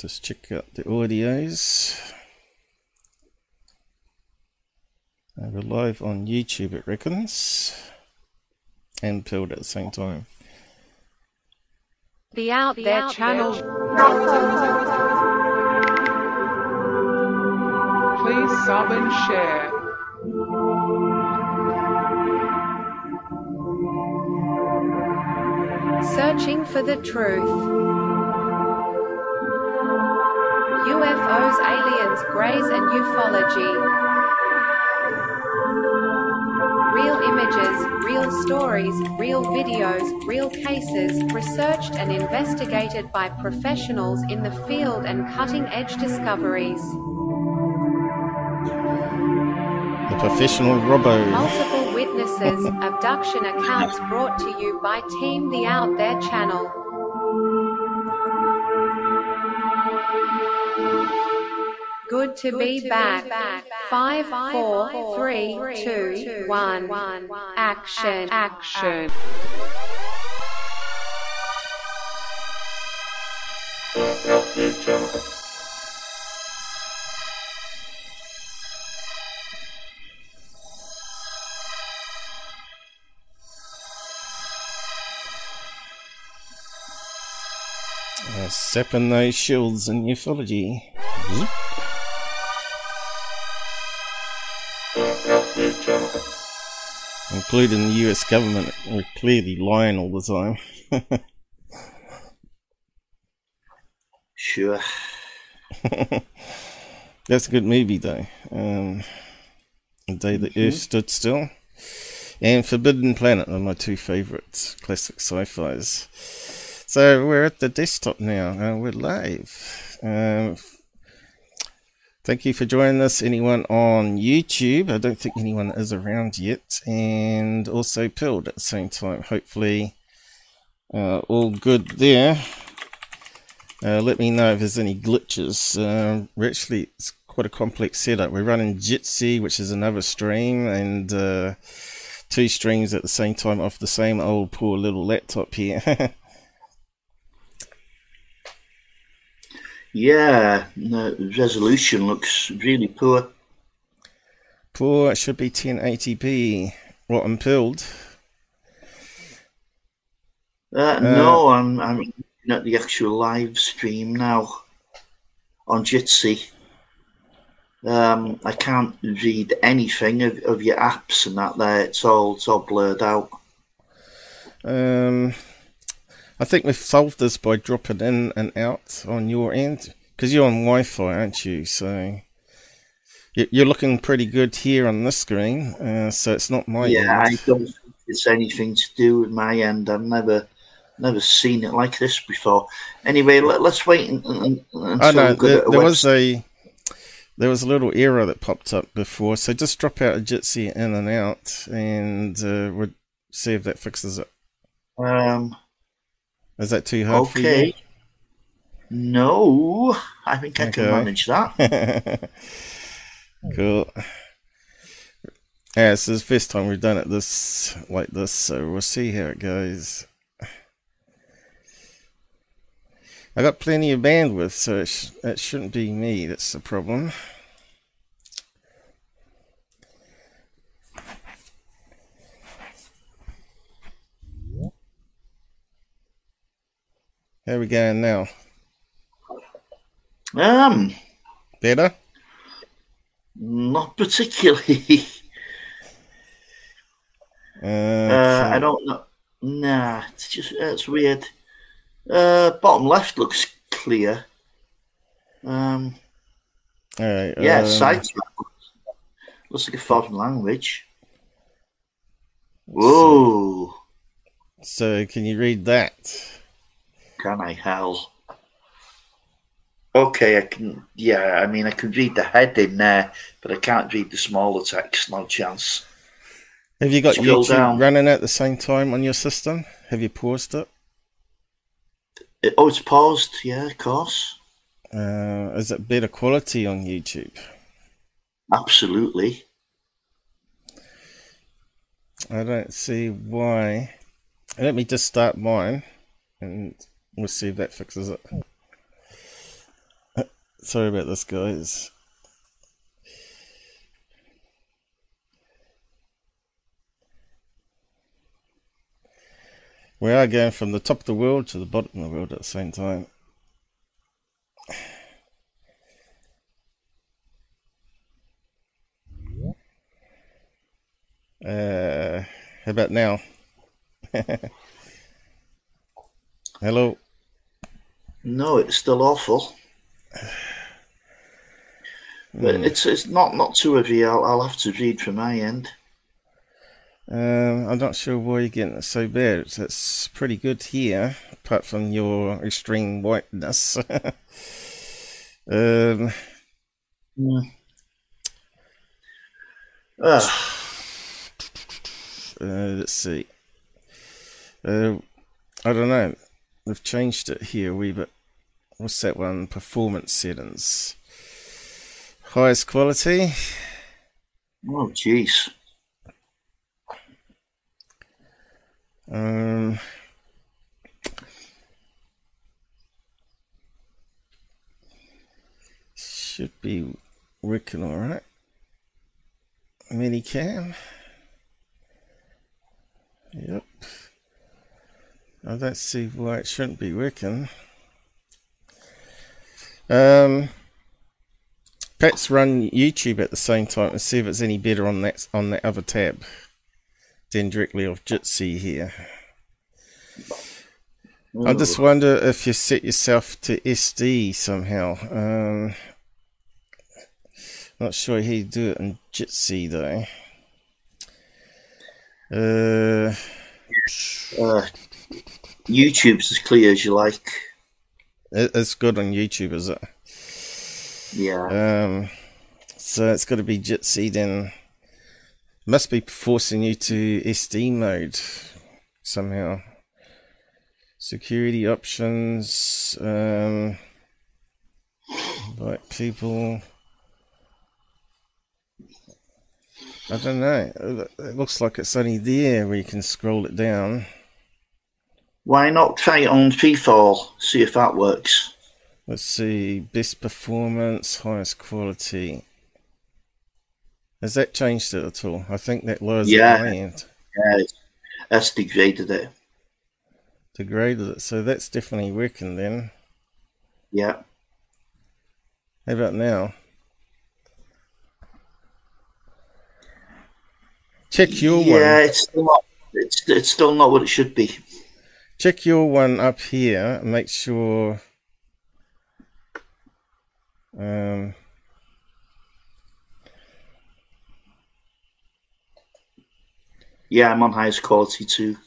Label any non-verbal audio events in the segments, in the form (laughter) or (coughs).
Just check out the audios. Uh, we're live on YouTube, it reckons, and Pilled at the same time. The Out The There Out channel. Please sub and share. Searching for the truth. UFOs, aliens, greys, and ufology. Real images, real stories, real videos, real cases, researched and investigated by professionals in the field and cutting edge discoveries. The professional Robbo. Multiple witnesses, (laughs) abduction accounts brought to you by Team The Out There channel. Good to be back. Five, four, three, two, one. Action, action. Uh, Sapping those shields in ufology. Including the US government, we're clearly lying all the time. (laughs) Sure. (laughs) That's a good movie, though. Um, the Day the Earth Stood Still and Forbidden Planet are my two favourite classic sci-fis. So we're at the desktop now. Uh, we're live. Um, thank you for joining us, anyone on YouTube. I don't think anyone is around yet, and also Pilled at the same time. Hopefully, uh, all good there. Uh, let me know if there's any glitches. Um, we're actually, it's quite a complex setup. We're running Jitsi, which is another stream, and uh, two streams at the same time off the same old poor little laptop here. (laughs) Yeah, the resolution looks really poor. poor, it should be 1080p. Rotten pilled. Uh, no, I'm I'm looking at the actual live stream now on Jitsi. Um, I can't read anything of, of your apps and that there. It's all it's all blurred out. Um, I think we've solved this by dropping in and out on your end because you're on Wi-Fi, aren't you? So you- you're looking pretty good here on this screen. Uh, so it's not my yeah, end. I don't think it's anything to do with my end. I've never never seen it like this before. Anyway, let, us wait un- un- until Oh no, there, there was a there was a little error that popped up before. So just drop out a Jitsi in and out, and uh, we'll see if that fixes it. Um, Is that too hard okay. No, I think I can manage that. (laughs) cool. Yeah, this is the first time we've done it this like this, so we'll see how it goes. I got plenty of bandwidth, so it, sh- it shouldn't be me that's the problem. How we going now? Um, Better? not particularly. (laughs) Uh, Uh, I don't know. Nah, it's just it's weird. Uh, bottom left looks clear. Um, Alright. yeah, um, side looks like a foreign language. Whoa, So can you read that? Can I hell? Okay, I can. Yeah, I mean, I can read the heading there, but I can't read the smaller text. No chance. Have you got Scroll YouTube down. running at the same time on your system? Have you paused it? It- oh, it's paused. Yeah, of course. Uh, is it better quality on YouTube? Absolutely. I don't see why. Let me just start mine, and we'll see if that fixes it. (coughs) Sorry about this, guys. We are going from the top of the world to the bottom of the world at the same time. Uh, how about now? (laughs) Hello. No, it's still awful. But Hmm. it's it's not not too heavy. I'll, I'll have to read from my end. Um, I'm not sure why you're getting it so bad. It's, it's pretty good here, apart from your extreme whiteness. (laughs) um, Ugh. uh, let's see. Uh, I don't know. They've changed it here a wee bit. What's that one? Performance settings. Highest quality. oh, jeez. Um, should be working all right. Mini cam. Yep. I don't see why it shouldn't be working. Um, perhaps run YouTube at the same time and see if it's any better on that on that other tab than directly off Jitsi here. I just wonder if you set yourself to SD somehow. Um, not sure how you do it in Jitsi though. Uh, Uh, YouTube's as clear as you like. it's good on YouTube, is it? Yeah. Um, so it's got to be Jitsi then. Must be forcing you to SD mode somehow. Security options. Um, invite people. I don't know. It looks like it's only there where you can scroll it down. Why not try it on Freefall? See if that works. Let's see. Best performance, highest quality. Has that changed it at all? I think that lowers Yeah. end. Yeah, that's degraded it. Degraded it. So that's definitely working then. Yeah. How about now? Check your yeah, one. it's still not. It's it's still not what it should be. Check your one up here. and Make sure. Um, Yeah, I'm on highest quality too.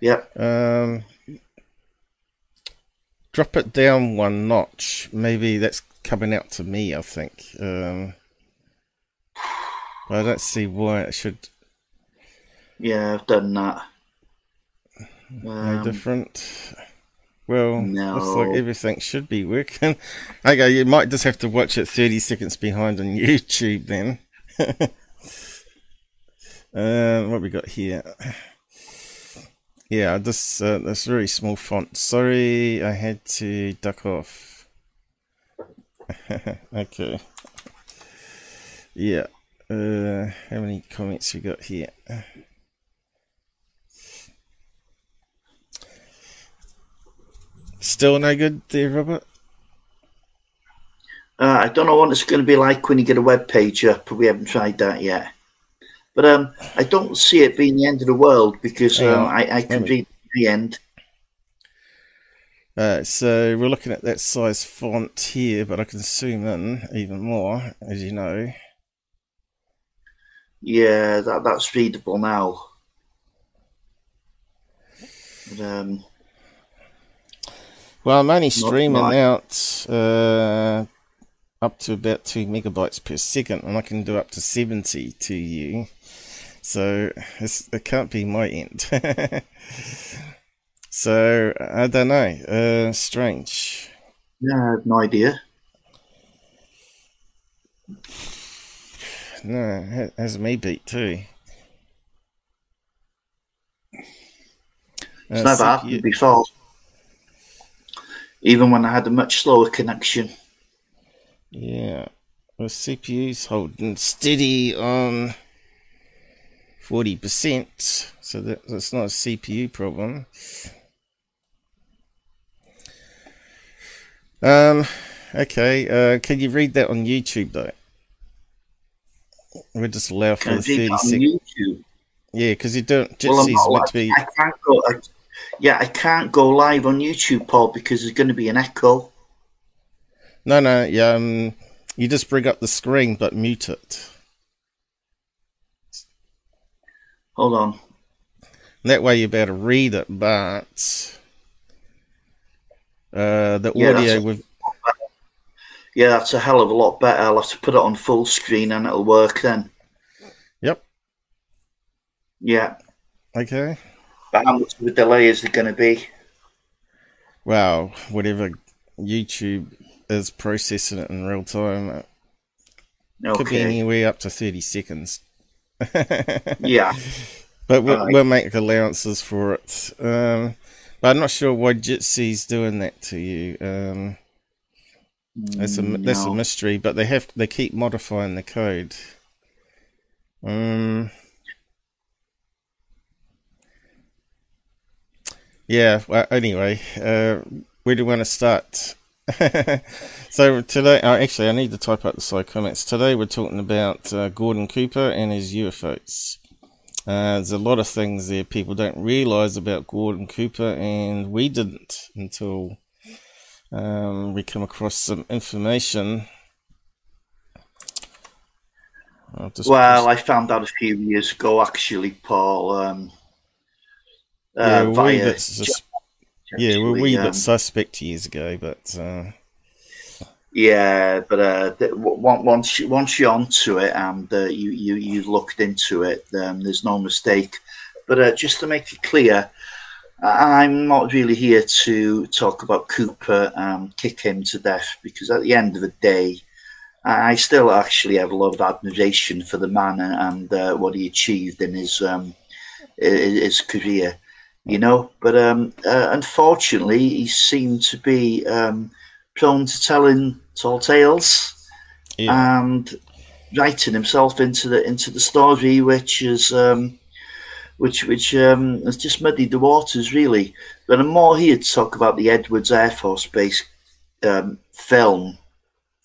Yep. um, drop it down one notch. Maybe that's coming out to me. I think. Um, I don't see why it should Yeah, I've done that. No Um, different. Well, looks like everything should be working. (laughs) okay, you might just have to watch it 30 seconds behind on (laughs) YouTube then. um, (laughs) what we got here? (sighs) Yeah, this uh, this very small font. Sorry, I had to duck off. okay. Yeah. Uh, how many comments we got here? Still no good there, Robert? Uh, I don't know what it's going to be like when you get a web page up. We haven't tried that yet. But um, I don't see it being the end of the world because um, I, I can read the end. Uh, so we're looking at that size font here, but I can zoom in even more, as you know. Yeah, that that's readable now. But, um, Well, I'm only streaming out uh, up to about two megabytes per second, and I can do up to 70 to you. So it's, it can't be my end. (laughs) so I don't know. Uh, strange. yeah, I have no idea. No, it has me beat too. It's Uh, never happened before. Even when I had a much slower connection. Yeah. The CPU's holding steady on 40%, so that, that's not a CPU problem. Um, okay, uh, can you read that on YouTube though? We'll just allow for Can the do 30 seconds. Yeah, because you don't, Well, I'm not, meant to be, I can't go. I, yeah, I can't go live on YouTube, Paul, because there's going to be an echo. no, no, yeah, um, you just bring up the screen but mute it. Hold on. That way you're able to read it, but uh, the Yeah, audio with Yeah, that's a hell of a lot better. I'll have to put it on full screen and it'll work then. yep, Yeah. okay. But how much of a delay is it going to be? Well, whatever YouTube is processing it in real time, it could be anywhere up to thirty seconds. (laughs) Yeah. But we'll, Alright. we'll make allowances for it. Um, but I'm not sure why Jitsi's doing that to you. Um, that's a that's a mystery. But they have they keep modifying the code. Um, yeah. Well, anyway, uh, where do want to start? (laughs) so today, uh, actually, I need to type out the side comments. Today, we're talking about uh, Gordon Cooper and his UFOs. Uh, there's a lot of things there people don't realize about Gordon Cooper, and we didn't until um, we come across some information. Well, I found out a few years ago, actually, Paul. Um, yeah, uh, via bit sus- yeah, we're actually, um, bit suspect years ago, but uh, Yeah, but uh, th- once you, once you're onto it and uh, you you you've looked into it, um, there's no mistake. But uh, just to make it clear, I'm not really here to talk about Cooper and kick him to death because at the end of the day, I still actually have a lot of admiration for the man and, and uh, what he achieved in his um, his career, you know. But um, uh, unfortunately, he seemed to be um, prone to telling tall tales yeah, and writing himself into the into the story, which is um, which which um, has just muddied the waters really. But I'm more here to talk about the Edwards Air Force Base um, film.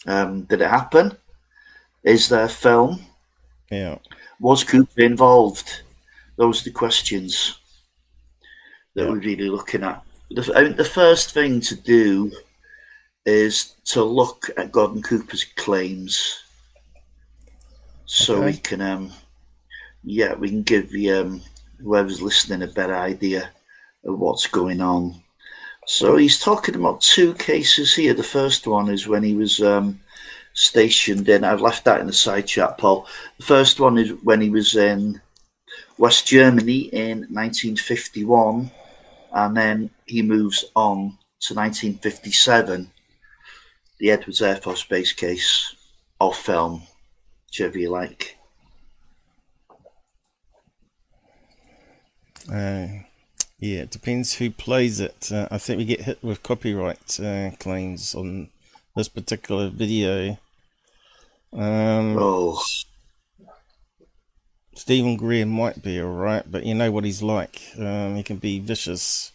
Um, did it happen? Is there a film? yeah, Was Cooper involved? Those are the questions that we're really looking at. The, I mean, the first thing to do is to look at Gordon Cooper's claims, so we can, um, yeah, we can give the, um, whoever's listening a better idea of what's going on. So he's talking about two cases here. The first one is when he was um, stationed in. I've left that in the side chat, Paul. The first one is when he was in West Germany in 1951, and then he moves on to 1957, the Edwards Air Force Base case, or film, whichever you like. uh, yeah. It depends who plays it. Uh, I think we get hit with copyright uh, claims on this particular video. Um, Oh, Steven Greer might be alright, but you know what he's like. Um, he can be vicious.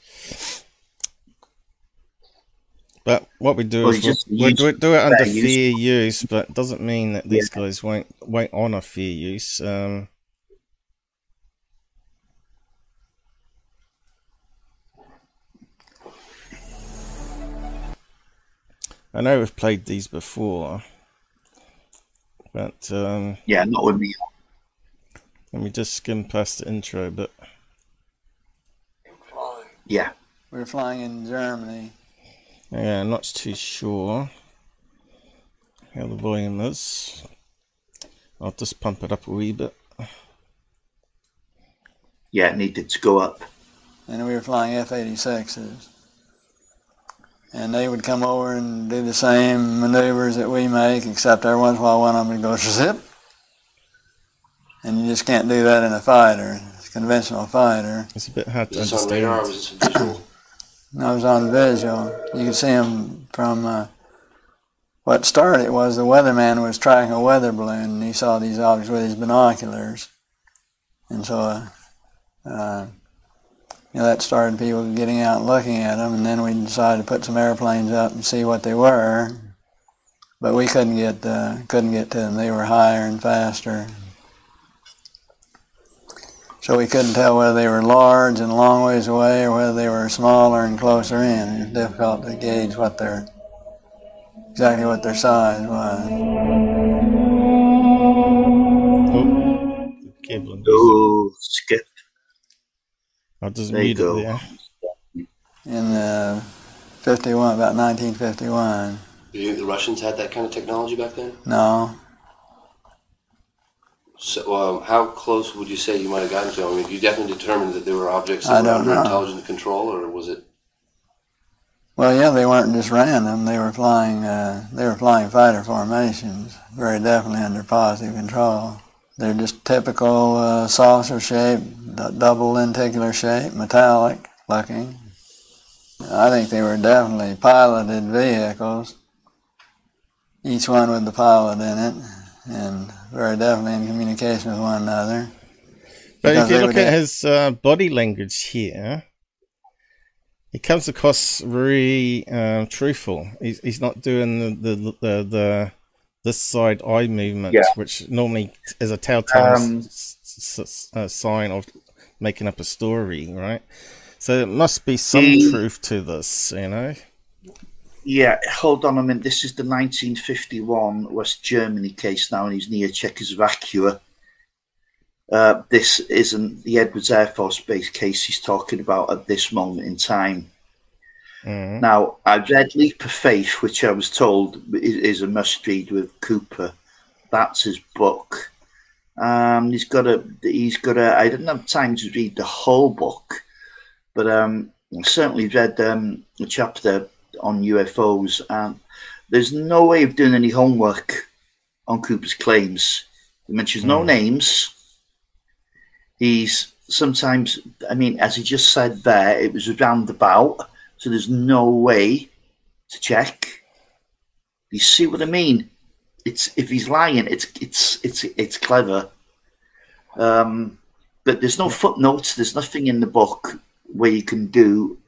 But what we do Well, is we'll do, it, do it under fair use. fair use, but doesn't mean that these guys won't won't honour fair use. Um, I know we've played these before, but um, yeah, not with me. Let me just skim past the intro a bit. Yeah, We're flying in Germany. Yeah, I'm not too sure how the volume is. I'll just pump it up a wee bit. yeah, it needed to go up. and we were flying F-86s. And they would come over and do the same maneuvers that we make, except every once in a while one of them would go (laughs) zip. And you just can't do that in a fighter, a conventional fighter. It's a bit hard to Is this on radar or understand. was visual? And I was on visual. You could see them from uh, what started it was the weatherman was tracking a weather balloon and he saw these objects with his binoculars. And so, uh, uh, you know, that started people getting out and looking at them. And then we decided to put some airplanes up and see what they were. But we couldn't get uh, couldn't get to them. They were higher and faster. So we couldn't tell whether they were large and long ways away or whether they were smaller and closer in. It was difficult to gauge what their exactly what their size was. Oh, Kevlin. Oh, skip. I'll just There you mute it go. there. In uh, 51, about 1951. Do you think the Russians had that kind of technology back then? No, So, um, how close would you say you might have gotten to them? I mean, you definitely determined that there were objects I were don't under know. intelligent control, or was it? Well, yeah, they weren't just random. They were flying. Uh, they were flying fighter formations, very definitely under positive control. They're just typical uh, saucer shape, d- double lenticular shape, metallic looking. I think they were definitely piloted vehicles, each one with the pilot in it, and very definitely in communication with one another. But if you look at his uh, body language here, he comes across very um, truthful. He's, he's not doing the, the, the, the this side eye movement, Yeah. which normally is a telltale Um, s- s- s- uh, sign of making up a story, right? So it must be some The- truth to this, you know? Yeah, hold on a minute. This is the 1951 West Germany case now, and he's near Czechoslovakia. Uh, this isn't the Edwards Air Force Base case he's talking about at this moment in time. Mhm. Now, I read Leap of Faith, which I was told is, is a must read with Cooper. That's his book. Um, he's got a. He's got a. I didn't have time to read the whole book, but um, I certainly read um, a chapter on UFOs. And there's no way of doing any homework on Cooper's claims. He mentions no names. He's sometimes. I mean, as he just said there, it was roundabout so there's no way to check. You see what I mean? It's if he's lying, it's it's it's it's clever. Um, but there's no footnotes. There's nothing in the book where you can do.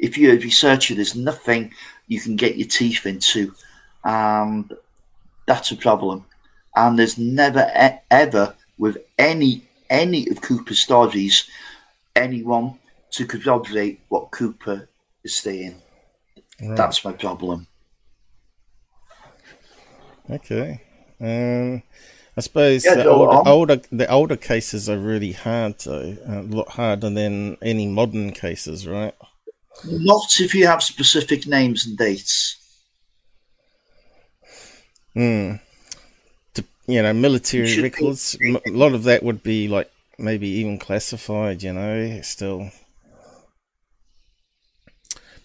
If you're a researcher, there's nothing you can get your teeth into, and that's a problem. And there's never e- ever with any any of Cooper's stories anyone to corroborate what Cooper is saying. Right. That's my problem. Okay. Um, I suppose Yeah, the older, older the older cases are really hard though, a lot harder than any modern cases, right? Not if you have specific names and dates. Hmm. You know, military Should be- records. m- A lot of that would be like maybe even classified. You know, still.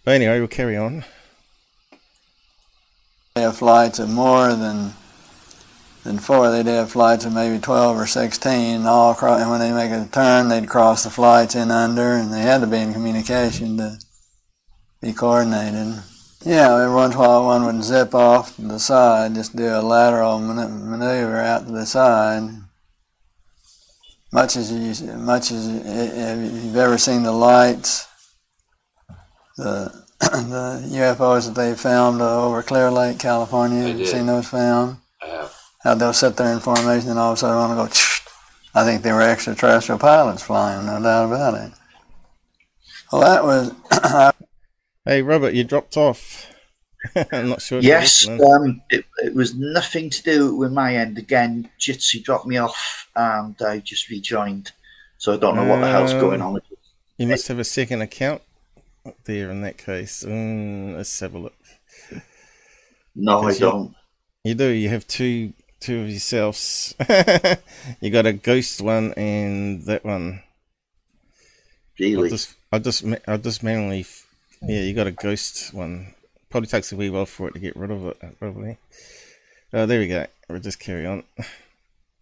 But anyway, we'll carry on. They have flights of more than than four. They'd have flights of maybe 12 or 16. All across, and when they make a turn, they'd cross the flights in under, and they had to be in communication to be coordinated. Yeah, every once in a while one would zip off to the side, just do a lateral man- maneuver out to the side. Much as you, much as you, if you've ever seen the lights, the (coughs) the UFOs that they found over Clear Lake, California. You seen those found? I have. How they'll sit there in formation and all of a sudden want to go. I think they were extraterrestrial pilots flying, no doubt about it. Well, that was (coughs) Hey, Robert, you dropped off. (laughs) I'm not sure. Yes, um, it, it was nothing to do with my end. Again, Jitsi dropped me off and I just rejoined. So I don't know what the hell's Um, going on. You must have a second account there in that case. Mm, let's have a look. No, I you- don't. You do. You have two two of yourselves. (laughs) you got a ghost one and that one. I Really. just I just I just manually. F- Yeah, you got a ghost one. Probably takes a wee while for it to get rid of it. Probably. Oh, there we go. We'll just carry on.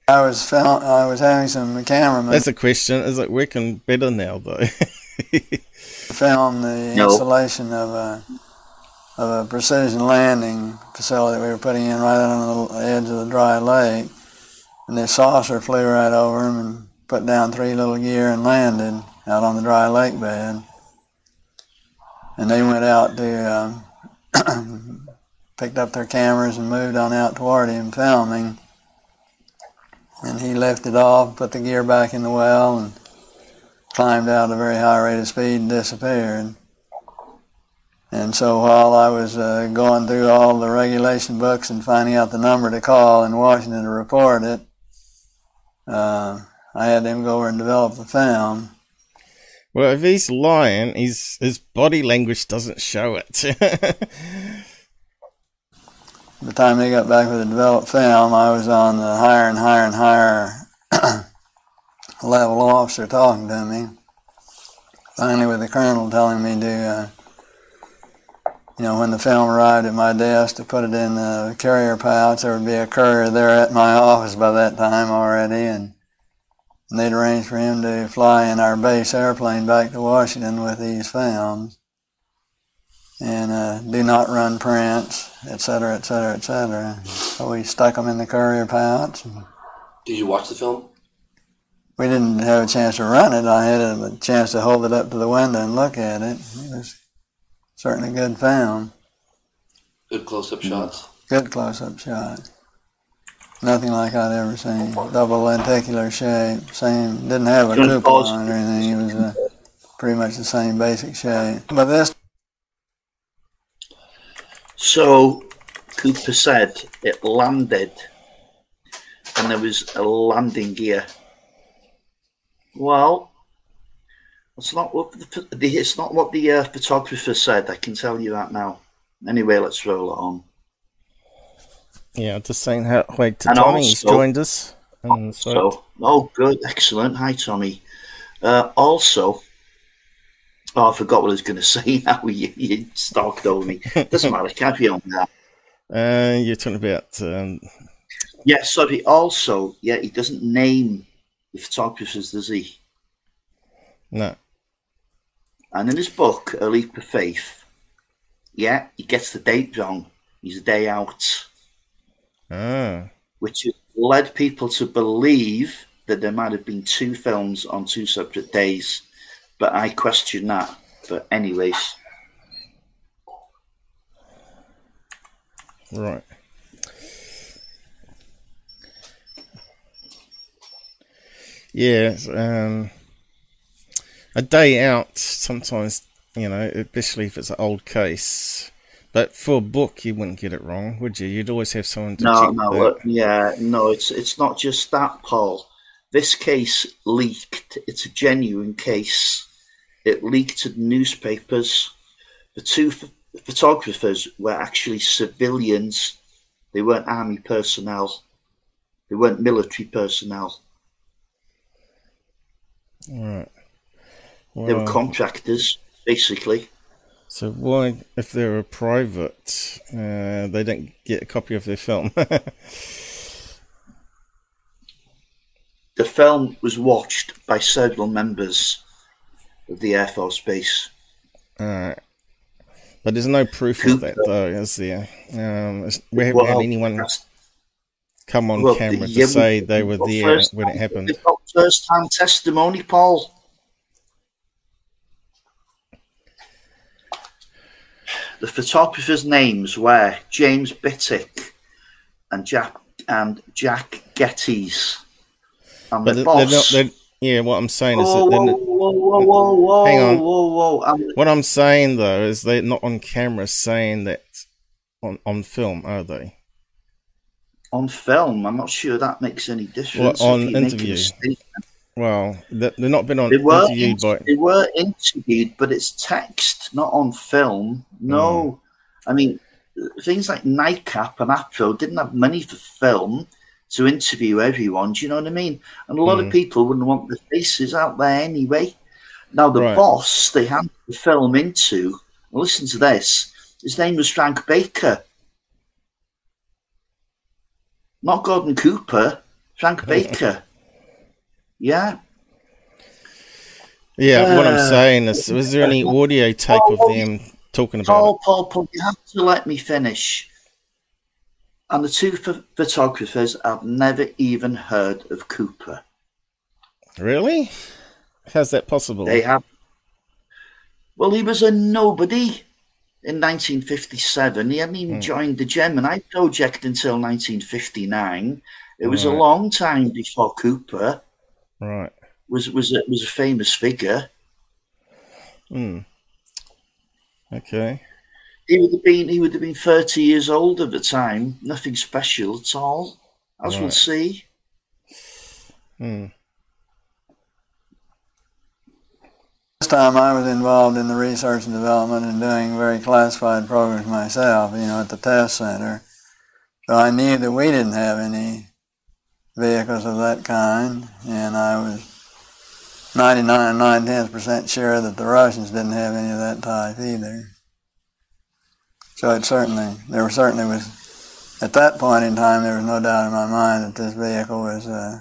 I was found, I was having some cameramen That's a question. Is it working better now though? (laughs) found the No. installation of a of a precision landing facility we were putting in right on the edge of the dry lake. And this saucer flew right over him and put down three little gear and landed out on the dry lake bed. And they went out to, um, (clears throat) picked up their cameras and moved on out toward him filming. And he lifted off, put the gear back in the well, and climbed out at a very high rate of speed and disappeared. And so while I was uh, going through all the regulation books and finding out the number to call in Washington to report it, uh, I had them go over and develop the film. Well, if he's lying, his his body language doesn't show it. (laughs) The time they got back with the developed film, I was on the higher and higher and higher (clears throat) level officer talking to me. Finally, with the colonel telling me to, uh, you know, when the film arrived at my desk, to put it in the carrier pouch. There would be a courier there at my office by that time already, and they'd arranged for him to fly in our base airplane back to Washington with these films and uh, do not run prints, et cetera, et cetera, et cetera. So we stuck them in the courier pouch. Did you watch the film? We didn't have a chance to run it. I had a chance to hold it up to the window and look at it. It was certainly a good film. Good close-up shots. Good close-up shot. Nothing like I'd ever seen. Double lenticular shape. Same. Didn't have a Good cupola on or anything. It was uh, pretty much the same basic shape. But this So Cooper said it landed and there was a landing gear. Well, it's not what the, the it's not what the uh, photographer said. I can tell you that now. Anyway, let's roll it on. Yeah, just saying how wait to And Tommy. He's joined us. And so, So, oh, good, excellent. Hi, Tommy. Uh, also, oh, I forgot what I was going (laughs) to say. Now (laughs) you, you stalked over me. Doesn't matter. (laughs) Carry on now. uh, you're talking about um, Yeah, sorry. Also, yeah, he doesn't name the photographers, does he? no. And in his book, A Leap of Faith, yeah, he gets the date wrong. He's a day out, Ah, which led people to believe that there might have been two films on two separate days. But I question that. But anyways, right. Yeah, um, a day out sometimes, you know, especially if it's an old case. But for a book, you wouldn't get it wrong, would you? You'd always have someone to no, check no, look, yeah, no, it's it's not just that, Paul. This case leaked. It's a genuine case. It leaked to the newspapers. The two ph- photographers were actually civilians. They weren't army personnel. They weren't military personnel. Right. They were contractors, basically. So why, if they're a private, uh, they don't get a copy of their film? (laughs) The film was watched by several members of the Air Force Base. Alright. But there's no proof of that, though, is there? Um, we haven't had anyone come on well, camera to say they were well, there when it happened. First-hand testimony, Paul. The photographers' names were James Bittick and Jack and Jack Gettys. And But the not. boss. They're, yeah, what I'm saying is whoa, that whoa, they're whoa, not, whoa, whoa, whoa, Hang on. whoa, whoa! And what I'm saying though is they're not on camera saying that on on film, are they? on film, I'm not sure that makes any difference. Well, on if you make a interview. Well, they- they're not been on They were, interviewed by. they were interviewed, but it's text, not on film. No. Hmm. I mean, things like NICAP and APRO didn't have money for film to interview everyone. Do you know what I mean? And a lot of hmm. people wouldn't want the faces out there anyway. Now, the Right. boss they handed the film into, listen to this, his name was Frank Baker. Not Gordon Cooper, Frank (laughs) Baker. Yeah. Yeah, what I'm Uh, saying is, was there any audio tape of them talking about. Paul, Paul, Paul, you have to let me finish. And the two ph- photographers have never even heard of Cooper. Really? How's that possible? They have. Well, he was a nobody in 1957. He hadn't even joined the Gemini project until 1959. It was a long time before Cooper Right. was was a, was a famous figure. Hmm. Okay. He would have been he would have been 30 years old at the time. Nothing special at all, as we'll see. Hmm. This time I was involved in the research and development and doing very classified programs myself, you know, at the test center. So I knew that we didn't have any vehicles of that kind, and I was 99 and 9 tenths percent sure that the Russians didn't have any of that type either. So it certainly, there certainly was, at that point in time, there was no doubt in my mind that this vehicle was uh,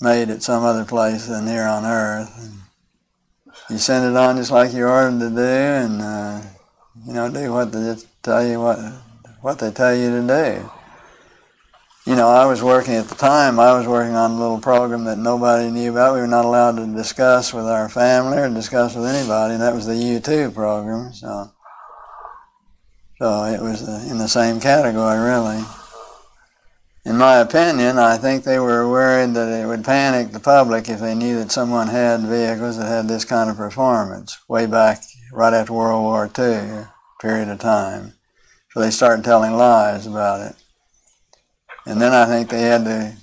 made at some other place than here on Earth And you send it on just like you ordered to do, and uh, you know do what they tell you what what they tell you to do. You know, I was working at the time. I was working on a little program that nobody knew about. We were not allowed to discuss with our family or discuss with anybody. And that was the U2 program. So, so it was uh, in the same category, really. In my opinion, I think they were worried that it would panic the public if they knew that someone had vehicles that had this kind of performance way back right after World War II period of time. So they started telling lies about it. And then I think they had to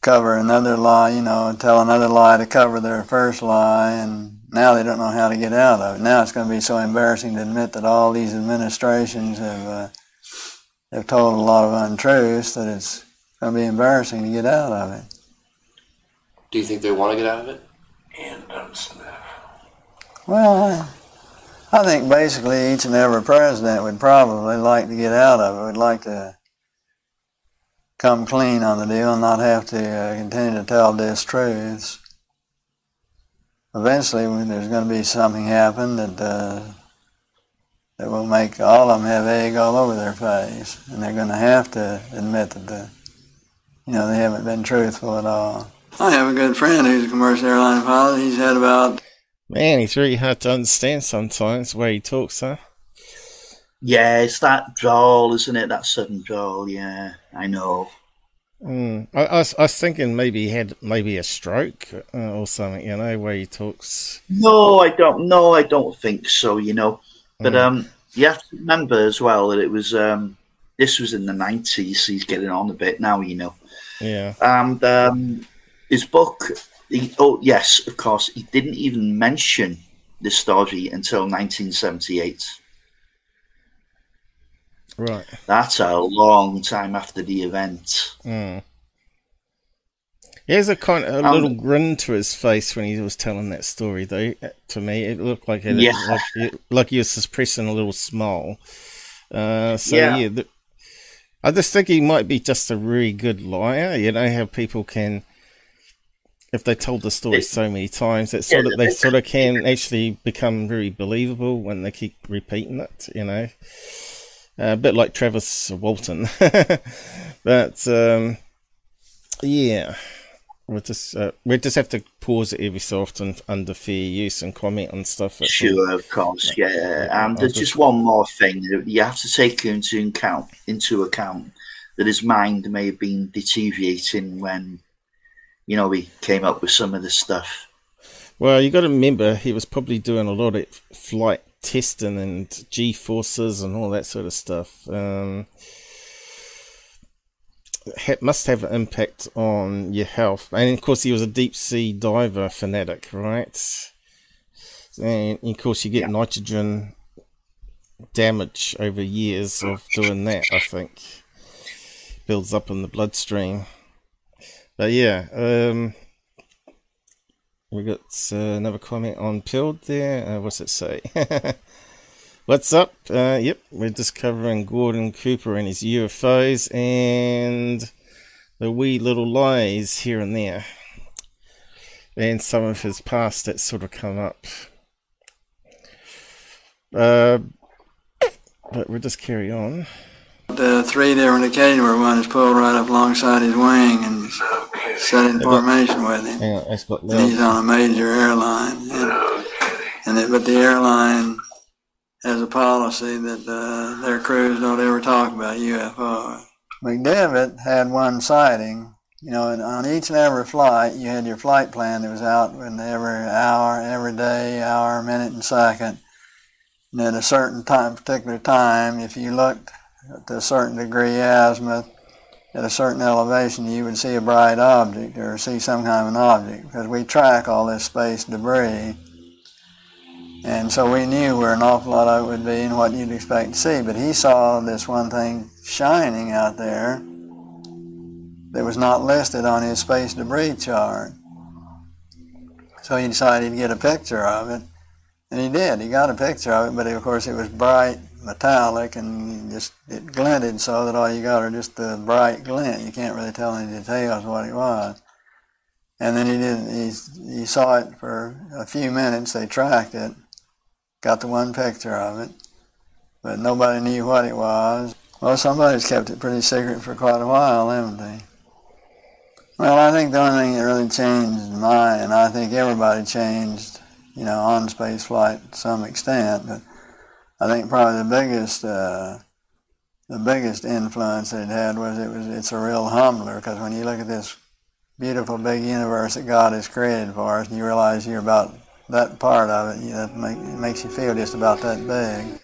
cover another lie, you know, tell another lie to cover their first lie, and now they don't know how to get out of it. Now it's going to be so embarrassing to admit that all these administrations have uh, have told a lot of untruths that it's going to be embarrassing to get out of it. Do you think they want to get out of it? Well, I, I think basically each and every president would probably like to get out of it, would like to come clean on the deal and not have to uh, continue to tell distruths. Eventually, when there's going to be something happen that uh, that will make all of them have egg all over their face, and they're going to have to admit that the, you know, they haven't been truthful at all. I have a good friend who's a commercial airline pilot. He's had about Man, he's really hard to understand sometimes the way he talks, huh? Yeah, it's that drawl, isn't it? That sudden drawl. Yeah, I know. Mm. I, I, was, I was thinking maybe he had maybe a stroke uh, or something, you know, where he talks. No, I don't. No, I don't think so. You know, but Mm. um, you have to remember as well that it was um, this was in the nineties. He's getting on a bit now. You know, Yeah. and um, his book. He, oh yes, of course. He didn't even mention this story until 1978. Right. That's a long time after the event. Mm. He has a kind of a Um, little grin to his face when he was telling that story, though. uh, To me, it looked like it, Yeah. like, it, like he was suppressing a little smile. Uh, so Yeah. yeah, the, I just think he might be just a really good liar. You know how people can, if they told the story so many times, that sort of they sort of can actually become very believable when they keep repeating it. You know, a bit like Travis Walton, (laughs) but um, yeah. We'll just uh, we just have to pause it every so often under fair use and comment on stuff. all. Sure, of course, yeah. And I'll there's just- just one more thing you have to take into account into account that his mind may have been deteriorating when, you know, he came up with some of this stuff. Well, you got to remember he was probably doing a lot of flight testing and G forces and all that sort of stuff. Um, must have an impact on your health, and of course he was a deep sea diver fanatic, right? And of course you get nitrogen damage over years of doing that. I think builds up in the bloodstream. But yeah, um, we got uh, another comment on Pilled there. Uh, what's it say? (laughs) What's up? Uh, yep, we're just covering Gordon Cooper and his UFOs and the wee little lies here and there. And some of his past that sort of come up. Uh, but we'll just carry on. The three there in the occasions where one is pulled right up alongside his wing and set in formation with him. Hang on, it's got And he's on a major airline. And, and it, but the airline has a policy that uh, their crews don't ever talk about UFOs. McDivitt had one sighting. You know, and on each and every flight, you had your flight plan that was out in every hour, every day, hour, minute, and second. And at a certain time, particular time, if you looked to a certain degree azimuth, at a certain elevation, you would see a bright object or see some kind of an object because we track all this space debris. And so we knew where an awful lot of it would be and what you'd expect to see. But he saw this one thing shining out there that was not listed on his space debris chart. So he decided he'd get a picture of it. And he did. He got a picture of it, but of course it was bright, metallic, and just it glinted so that all you got are just the bright glint. You can't really tell any details what it was. And then he did. He he saw it for a few minutes. They tracked it, got the one picture of it, but nobody knew what it was. Well, somebody's kept it pretty secret for quite a while, haven't they? Well, I think the only thing that really changed my, and I think everybody changed, you know, on space flight to some extent, but I think probably the biggest, uh, the biggest influence it had was it was it's a real humbler because when you look at this beautiful big universe that God has created for us, and you realize you're about that part of it, you know, make, it makes you feel just about that big.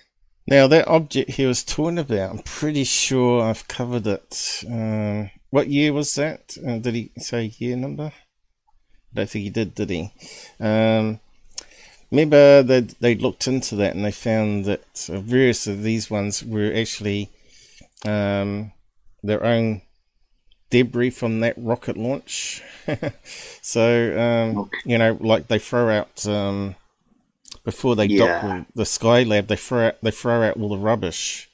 Now, that object he was talking about, I'm pretty sure I've covered it. Um, what year was that? Uh, did he say year number? I don't think he did, did he? Um, remember they they looked into that and they found that uh, various of these ones were actually um, their own debris from that rocket launch. (laughs) so um, Okay. you know, like they throw out um, before they dock Yeah. with the Skylab, they throw out they throw out all the rubbish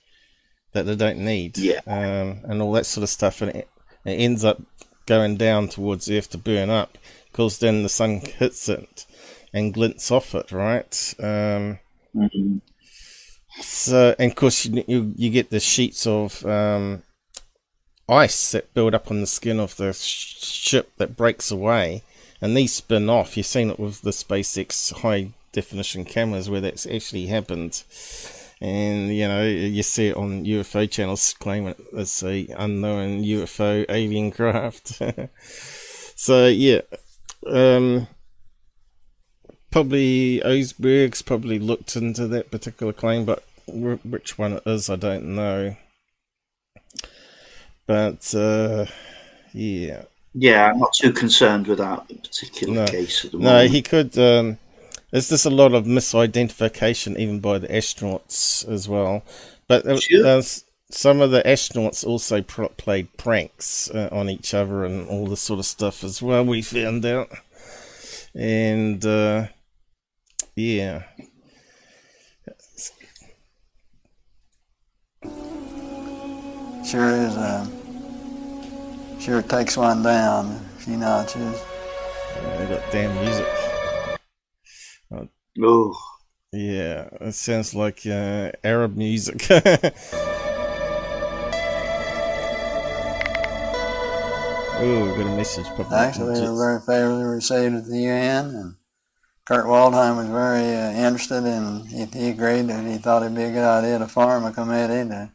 that they don't need, Yeah. um, and all that sort of stuff, and it, it ends up going down towards the Earth to burn up, because then the sun hits it and glints off it, right? Um, Mhm. so, and of course, you, you you get the sheets of um, ice that build up on the skin of the sh- ship that breaks away, and these spin off. You've seen it with the SpaceX high definition cameras where that's actually happened, and you know you see it on UFO channels claiming it's a unknown UFO alien (laughs) craft. (laughs) so yeah, um, probably Oseberg's probably looked into that particular claim, but wh- which one it is, I don't know. But uh, yeah, Yeah, I'm not too concerned with that particular No. case at the no, moment. he could. Um, there's just a lot of misidentification, even by the astronauts as well. But Sure. there's some of the astronauts also played pranks uh, on each other and all this sort of stuff as well. We found out, and uh, yeah, Sure is. Uh, sure takes one down a few notches. they got damn music. Oh, Yeah, it sounds like uh, Arab music. (laughs) oh, we got a message. Probably Actually, they were very favorably received at the UN, and Kurt Waldheim was very uh, interested, and he, he agreed that he thought it'd be a good idea to form a committee to,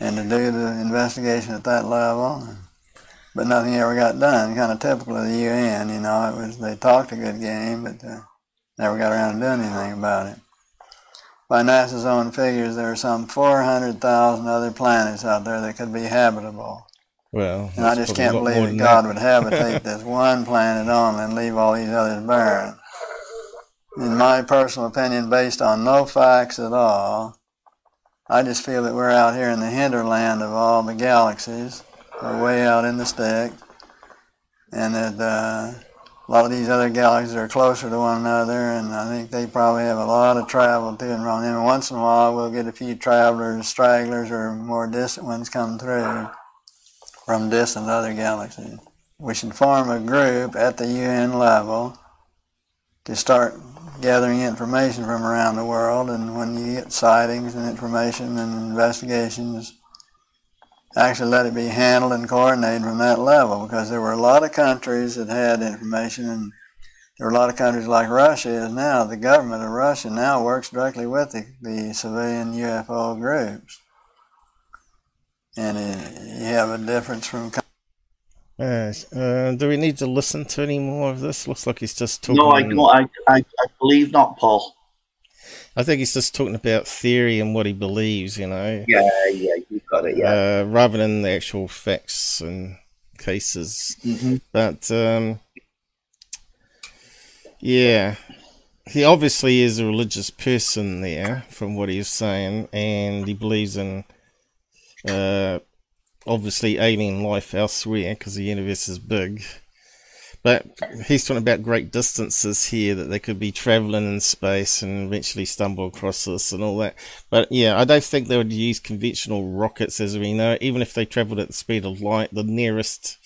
and to do the investigation at that level. But nothing ever got done. Kind of typical of the UN, you know. It was they talked a good game, but uh, never got around to doing anything about it. By NASA's own figures, there are some 400,000 other planets out there that could be habitable. Well, And I just can't believe that God that. would habitate (laughs) this one planet only and leave all these others barren. In my personal opinion, based on no facts at all, I just feel that we're out here in the hinterland of all the galaxies. Way out in the stick. And that uh, a lot of these other galaxies are closer to one another, and I think they probably have a lot of travel to and from once in a while, we'll get a few travelers, stragglers, or more distant ones come through from distant other galaxies. We should form a group at the UN level to start gathering information from around the world, and when you get sightings and information and investigations, actually let it be handled and coordinated from that level because there were a lot of countries that had information and there are a lot of countries like Russia is now. The government of Russia now works directly with the, the civilian UFO groups. And you have a difference from. Uh, do we need to listen to any more of this? Looks like he's just talking. No, I don't. I, I, I believe not, Paul. I think he's just talking about theory and what he believes, you know. Yeah, yeah, you got it. Yeah. Uh, rather than the actual facts and cases. Mhm. But um, yeah, he obviously is a religious person there, from what he's saying, and he believes in uh, obviously alien life elsewhere because the universe is big. But he's talking about great distances here that they could be traveling in space and eventually stumble across us and all that. But yeah, I don't think they would use conventional rockets as we know. Even if they traveled at the speed of light, the nearest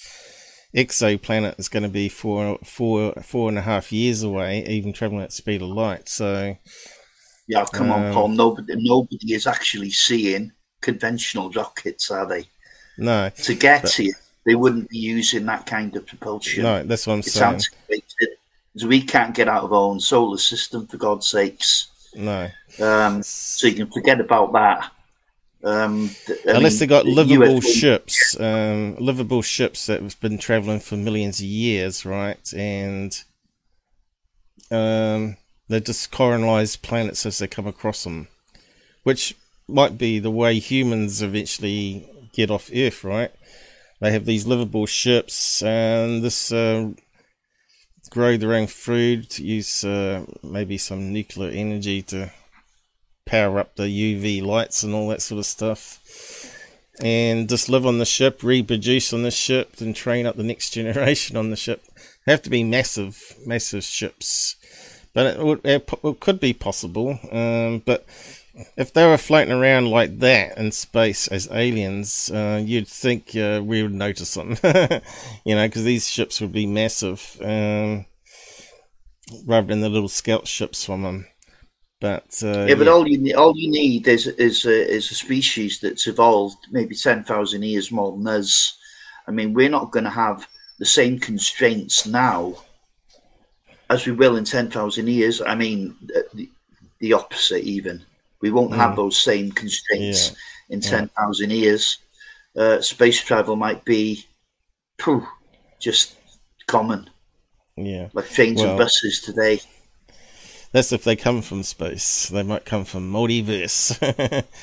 exoplanet is going to be four, four, four and a half years away, even traveling at the speed of light. So Yeah, come on, Um, Paul. Nobody, nobody is actually seeing conventional rockets, are they? No, To get But- here, they wouldn't be using that kind of propulsion. no, that's what I'm it's saying. antiquated. We can't get out of our own solar system, for God's sakes. No, Um, so you can forget about that. Um, th- unless mean, they got livable ships, um, livable ships that have been traveling for millions of years, right? And um, they just colonize planets as they come across them, which might be the way humans eventually get off Earth, right? They have these livable ships, and this uh, grow their own food, use uh, maybe some nuclear energy to power up the UV lights and all that sort of stuff. And just live on the ship, reproduce on the ship, and train up the next (laughs) generation on the ship. They have to be massive, massive ships. But it, would, it, could be possible. Um, but if they were floating around like that in space as aliens, uh, you'd think uh, we would notice them. (laughs) you know, because these ships would be massive um, rather than the little scout ships from them. But uh, Yeah, but all you all you need is is a, is a species that's evolved maybe ten thousand years more than us. I mean, we're not going to have the same constraints now as we will in ten thousand years. I mean, the, the opposite even. We won't have those same constraints in ten thousand years. Uh, space travel might be phew, just common, yeah. like trains Well, and buses today. That's if they come from space. They might come from multiverse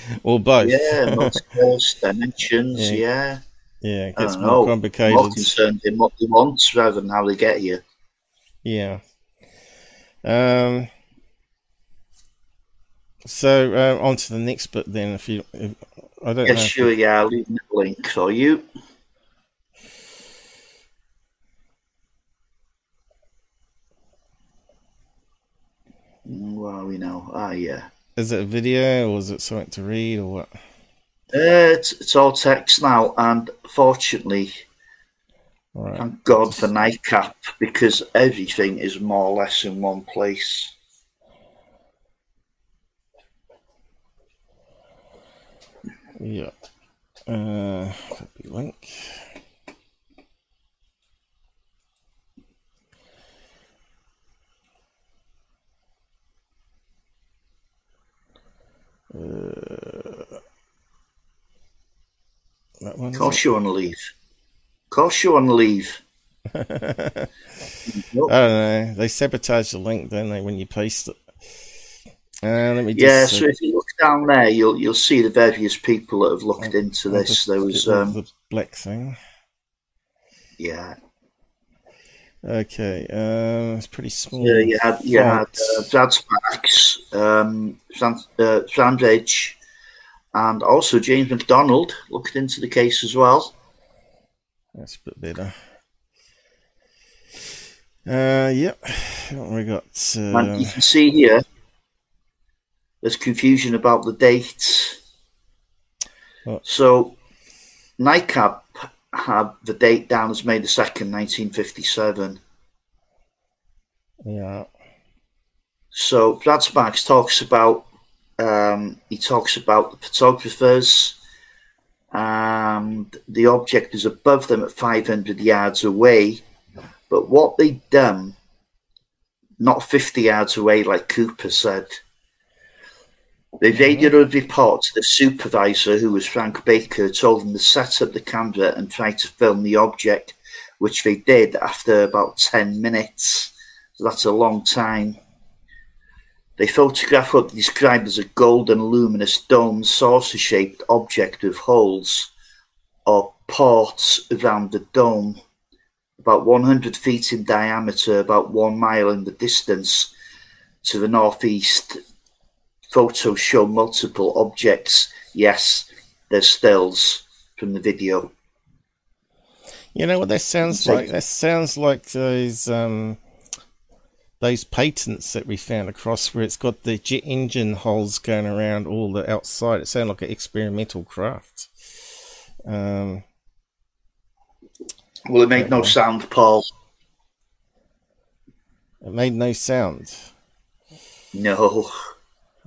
(laughs) or both. Yeah, multiverse (laughs) dimensions. Yeah. yeah. yeah, it gets more know. More concerned in what they want rather than how they get here. Yeah. Um. So uh, on to the next bit then. If you, if, I don't if sure. you- Yeah, I'll leave the link for you. Where are we now? Ah, yeah. Is it a video or is it something to read or what? Uh, it's, it's all text now, and fortunately, right. thank God for NICAP because everything is more or less in one place. Yeah. Uh, copy link. Uh, that one. Of is course, it? you want leave. You want leave. I don't know. They sabotage the link, don't they, when you paste it? Uh, let me just. Yeah, uh, so if you look down there, you'll you'll see the various people that have looked into I'll this. There was, um, the black thing. yeah, Okay, um, it's pretty small. yeah. You had you had uh, Brad Sparks, um, Sam, uh, Sam and also James McDonald looked into the case as well. That's a bit better. Uh, yep. What we got? And Uh, you can see here, there's confusion about the dates. So, NICAP had the date down as May the 2nd, 1957. yeah. So Brad Sparks talks about um, he talks about the photographers and the object is above them at 500 yards away. But what they'd done, not 50 yards away, like Cooper said, they mm-hmm. radioed a report to the supervisor, who was Frank Baker, told them to set up the camera and try to film the object, which they did after about 10 minutes. So that's a long time. They photographed what they described as a golden luminous dome saucer shaped object with holes or ports around the dome, about 100 feet in diameter, about one mile in the distance to the northeast. Photos show multiple objects. Yes, there's stills from the video. You know what that sounds like? That sounds like those um, those patents that we found across where it's got the jet engine holes going around all the outside. It sounded like an experimental craft. Um, well, it made no sound, Paul. It made no sound. No.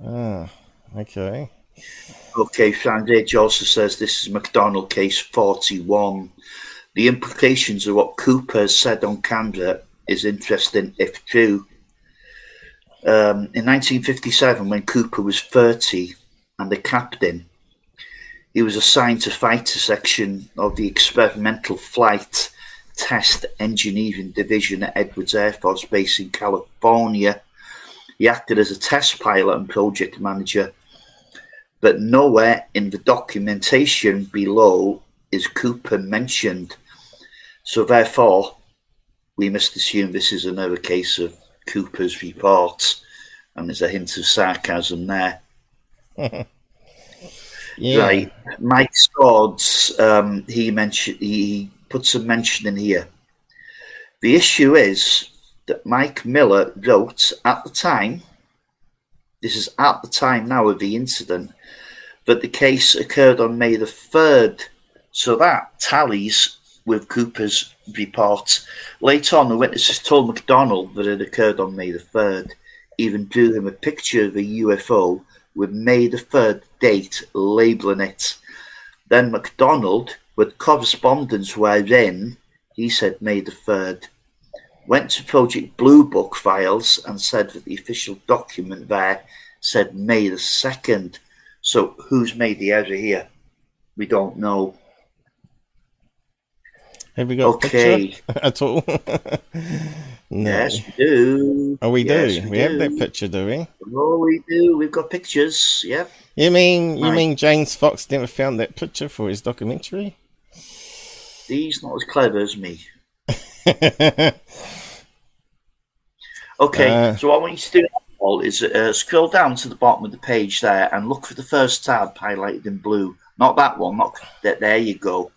Ah, okay. Okay, Age also says this is McDonald case 41. The implications of what Cooper said on camera is interesting if true. Um, in 1957, when Cooper was 30 and a captain, he was assigned to fighter section of the Experimental Flight Test Engineering Division at Edwards Air Force Base in California. He acted as a test pilot and project manager, but nowhere in the documentation below is Cooper mentioned. So, therefore, we must assume this is another case of Cooper's report, and there's a hint of sarcasm there. (laughs) yeah. Right, Mike Swords, um, he mentioned he puts a mention in here. The issue is that Mike Miller wrote at the time. This is at the time now of the incident, but the case occurred on May the third, so that tallies with Cooper's report. Later on, the witnesses told McDonald that it occurred on May the 3rd, even drew him a picture of a UFO with May the 3rd date labelling it. Then McDonald, with correspondence wherein he said May the 3rd, went to Project Blue Book files and said that the official document there said May the 2nd. So who's made the error here? We don't know. Have we got okay. a picture (laughs) at all? (laughs) no. Yes, we do. Oh, we yes, do. We, we do. have that picture, do we? Oh, we do. We've got pictures. Yep. You mean you mean James Fox never found that picture for his documentary? He's not as clever as me. (laughs) okay, uh, so what I want you to do Paul, is uh, scroll down to the bottom of the page there and look for the first tab highlighted in blue. Not that one. Not that. There you go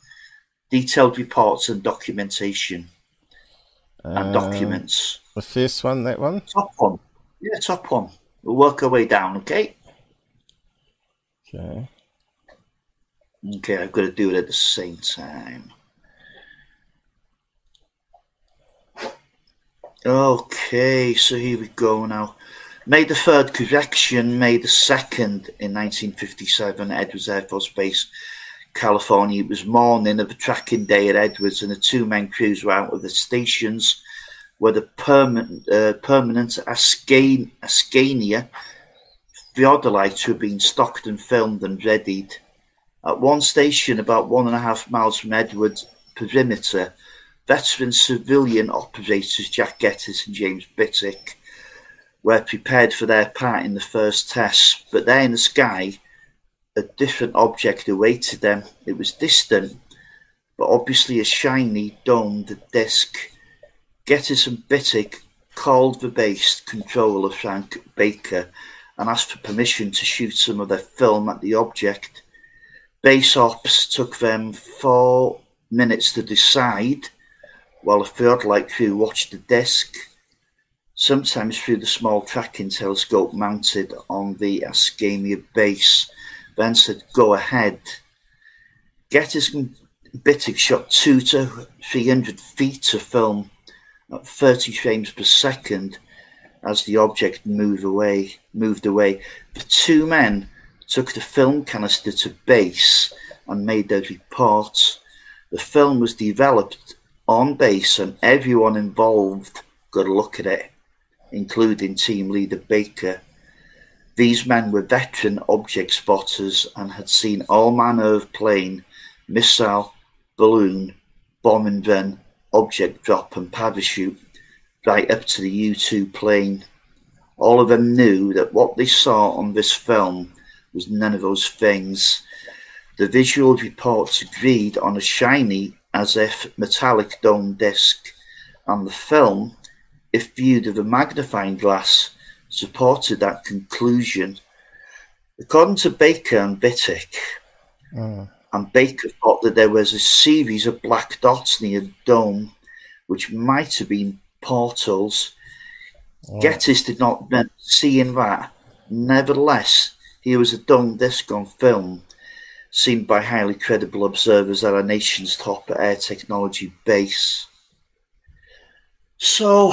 detailed reports and documentation and uh, documents. The first one, that one? Top one. Yeah, top one. We'll work our way down, okay? Okay. Okay, I've got to do it at the same time. Okay, so here we go now. May the third correction, May the second in 1957, Edwards Air Force Base California. It was morning of a tracking day at Edwards, and the two men crews were out of the stations where the permanent, uh, permanent Ascan- Ascania theodolites were being stocked and filmed and readied. At one station, about one and a half miles from Edwards perimeter, veteran civilian operators Jack Gettys and James Bittick were prepared for their part in the first test, but there in the sky, a different object awaited them. It was distant, but obviously a shiny, domed disc. Gettys and Bittick called the base controller Frank Baker and asked for permission to shoot some of their film at the object. Base ops took them four minutes to decide, while a theodolite crew watched the disc, sometimes through the small tracking telescope mounted on the Ascania base. Van said, go ahead. Gettys and Bittick shot two to 300 feet of film at 30 frames per second. as the object moved away. Moved away. The two men took the film canister to base and made their report. The film was developed on base, and everyone involved got a look at it, including team leader Baker. These men were veteran object spotters and had seen all manner of plane, missile, balloon, bomb and then object drop and parachute right up to the U 2 plane. All of them knew that what they saw on this film was none of those things. The visual reports agreed on a shiny, as if metallic dome disc, and the film, if viewed with a magnifying glass, supported that conclusion. According to Baker and Bittick, mm. and Baker thought that there was a series of black dots near the dome, which might have been portals. Gettys did not remember seeing that. Nevertheless, here was a dome disc on film, seen by highly credible observers at our nation's top air technology base. So,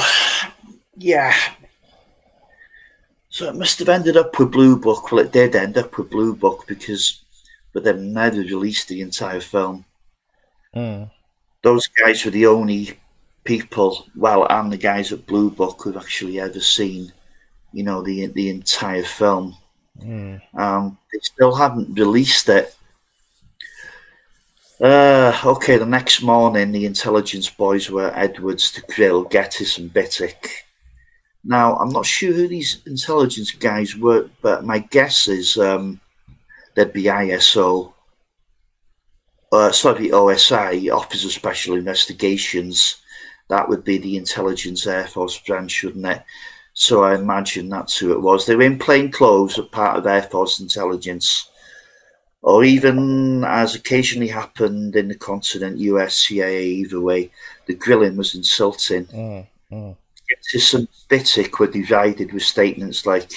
yeah. So it must have ended up with Blue Book. Well, it did end up with Blue Book because, but they've never released the entire film. Those guys were the only people, well, and the guys at Blue Book who've actually ever seen, you know, the the entire film. Um, they still haven't released it. Uh, okay, the next morning, the intelligence boys were Edwards to Grill, Gettys, and Bittick. Now, I'm not sure who these intelligence guys were, but my guess is um, they'd be ISO, uh, sorry, OSI, Office of Special Investigations. That would be the Intelligence Air Force branch, wouldn't it? So I imagine that's who it was. They were in plain clothes, a part of Air Force intelligence, or even as occasionally happened in the continent, US, CIA, either way, the grilling was insulting. Mm, mm. Gettys and Bittick were divided with statements like,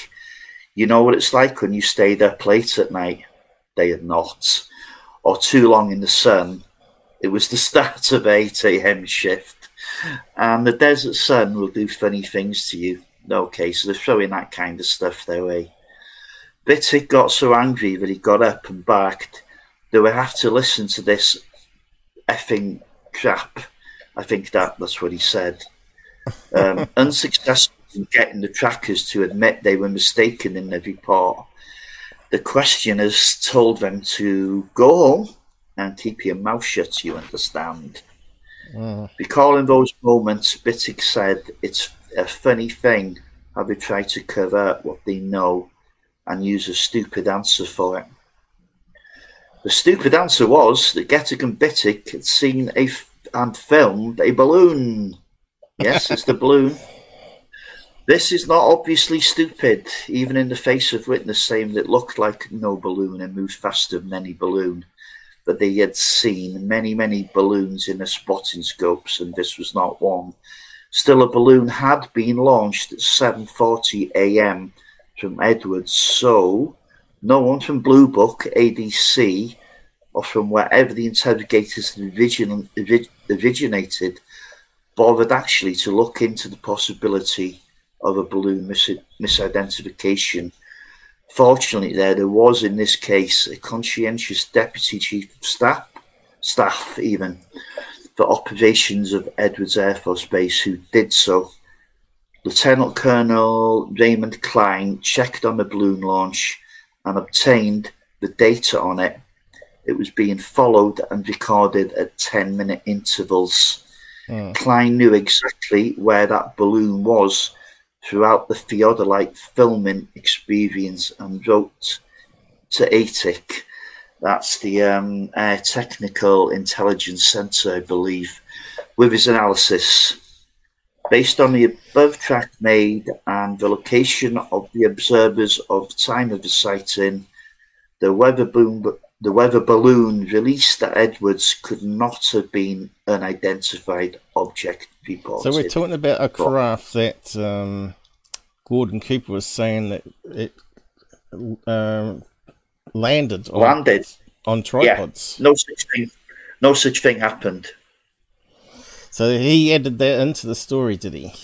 you know what it's like when you stay up late at night? They had not. Or too long in the sun. It was the (laughs) start of 8 a.m. shift. And the desert sun will do funny things to you. Okay, so they're throwing that kind of stuff their way. Bittick got so angry that he got up and barked, they would have to listen to this effing crap. I think that that's what he said. Um, (laughs) unsuccessful in getting the trackers to admit they were mistaken in their report, the questioners told them to go home and keep your mouth shut, you understand. Recalling those moments, Bittick said it's a funny thing how they try to cover up what they know and use a stupid answer for it. The stupid answer was that Gettick and Bittick had seen a f- and filmed a balloon. Yes, it's the balloon. This is not obviously stupid, even in the face of witness saying that it looked like no balloon and moved faster than any balloon. But they had seen many, many balloons in their spotting scopes, and this was not one. Still, a balloon had been launched at 7:40 a.m. from Edwards, so no one from Blue Book, ADC, or from wherever the interrogators origin- originated bothered actually to look into the possibility of a balloon mis- misidentification. Fortunately, there there was in this case a conscientious deputy chief of staff, staff even for operations of Edwards Air Force Base who did so. Lieutenant Colonel Raymond Klein checked on the balloon launch and obtained the data on it. It was being followed and recorded at 10 minute intervals. Klein knew exactly where that balloon was throughout the theodolite filming experience and wrote to ATIC, that's the um, Air Technical Intelligence Centre, I believe, with his analysis. Based on the above track made and the location of the observers of the time of the sighting, the weather boom, the weather balloon released at Edwards could not have been an identified object reported. So we're talking about a craft that um, Gordon Cooper was saying that it um, landed on, landed. on Yeah, tripods. no such thing. No such thing happened. So he added that into the story, did he?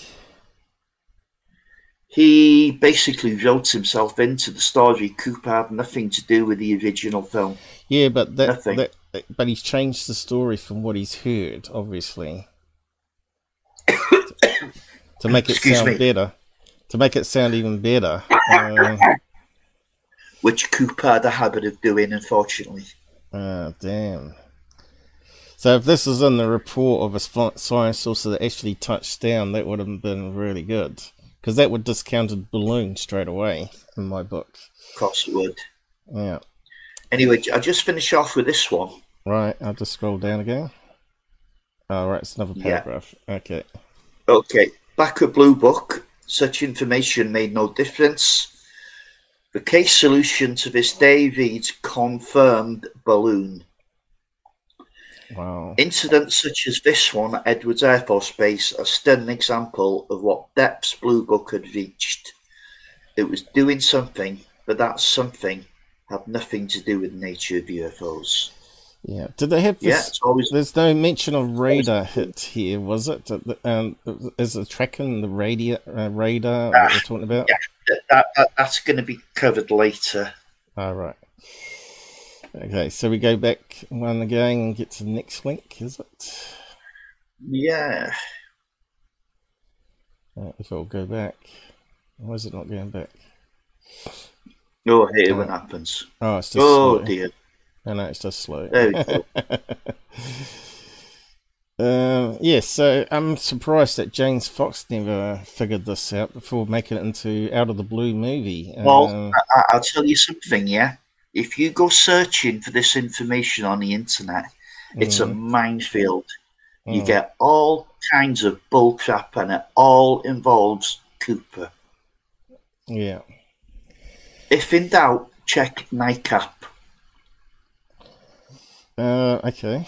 He basically wrote himself into the story. Cooper had nothing to do with the original film. Yeah, but that, that but he's changed the story from what he's heard, obviously, to make it Excuse sound me. better. To make it sound even better. Uh, which Cooper had a habit of doing, unfortunately. Ah, damn. So if this is in the report of a sci- science saucer that actually touched down, that would have been really good. Because that would discounted balloon straight away in my book. Of course it would. Yeah. Anyway, I'll just finish off with this one. Right, I'll just scroll down again. Oh, right, it's another Yeah. paragraph. Okay. Okay, back at Blue Book, such information made no difference. The case solution to this day reads confirmed balloon. Wow. Incidents such as this one at Edwards Air Force Base are still an example of what depths Blue Book had reached. It was doing something, but that something had nothing to do with the nature of UFOs. Yeah. Did they have Yeah, this? it's always There's no mention of radar hit here, was it? Um, is the tracking the radio, uh, radar that we're talking about? yeah, that, that, that- that's going to be covered later. All right. Okay, so we go back one again and get to the next link, is it? Yeah, Uh, if I'll go back. Why is it not going back? oh, I hate it when happens. Oh, it's just Oh slow. dear. No, no, it's just slow. There we go. (laughs) Um, yeah, so I'm surprised that James Fox never figured this out before making it into Out of the Blue movie. Well, Um, I, I'll tell you something, yeah? If you go searching for this information on the internet, it's a minefield. You Mm. get all kinds of bullcrap, and it all involves Cooper. yeah. If in doubt, check NICAP. Uh, okay.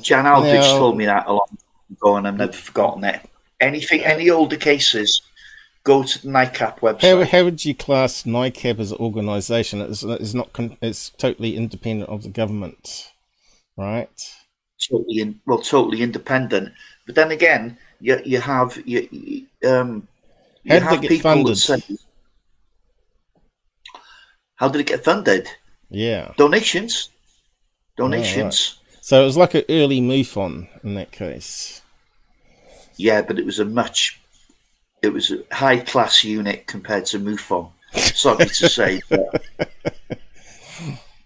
Jan Aldrich Now- told me that a long time ago, and I've never forgotten it. Anything, any older cases, go to the NICAP website. how would you class NICAP as an organisation? It's, it's not. It's totally independent of the government, right? totally in, well, totally independent. But then again, you you have you, you, um, How you did have it get people funded? say, "How did it get funded? Yeah. Donations, donations." So it was like an early MUFON in that case. Yeah, but it was a much, it was a high class unit compared to MUFON. Sorry to say, but (laughs)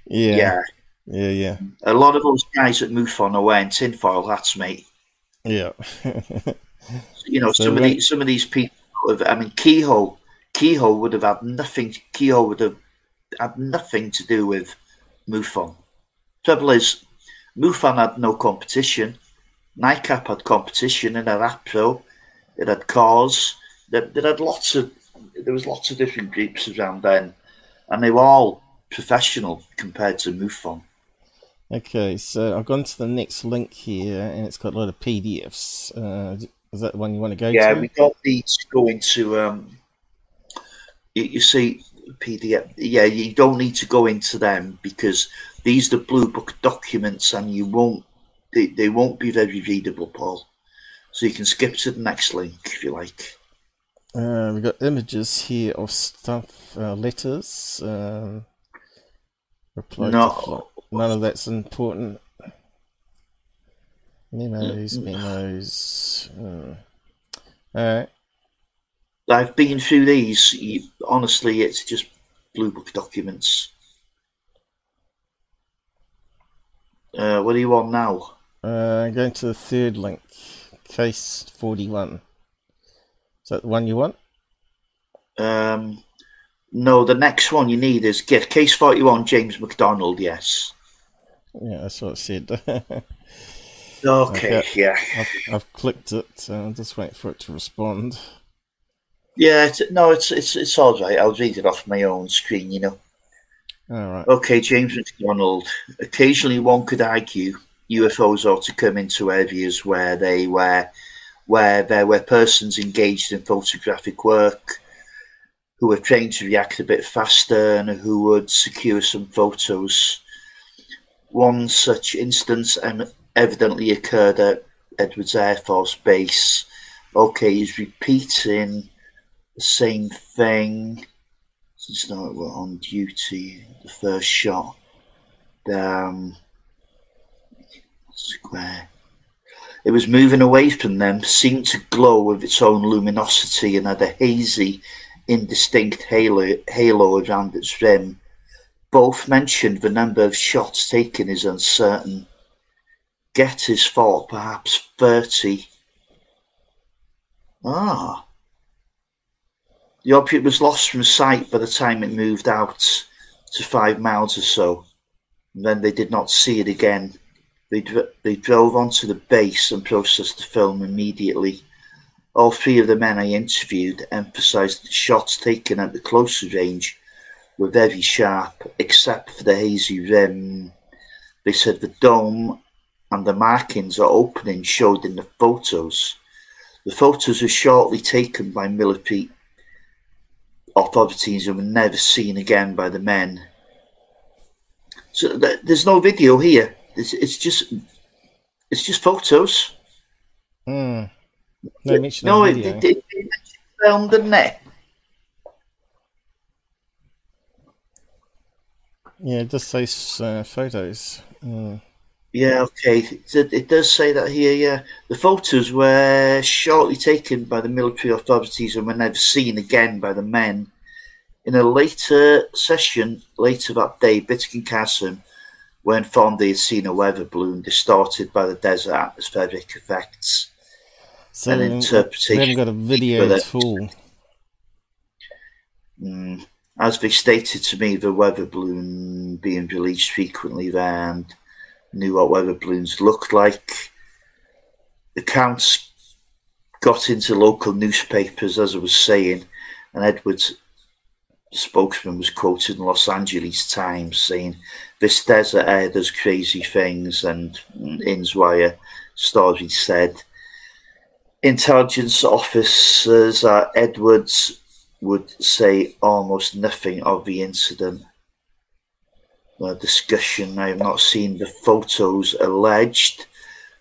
Yeah. yeah, Yeah. Yeah. a lot of those guys at MUFON are wearing tinfoil hats, mate. Yeah. (laughs) you know, So some of these some of these people. Have, I mean, Keyhoe, Keyhoe would have had nothing. Keyhoe would have had nothing to do with MUFON. Trouble is, MUFON had no competition. NICAP had competition in APRO. It had cars. There had lots of there was lots of different groups around then, and they were all professional compared to MUFON. Okay, so I've gone to the next link here, and it's got a lot of PDFs. Uh, is that the one you want to go Yeah, to? Yeah, we got these going to um you, you see PDF yeah, you don't need to go into them because these are blue book documents and you won't they, they won't be very readable, Paul. So you can skip to the next link if you like. Uh, we've got images here of stuff, uh, letters. Um, reply No. None of that's important. Memos, memos. Uh, Alright. I've been through these. You, honestly, it's just blue book documents. Uh, what do you want now? Uh, going to the third link. Case 41. Is that the one you want? Um, no, the next one you need is get case forty one. James McDonald. Yes. Yeah, that's what it said. (laughs) Okay. Okay. Yeah. I've, I've clicked it, so I'll just wait for it to respond. Yeah. It's, no, it's it's it's all right. I'll read it off my own screen. You know. Alright. Okay, James McDonald. Occasionally, one could argue UFOs ought to come into areas where they were, where there were persons engaged in photographic work, who were trained to react a bit faster and who would secure some photos. One such instance um, evidently occurred at Edwards Air Force Base. Okay, he's repeating the same thing. Since now we're on duty, the first shot down square. It was moving away from them, seemed to glow with its own luminosity and had a hazy, indistinct halo, halo around its rim. Both mentioned the number of shots taken is uncertain. Gettys thought perhaps 30. Ah. The object was lost from sight by the time it moved out to five miles or so, and then they did not see it again. They, dr- they drove onto the base and processed the film immediately. All three of the men I interviewed emphasized that shots taken at the closer range were very sharp, except for the hazy rim. They said the dome and the markings or openings showed in the photos. The photos were shortly taken by military authorities and were never seen again by the men. So th- there's no video here. It's, it's just it's just photos. Hmm. No mention No, it, it, it, it didn't it? Yeah, it just says uh, photos. Mm. Yeah, okay. It, it does say that here, yeah. The photos were shortly taken by the military authorities and were never seen again by the men. In a later session, later that day, Bitkin and Informed they had seen a weather balloon distorted by the desert atmospheric effects. So An we interpretation haven't got a video it. tool. Mm. As they stated to me, the weather balloon being released frequently there and knew what weather balloons looked like. The counts got into local newspapers, as I was saying, and Edwards' spokesman was quoted in Los Angeles Times saying, This desert air does crazy things, and Inswire story said, Intelligence officers at Edwards would say almost nothing of the incident. The discussion, I have not seen the photos alleged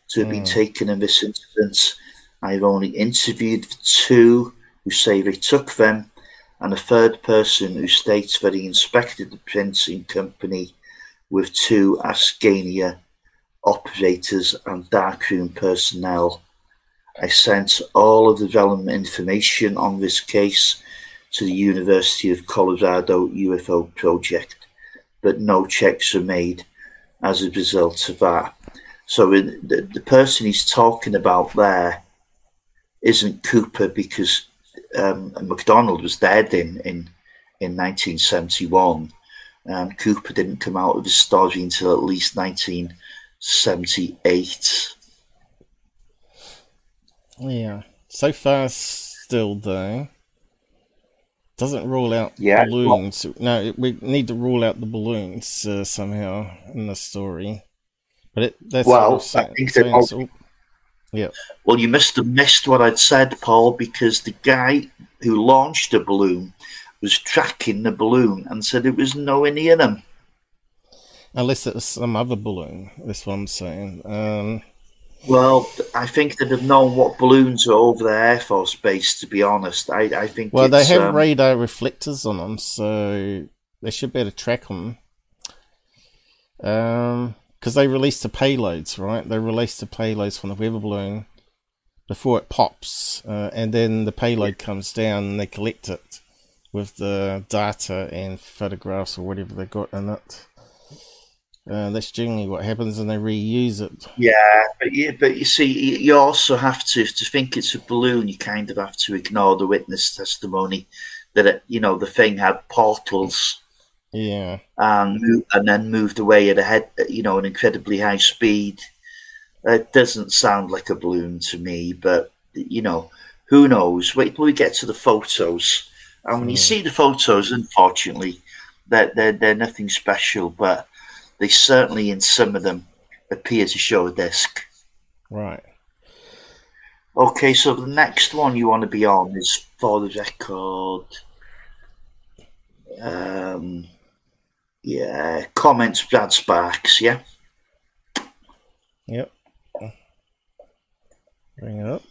to have been hmm. taken in this incident. I have only interviewed the two who say they took them, and a third person who states that he inspected the printing company with two Ascania operators and darkroom personnel. I sent all of the relevant information on this case to the University of Colorado UFO project, but no checks were made as a result of that. So the, the person he's talking about there isn't Cooper because um, McDonald was dead in, in, in 1971. And Cooper didn't come out of his story until at least 1978. Yeah. So far, still though, doesn't rule out Yeah, balloons. no, we need to rule out the balloons uh, somehow in the story. But it, that's Well, I think that all- yeah. Well, you must have missed what I'd said, Paul, because the guy who launched the balloon was tracking the balloon and said it was nowhere near them. Unless it's some other balloon. That's what I'm saying. Um, Well, I think they'd have known what balloons are over the Air Force Base, to be honest. I, I think well, they have um, radar reflectors on them, so they should be able to track them. Um, because they release the payloads, right? They release the payloads from the weather balloon before it pops, uh, and then the payload comes down and they collect it with the data and photographs or whatever they got in it. Uh, that's generally what happens, and they reuse it. Yeah, but you, but you see, you you also have to to think it's a balloon. You kind of have to ignore the witness testimony that it, you know the thing had portals Yeah, and and then moved away at a head, you know, an incredibly high speed. It doesn't sound like a balloon to me, but you know, who knows? Wait till we get to the photos, and when you see the photos, unfortunately, they're they're, they're nothing special, but they certainly, in some of them, appear to show a disc. right. Okay, so the next one you want to be on is for the record. Um, yeah, comments Brad Sparks, yeah? Yep. Bring it up.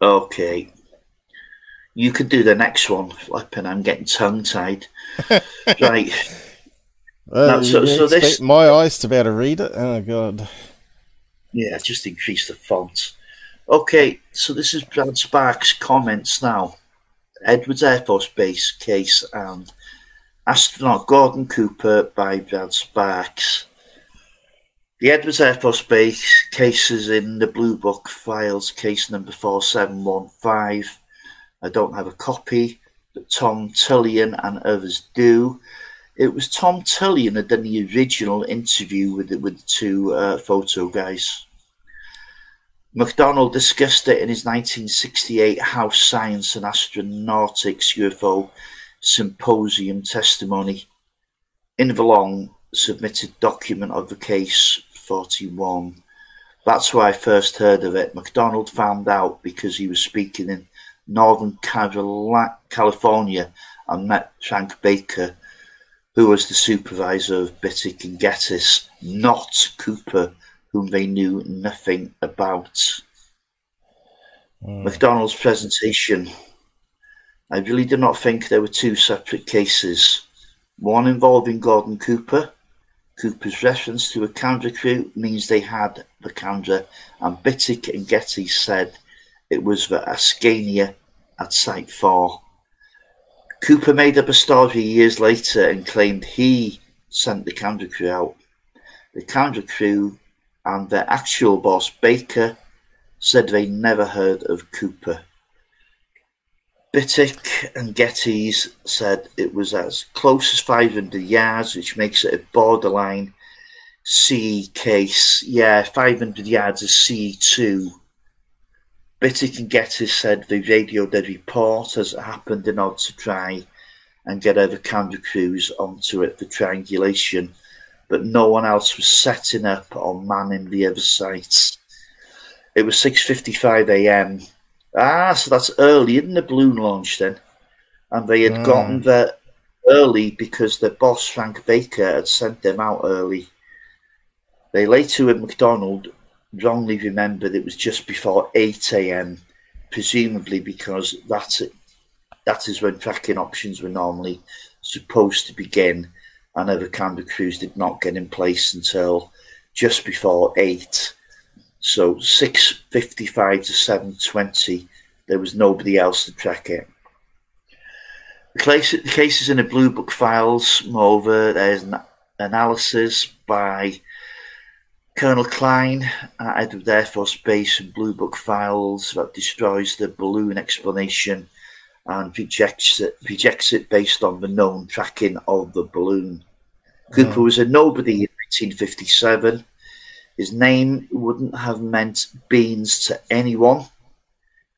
Okay. you could do the next one, flipping. I'm getting tongue tied. (laughs) right. Uh, No, so- so this- my eyes to be able to read it. Oh god. Yeah, just increase the font. Okay, so this is Brad Sparks' comments now. Edwards Air Force Base case and astronaut Gordon Cooper by Brad Sparks. The Edwards Air Force Base case is in the Blue Book files, case number 4715. I don't have a copy, but Tom Tulien and others do. It was Tom Tulien had done the original interview with the, with the two uh, photo guys. McDonald discussed it in his 1968 House Science and Astronautics UFO Symposium testimony. Inverlong submitted document of the case 41. That's where I first heard of it. McDonald found out because he was speaking in Northern California and met Frank Baker, who was the supervisor of Bittick and Gettys, not Cooper, whom they knew nothing about. Hmm. McDonald's presentation. I really do not think there were two separate cases. One involving Gordon Cooper. Cooper's reference to a Canberra crew means they had the Canberra, and Bittick and Getty said it was the Askania at Site 4. Cooper made up a story years later and claimed he sent the Canberra crew out. The Canberra crew and their actual boss, Baker, said they never heard of Cooper. Bittick and Gettys said it was as close as 500 yards, which makes it a borderline C case. Yeah, 500 yards is C2. Bittick and Gettys said they radioed their report as it happened in order to try and get over Canberra crews onto it for triangulation, but no one else was setting up or manning the other sites. It was 6:55 a.m. Ah, so that's early in the balloon launch then, and they had Mm. gotten there early because their boss Frank Baker had sent them out early. They later at McDonald wrongly remembered it was just before 8 a.m., presumably because that's that is when tracking options were normally supposed to begin, and other Canberra crews did not get in place until just before 8. So 6.55 to 7.20, there was nobody else to track it. The case, the case is in the Blue Book files. Moreover, there's an analysis by Colonel Klein uh, at Edward Air Force Base and Blue Book files that destroys the balloon explanation and rejects it, rejects it based on the known tracking of the balloon. Cooper hmm. was a nobody in 1957. His name wouldn't have meant beans to anyone.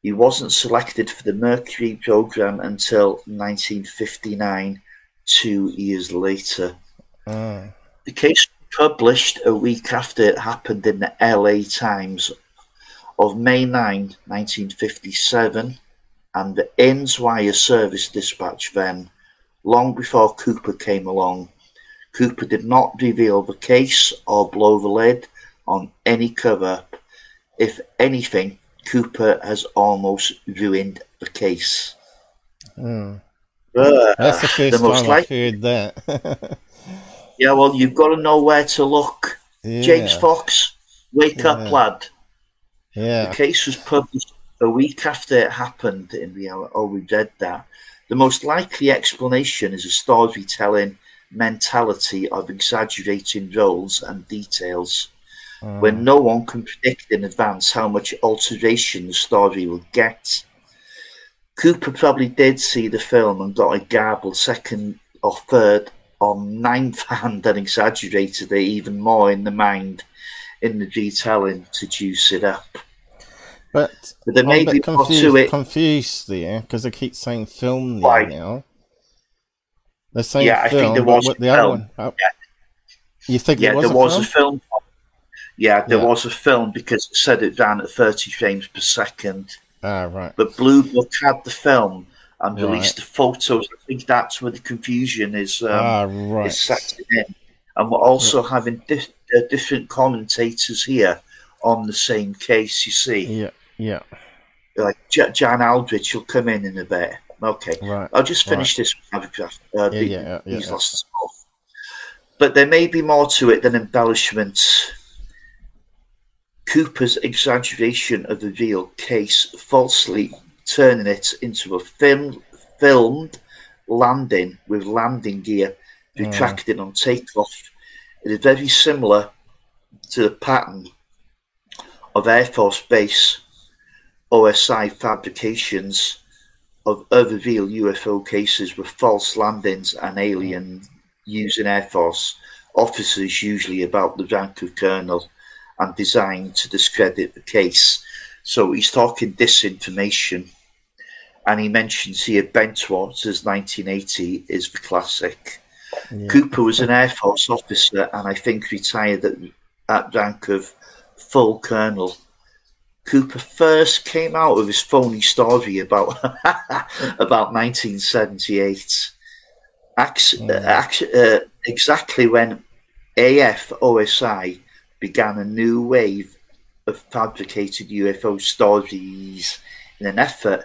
He wasn't selected for the Mercury program until 1959, two years later. Ah. The case was published a week after it happened in the LA Times of May 9, 1957, and the INS Wire Service Dispatch then, long before Cooper came along. Cooper did not reveal the case or blow the lid on any cover up. If anything, Cooper has almost ruined the case. Mm. Uh, That's the first most time like- I've heard that. (laughs) yeah, well, you've got to know where to look. James Fox, wake up, lad. yeah. The case was published a week after it happened in the oh we read that. The most likely explanation is a storytelling mentality of exaggerating roles and details when no one can predict in advance how much alteration the story will get. Cooper probably did see the film and got a garbled second or third or ninth (laughs) hand and exaggerated it even more in the mind in the retelling to juice it up. But But I'm may be confused, it. confused there because they keep saying film there now. They're saying Yeah, I think film, there was the other film. one? oh, You think Yeah, there was, there a, was film? a film. Yeah, there Yeah. was a film because it said it ran at 30 frames per second. Ah, right. But Blue Book had the film and Right. released the photos. I think that's where the confusion is, um, ah, right. is setting in. And we're also having di- uh, different commentators here on the same case, you see. Yeah, yeah. like J- Jan Aldrich will come in in a bit. Okay, Right. I'll just finish this paragraph. Uh, Yeah, the- yeah, yeah, yeah. But there may be more to it than embellishments. Cooper's exaggeration of the real case, falsely turning it into a film, filmed landing with landing gear retracted on takeoff, it is very similar to the pattern of Air Force Base OSI fabrications of other real UFO cases with false landings and alien using Air Force officers, usually about the rank of colonel, and designed to discredit the case. So he's talking disinformation. And he mentions here Bentwaters 1980 is the classic. Cooper was an Air Force officer and I think retired at, at rank of full colonel. Cooper first came out of his phony story about (laughs) about 1978. Ax- uh, ax- uh, exactly when AF OSI began a new wave of fabricated UFO stories in an effort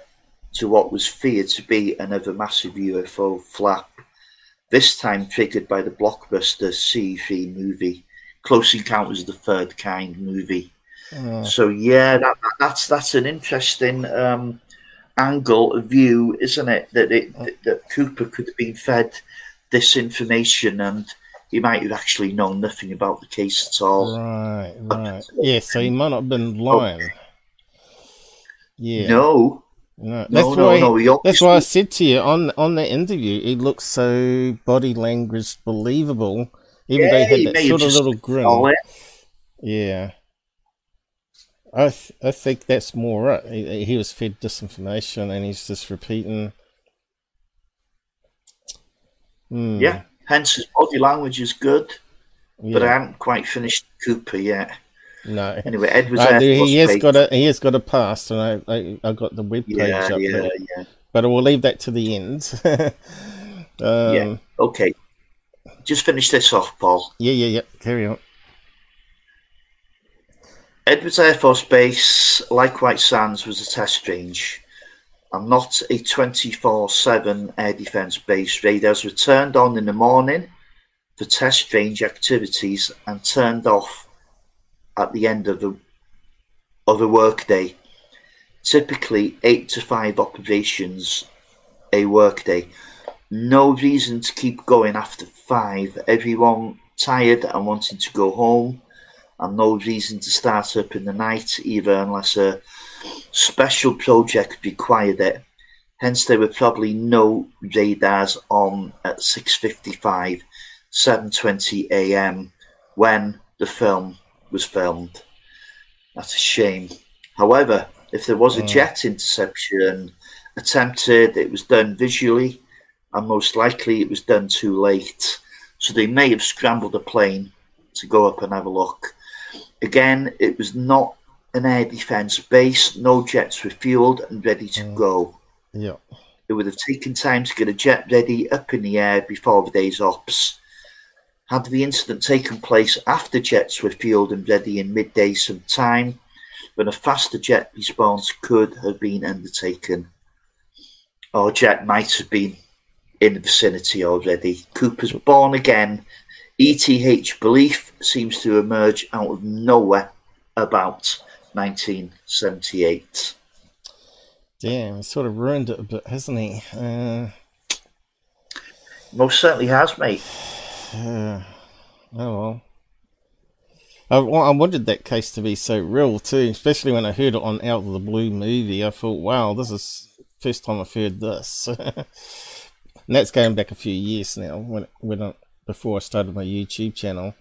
to what was feared to be another massive UFO flap. This time triggered by the blockbuster C3 movie, Close Encounters of the Third Kind movie. So yeah, that, that- that's that's an interesting um, angle of view, isn't it? That it that, that Cooper could have been fed this information and he might have actually known nothing about the case at all. Right, right. Yeah, so he might not have been lying. Yeah. No, No, No, that's no, why. no, he that's why I said to you on on the interview, he looked so body language believable, even though Yeah, he he had that sort of little grin. Oh, it. Yeah, I th- I think that's more right. He, he was fed disinformation, and he's just repeating. Hmm, Yeah, hence his body language is good, but I haven't quite finished Cooper yet. no. Anyway, Edwards Right, Air there- Force he has Base- got a he has got a past, and I I, I got the web page Yeah, up yeah, there, yeah, but I will leave that to the end. (laughs) um, yeah. Okay, just finish this off, Paul. yeah, yeah, yeah. Carry on. Edwards Air Force Base, like White Sands, was a test range and not a 24 7 air defence base. Radars were turned on in the morning for test range activities and turned off at the end of the of a workday. Typically, eight to five operations a workday. No reason to keep going after five. Everyone tired and wanting to go home and no reason to start up in the night either unless a special project required it. Hence, there were probably no radars on at 6:55, 7:20 a.m. when the film was filmed. That's a shame. However, if there was a hmm. jet interception attempted, it was done visually, and most likely it was done too late. So they may have scrambled a plane to go up and have a look. Again, it was not an air defence base. No jets were fueled and ready to mm. go. Yeah. It would have taken time to get a jet ready up in the air before the day's ops. Had the incident taken place after jets were fueled and ready in midday some time, when a faster jet response could have been undertaken. Or jet might have been in the vicinity already. Cooper's born again. ETH belief seems to emerge out of nowhere about 1978. Damn, he sort of ruined it a bit, hasn't he? Uh, Most certainly has, mate. uh, (sighs) oh well. I, I wanted that case to be so real too, especially when I heard it on Out of the Blue movie. I thought, wow, this is first time I've heard this. (laughs) and that's going back a few years now, when when I, before I started my YouTube channel.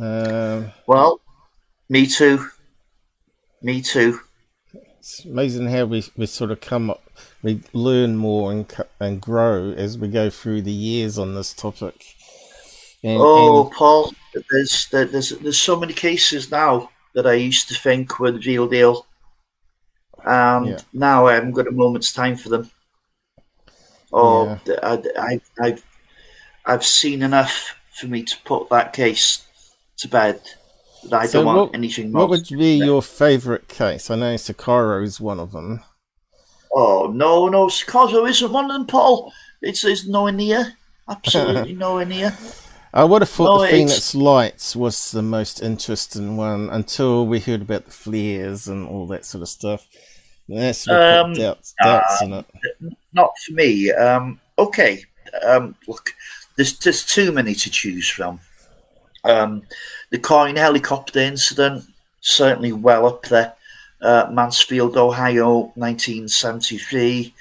Um, Well, me too. Me too. it's amazing how we, we sort of come up, we learn more and and grow as we go through the years on this topic. And, Oh, and- Paul, there's there's there's so many cases now that I used to think were the real deal, and Yeah. now I haven't got a moment's time for them. Oh, I, I, I've I've seen enough for me to put that case to bed. But I So don't want what, anything more. what would be your favourite case? I know Socorro is one of them. Oh no, no, Cosmo isn't one of them, Paul. It's it's nowhere near. (laughs) Absolutely nowhere near. I would have thought No, the it's- Phoenix Lights was the most interesting one until we heard about the flares and all that sort of stuff. That's Um, doubts, doubts in it. Not for me. Um, okay, um, look, there's there's too many to choose from. Um, the Coyne helicopter incident certainly well up there. Uh, Mansfield, Ohio, 1973.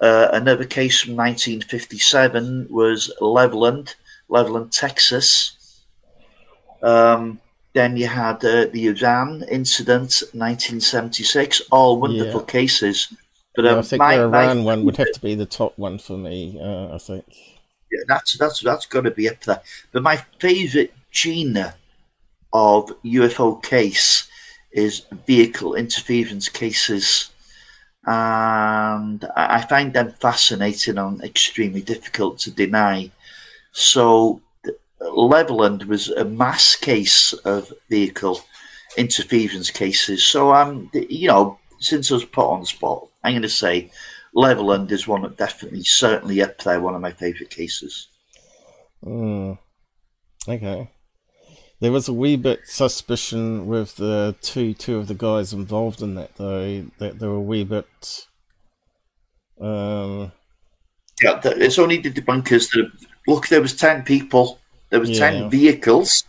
Uh, another case from 1957 was Levelland, Levelland, Texas. Um, then you had uh, the Iran incident, 1976. All wonderful Yeah. cases. But um, I think my- the my Iran one would have (laughs) to be the top one for me. Uh, I think. Yeah, that's that's that's got to be up there. But my favourite genre of UFO case is vehicle interference cases, and I find them fascinating and extremely difficult to deny. So, Levelland was a mass case of vehicle interference cases. So, th- you know, since I was put on spot, I'm going to say Levelland is one that definitely, certainly up there, one of my favourite cases. Mm. Okay. There was a wee bit suspicion with the two two of the guys involved in that though that they were a wee bit. Um. Yeah, it's only the debunkers that look. There was ten people. There was Yeah. ten vehicles.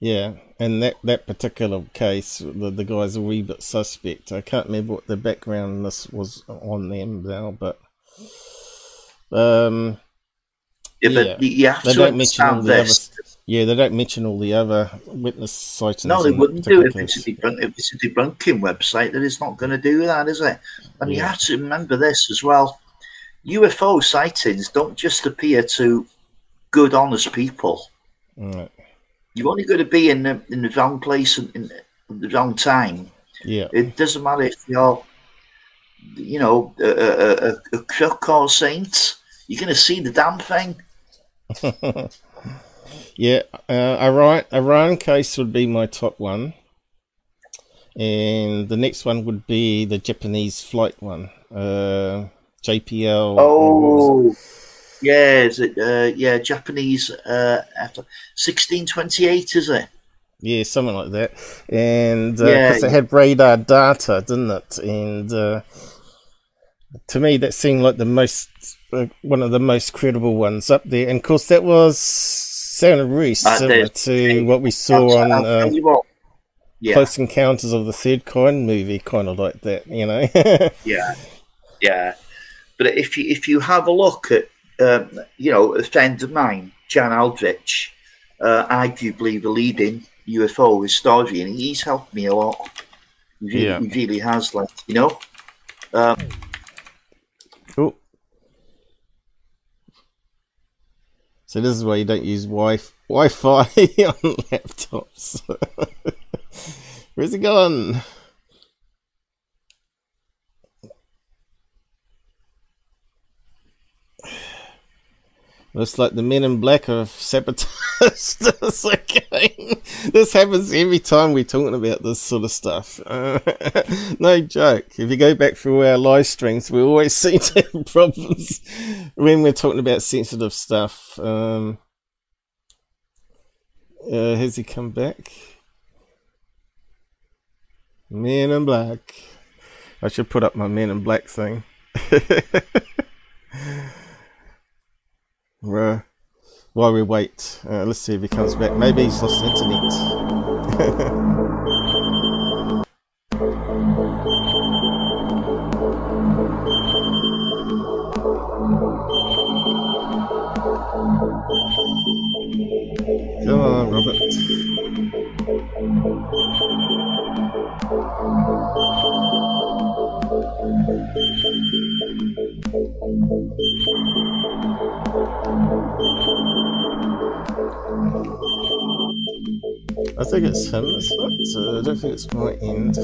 Yeah, and that, that particular case, the, the guy's a wee bit suspect. I can't remember what the background this was on them now, but um, Yeah, Yeah. but you, you have they to don't mention all understand the this. other. Yeah, they don't mention all the other witness sightings. No, they wouldn't do it if it's, a debunk- if it's a debunking website. That is not going to do that, is it? And you have to remember this as well. UFO sightings don't just appear to good, honest people. Right. You've only got to be in the in the wrong place and in, in the wrong time. Yeah. It doesn't matter if you're, you know, a, a, a, a crook or saint. You're going to see the damn thing. (laughs) Yeah, uh, Iran, Iran case would be my top one. And the next one would be the Japanese flight one. Uh, JPL. Oh, yeah, it? Uh, yeah, Japanese. Uh, after sixteen twenty eight, is it? Yeah, something like that. And Yeah. because it had radar data, didn't it? And uh, to me, that seemed like the most, uh, one of the most credible ones up there. And of course, that was sounded really Uh, similar there's- to what we saw on I'll um. Yeah, Close Encounters of the Third Kind movie, kind of like that, you know? (laughs) yeah, yeah. But if you if you have a look at, um, you know, a friend of mine, Jan Aldrich, uh, arguably the leading UFO historian, he's helped me a lot. He really, Yeah. he really has, like you know. Um, Cool. So this is why you don't use wi Wi-Fi (laughs) on laptops. (laughs) Where's it gone? Looks like the men in black have sabotaged us again. This happens every time we're talking about this sort of stuff. Uh, (laughs) no joke. If you go back through our live streams, we always (laughs) seem to have problems when we're talking about sensitive stuff. Um, uh, has he come back? Men in black. I should put up my men in black thing. (laughs) While we wait, uh, let's see if he comes back. Maybe he's lost internet. (laughs) Come on, Robert. I think it's him. It's not. Uh, I don't think it's my end.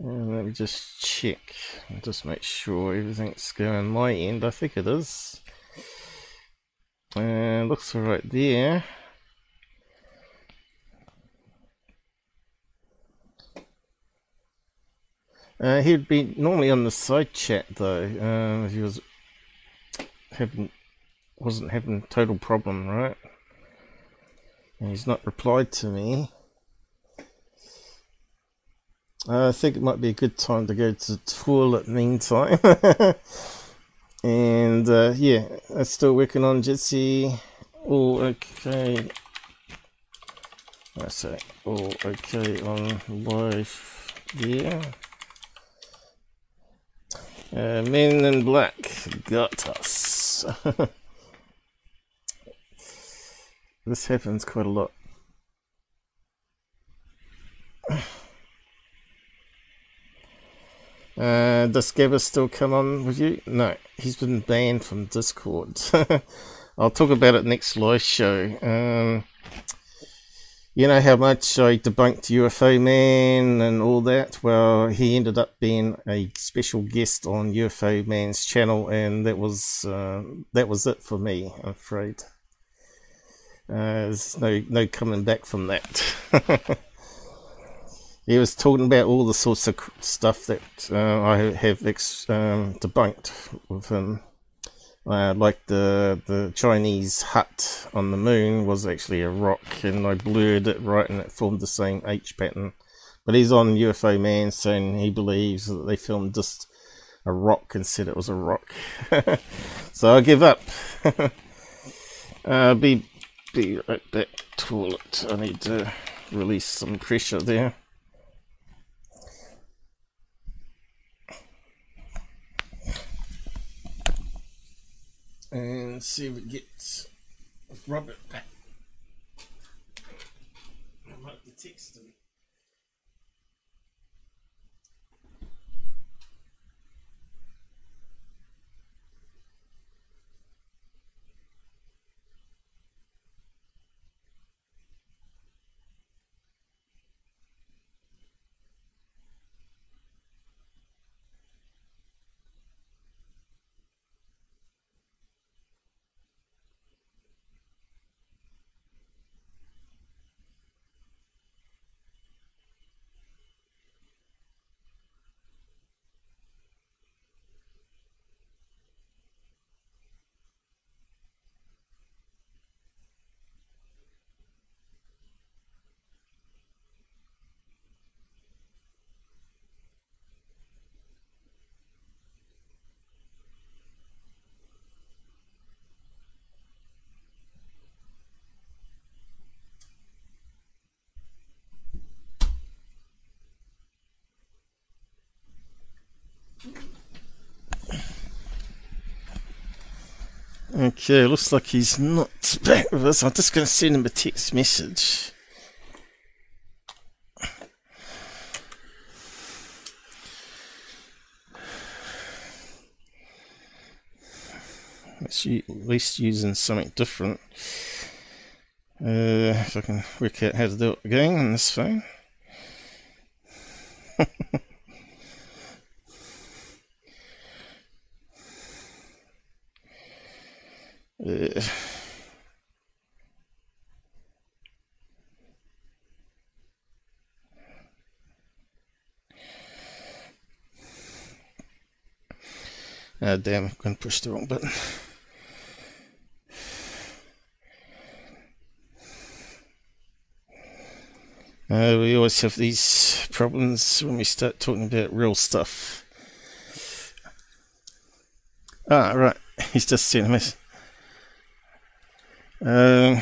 And let me just check. Just make sure everything's going my end. I think it is. And looks alright there. Uh, he'd be normally on the side chat though. Um, he was having wasn't having total problem, right? And he's not replied to me. Uh, I think it might be a good time to go to the toilet meantime. (laughs) and uh, yeah, I'm still working on Jitsi. All okay. I say all okay on life Yeah. Uh, Men in Black got us. (laughs) this happens quite a lot. (coughs) Uh, does Gabba still come on with you? No, he's been banned from Discord. (laughs) I'll talk about it next live show. Um, you know how much I debunked UFO Man and all that? Well, he ended up being a special guest on UFO Man's channel, and that was uh, that was it for me. I'm afraid. Uh, there's no no coming back from that. (laughs) he was talking about all the sorts of stuff that uh, I have ex- um, debunked with him. Uh, like the the Chinese hut on the moon was actually a rock, and I blurred it right, and it formed the same H pattern. But he's on UFO Man saying he believes that they filmed just a rock and said it was a rock. (laughs) so I give up. (laughs) uh, be be right back. Toilet. I need to release some pressure there. and see if it gets Robert back. I might be texting. Okay, looks like he's not back with us. (laughs) I'm just going to send him a text message. Let's at least using something different. Uh, if I can work out how to do it again on this phone. (laughs) Uh, (sighs) damn, I'm going to push the wrong button. Uh, we always have these problems when we start talking about real stuff. Ah, right. (laughs) He's just sent a message. Uh,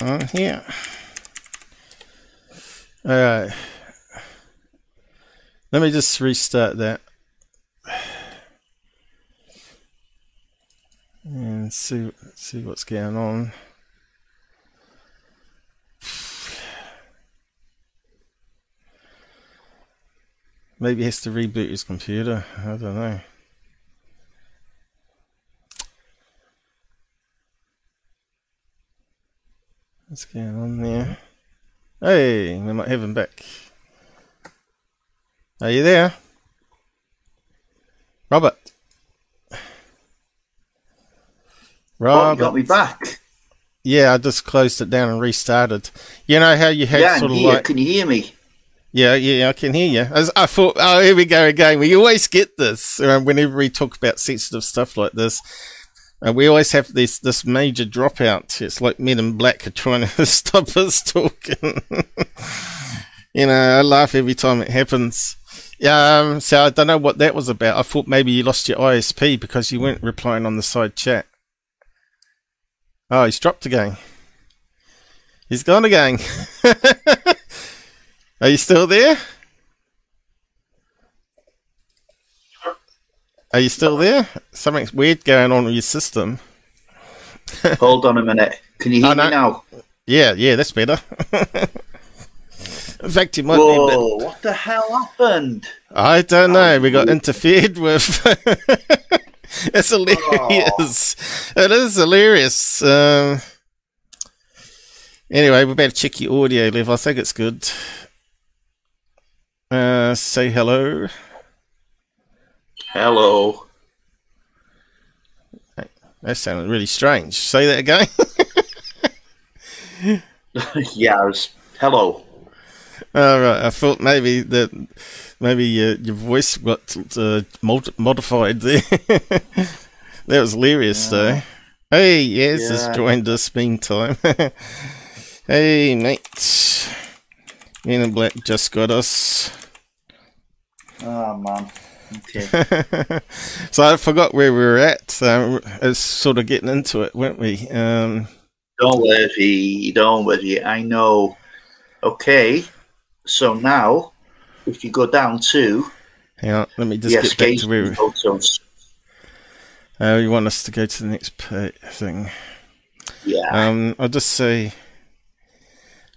uh, yeah. All right. Let me just restart that. And see see what's going on. Maybe he has to reboot his computer. I don't know. What's going on there? Hey, we might have him back. Are you there? Robert. Oh, Robert. you got me back. Yeah, I just closed it down and restarted. You know how you had Yeah, sort of here. like Can you hear me? Yeah, yeah, I can hear you. As I thought, oh, here we go again. We always get this whenever we talk about sensitive stuff like this. And we always have this this major dropout. It's like Men in Black are trying to (laughs) stop us talking. (laughs) you know, I laugh every time it happens. Um, so I don't know what that was about. I thought maybe you lost your ISP because you weren't replying on the side chat. Oh, he's dropped again. He's gone again. (laughs) Are you still there? Are you still there? Something's weird going on with your system. (laughs) Hold on a minute. Can you hear Oh, no. me now? Yeah, yeah, that's better. In fact, you might be a bit. Whoa! What the hell happened? I don't know. We got interfered with. (laughs) it's hilarious. It is hilarious. Um, anyway, we better check your audio level. I think it's good. Uh, say hello. Hello. That sounded really strange. Say that again. (laughs) (laughs) yeah, I was. Hello. All right. I thought maybe that maybe uh, your voice got uh, mod- modified there. (laughs) that was hilarious, though. Hey, yes, Yeah. has joined us meantime. hey, mate. Men in Black just got us. Oh man. Okay. (laughs) so I forgot where we were at. Um, it's sort of getting into it, weren't we? Um, don't worry. Don't worry. I know. Okay. So now, if you go down to hang on, let me just get back to where we photos. uh, you want us to go to the next thing. Yeah. Um, I'll just say,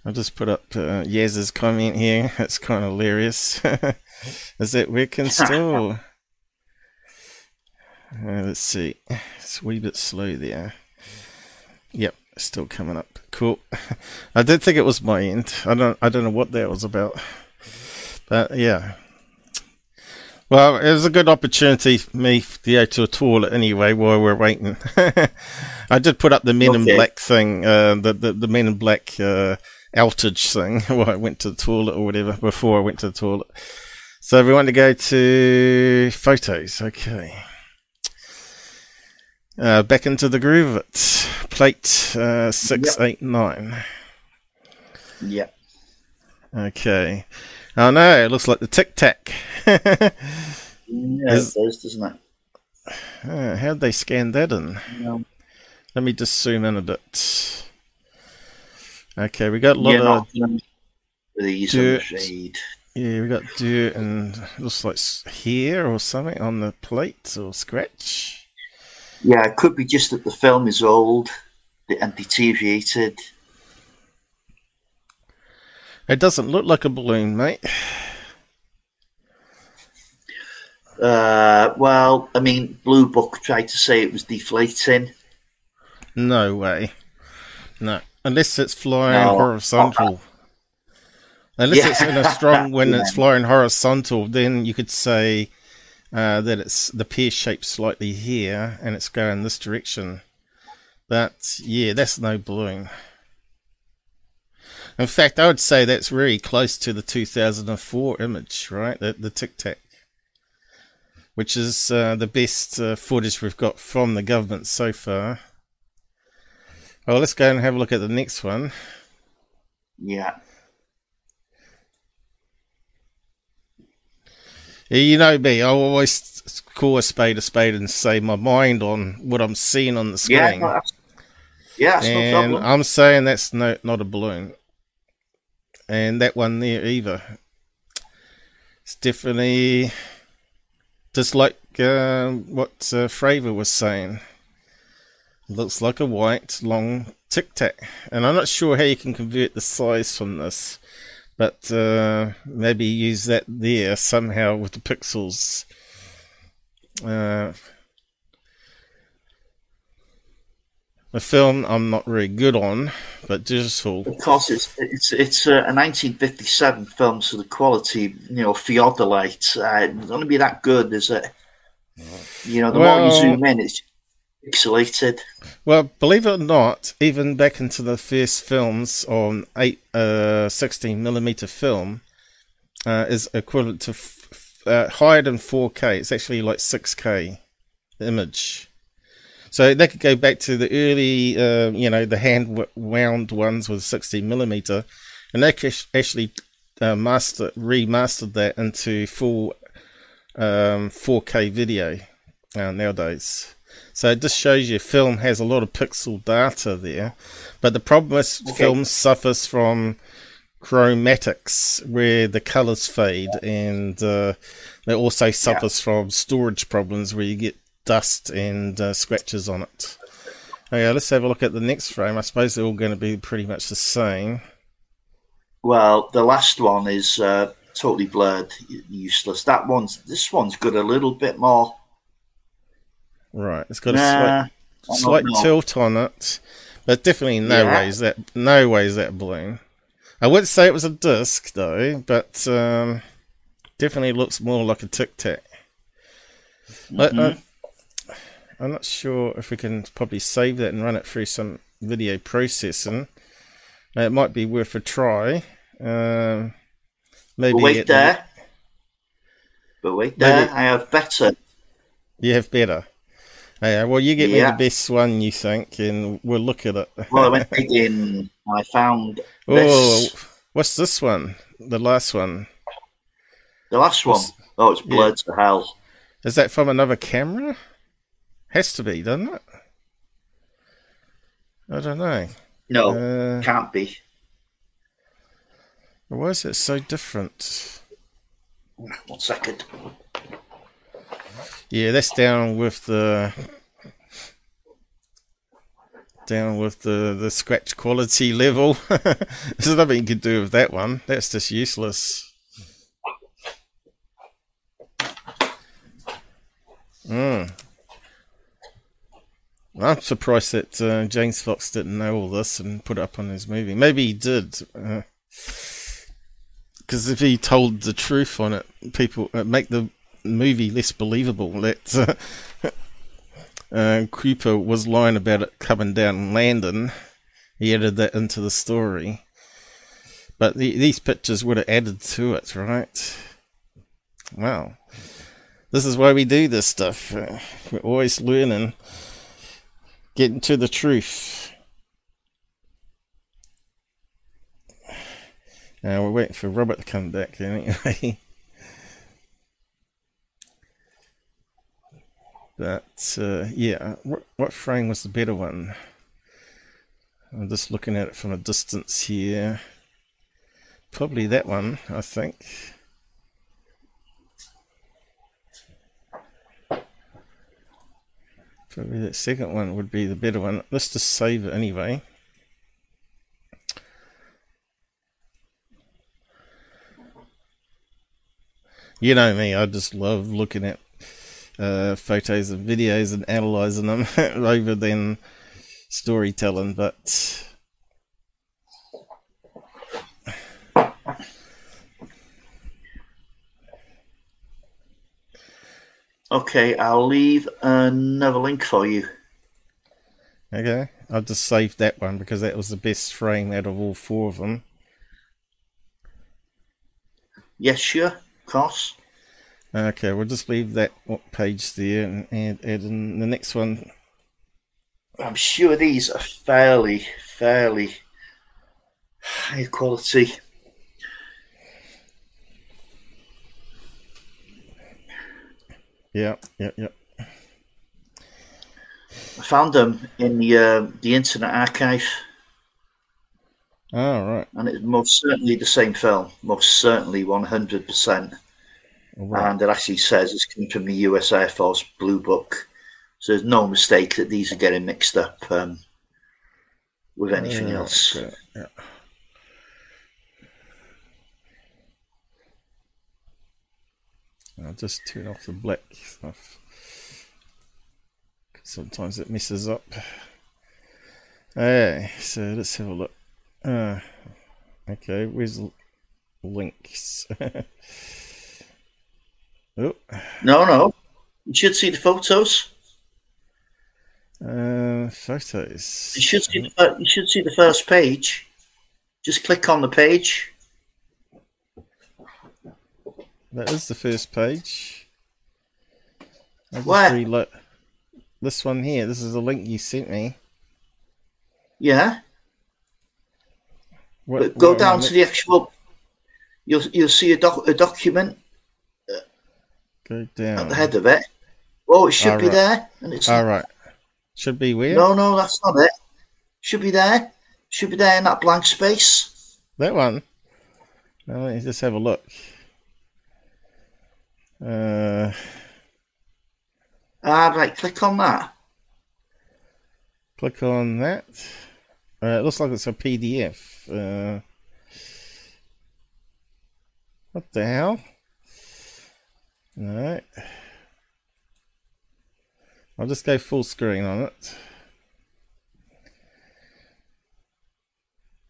I'll just put up uh, Yaz's comment here. It's kind of hilarious. (laughs) Is that we can still? Uh, let's see. It's a wee bit slow there. Yep, still coming up. Cool. (laughs) I did think it was my end. I don't. I don't know what that was about. But yeah. Well, it was a good opportunity for me to go to a toilet anyway while we're waiting. (laughs) I did put up the Men in Black thing, uh, the, the the Men in Black uh, outage thing (laughs) while I went to the toilet or whatever before I went to the toilet. So we want to go to photos. Okay. Uh, back into the groove of it. Plate uh, six eight nine. yeah. Okay. Oh no, it looks like the Tic Tac. uh, Yeah, Is- it does, doesn't it? how'd they scan that in? No. Let me just zoom in a bit. Okay, we got a lot You're of not I'm dirt. Yeah, we got dirt and it looks like hair or something on the plate or scratch. Yeah, it could be just that the film is old and deteriorated. It doesn't look like a balloon, mate. Uh, well, I mean, Blue Book tried to say it was deflating. No way. No, unless it's flying No. horizontal. Unless it's in a strong (laughs) wind and it's flying horizontal, then you could say uh, that it's the pear shaped slightly here and it's going this direction. But yeah, that's no balloon. In fact, I would say that's very close to the 2004 image, right? The, the Tic Tac, which is uh, the best uh, footage we've got from the government so far. Well, let's go and have a look at the next one. Yeah. You know me, I always call a spade a spade and say my mind on what I'm seeing on the Yeah, screen. no, yeah, no and problem. I'm saying that's no, not a balloon. And that one there either. It's definitely just like uh, what uh, Fravor was saying. Looks like a white, long tic tac. And I'm not sure how you can convert the size from this. But uh, maybe use that there somehow with the pixels. Uh, the film I'm not very good on, but digital. Because it's it's it's a 1957 film, so the quality, you know, theodolite, uh, it's going to be that good, is it? You know, the more you zoom in, it's pixelated. Well, believe it or not, even back into the first films on eight, uh, 16 millimeter film, uh, is equivalent to f- uh, higher than 4K. It's actually like 6K image. So they could go back to the early, uh, you know, the hand wound ones with 16 millimeter, and they actually uh, master remastered that into full um, 4K video uh, nowadays. So it just shows you film has a lot of pixel data there, but the problem is Okay. film suffers from chromatics where the colors fade, and uh, it also suffers from storage problems where you get dust and uh, scratches on it. Okay, let's have a look at the next frame. I suppose they're all going to be pretty much the same. Well, the last one is uh, totally blurred, useless. That one's this one's got a little bit more. Right, it's got a slight, slight tilt on it, but definitely no Yeah. way is that no way is that balloon. I would say it was a disc though, but um, definitely looks more like a tic tac. Uh, I'm not sure if we can probably save that and run it through some video processing. It might be worth a try. Um, maybe But wait at the- there. But wait Maybe- there, I have better. you have better. Yeah, well, you get me Yeah. the best one you think, and we'll look at it. Well, I went (laughs) digging. I found Oh, this. what's this one? The last one. The last one. Oh, it's blurred to hell. Is that from another camera? Has to be, doesn't it? I don't know. No, Uh, can't be. why is it so different? One second. Yeah, that's down with the down with the the scratch quality level. (laughs) There's nothing you can do with that one. That's just useless. Mm. I'm surprised that uh, James Fox didn't know all this and put it up on his movie. Maybe he did. Because if he told the truth on it, people uh, make the movie less believable. That uh, uh, Cooper was lying about it coming down Landon. He added that into the story. But the, these pictures would have added to it, right? Wow. This is why we do this stuff. Uh, we're always learning, getting to the truth. Now we're waiting for Robert to come back anyway. (laughs) But uh, yeah, what, what frame was the better one? I'm just looking at it from a distance here. Probably that one, I think. Probably that second one would be the better one. Let's just save it anyway. You know me, I just love looking at uh, photos and videos and analyzing them (laughs) rather than storytelling. But Okay, I'll leave another link for you. okay, I've just saved that one because that was the best frame out of all four of them. Yes, sure, of course. Okay, we'll just leave that page there and add, add in the next one. I'm sure these are fairly, fairly high quality. Yeah, yeah, yeah. I found them in the uh, the Internet Archive, Oh, right. and it's most certainly the same film. Most certainly, one hundred percent and it actually says it's coming from the U.S. Air Force Blue Book. So there's no mistake that these are getting mixed up um, with anything yeah, else. Yeah. I'll just turn off the black stuff. Sometimes it messes up. Hey, so let's have a look. Uh, okay, where's links? (laughs) oh, No, no. You should see the photos. uh, photos. You should see the, you should see the first page. Just click on the page. That is the first page. Where? reload- This one here. This is the link you sent me. Yeah. What, go what am I down to the actual. You'll you'll see a, doc, a document Go at the head of it. Oh, it should be Alright. there, and it's All right. Should be where? no, no, that's not it. Should be there. Should be there in that blank space. That one. Now let me just have a look. Uh, Ah, right. Click on that. click on that. Uh, it looks like it's a PDF. Uh, what the hell? No. I'll just go full screen on it.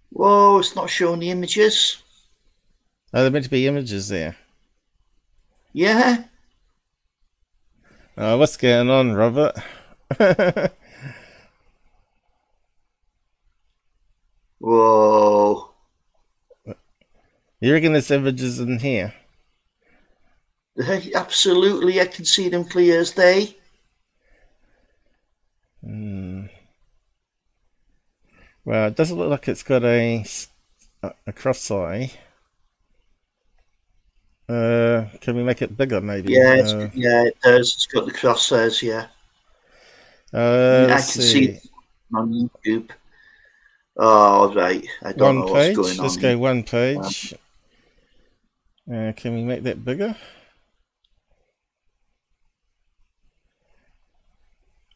Whoa, it's not showing the images. Oh, there meant to be images there. Yeah. Uh, what's going on, Robert? (laughs) Whoa. you reckon there's images in here? Absolutely, I can see them clear as day. Hmm. Well, it doesn't look like it's got a a cross eye. Uh, can we make it bigger, maybe? Yeah, it's, Uh, yeah, it does. It's got the crosshairs. Yeah, uh, I can let's see it on YouTube. Oh, right. I don't One know page. what's going Let's on. go one page. Uh, can we make that bigger?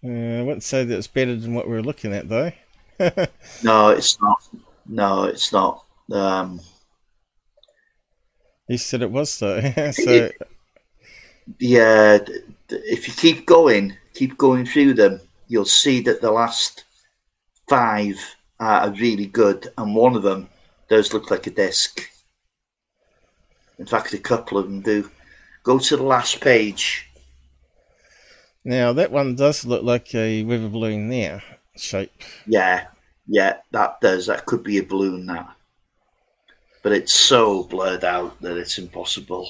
Uh, I wouldn't say that it's better than what we we're looking at, though. (laughs) No, it's not. No, it's not. Um, You said it was, though. (laughs) so, yeah, if you keep going, keep going through them, you'll see that the last five are really good, and one of them does look like a disc. In fact, a couple of them do. Go to the last page. Now, that one does look like a weather balloon there shape. Yeah, yeah, that does. That could be a balloon, that. But it's so blurred out that it's impossible.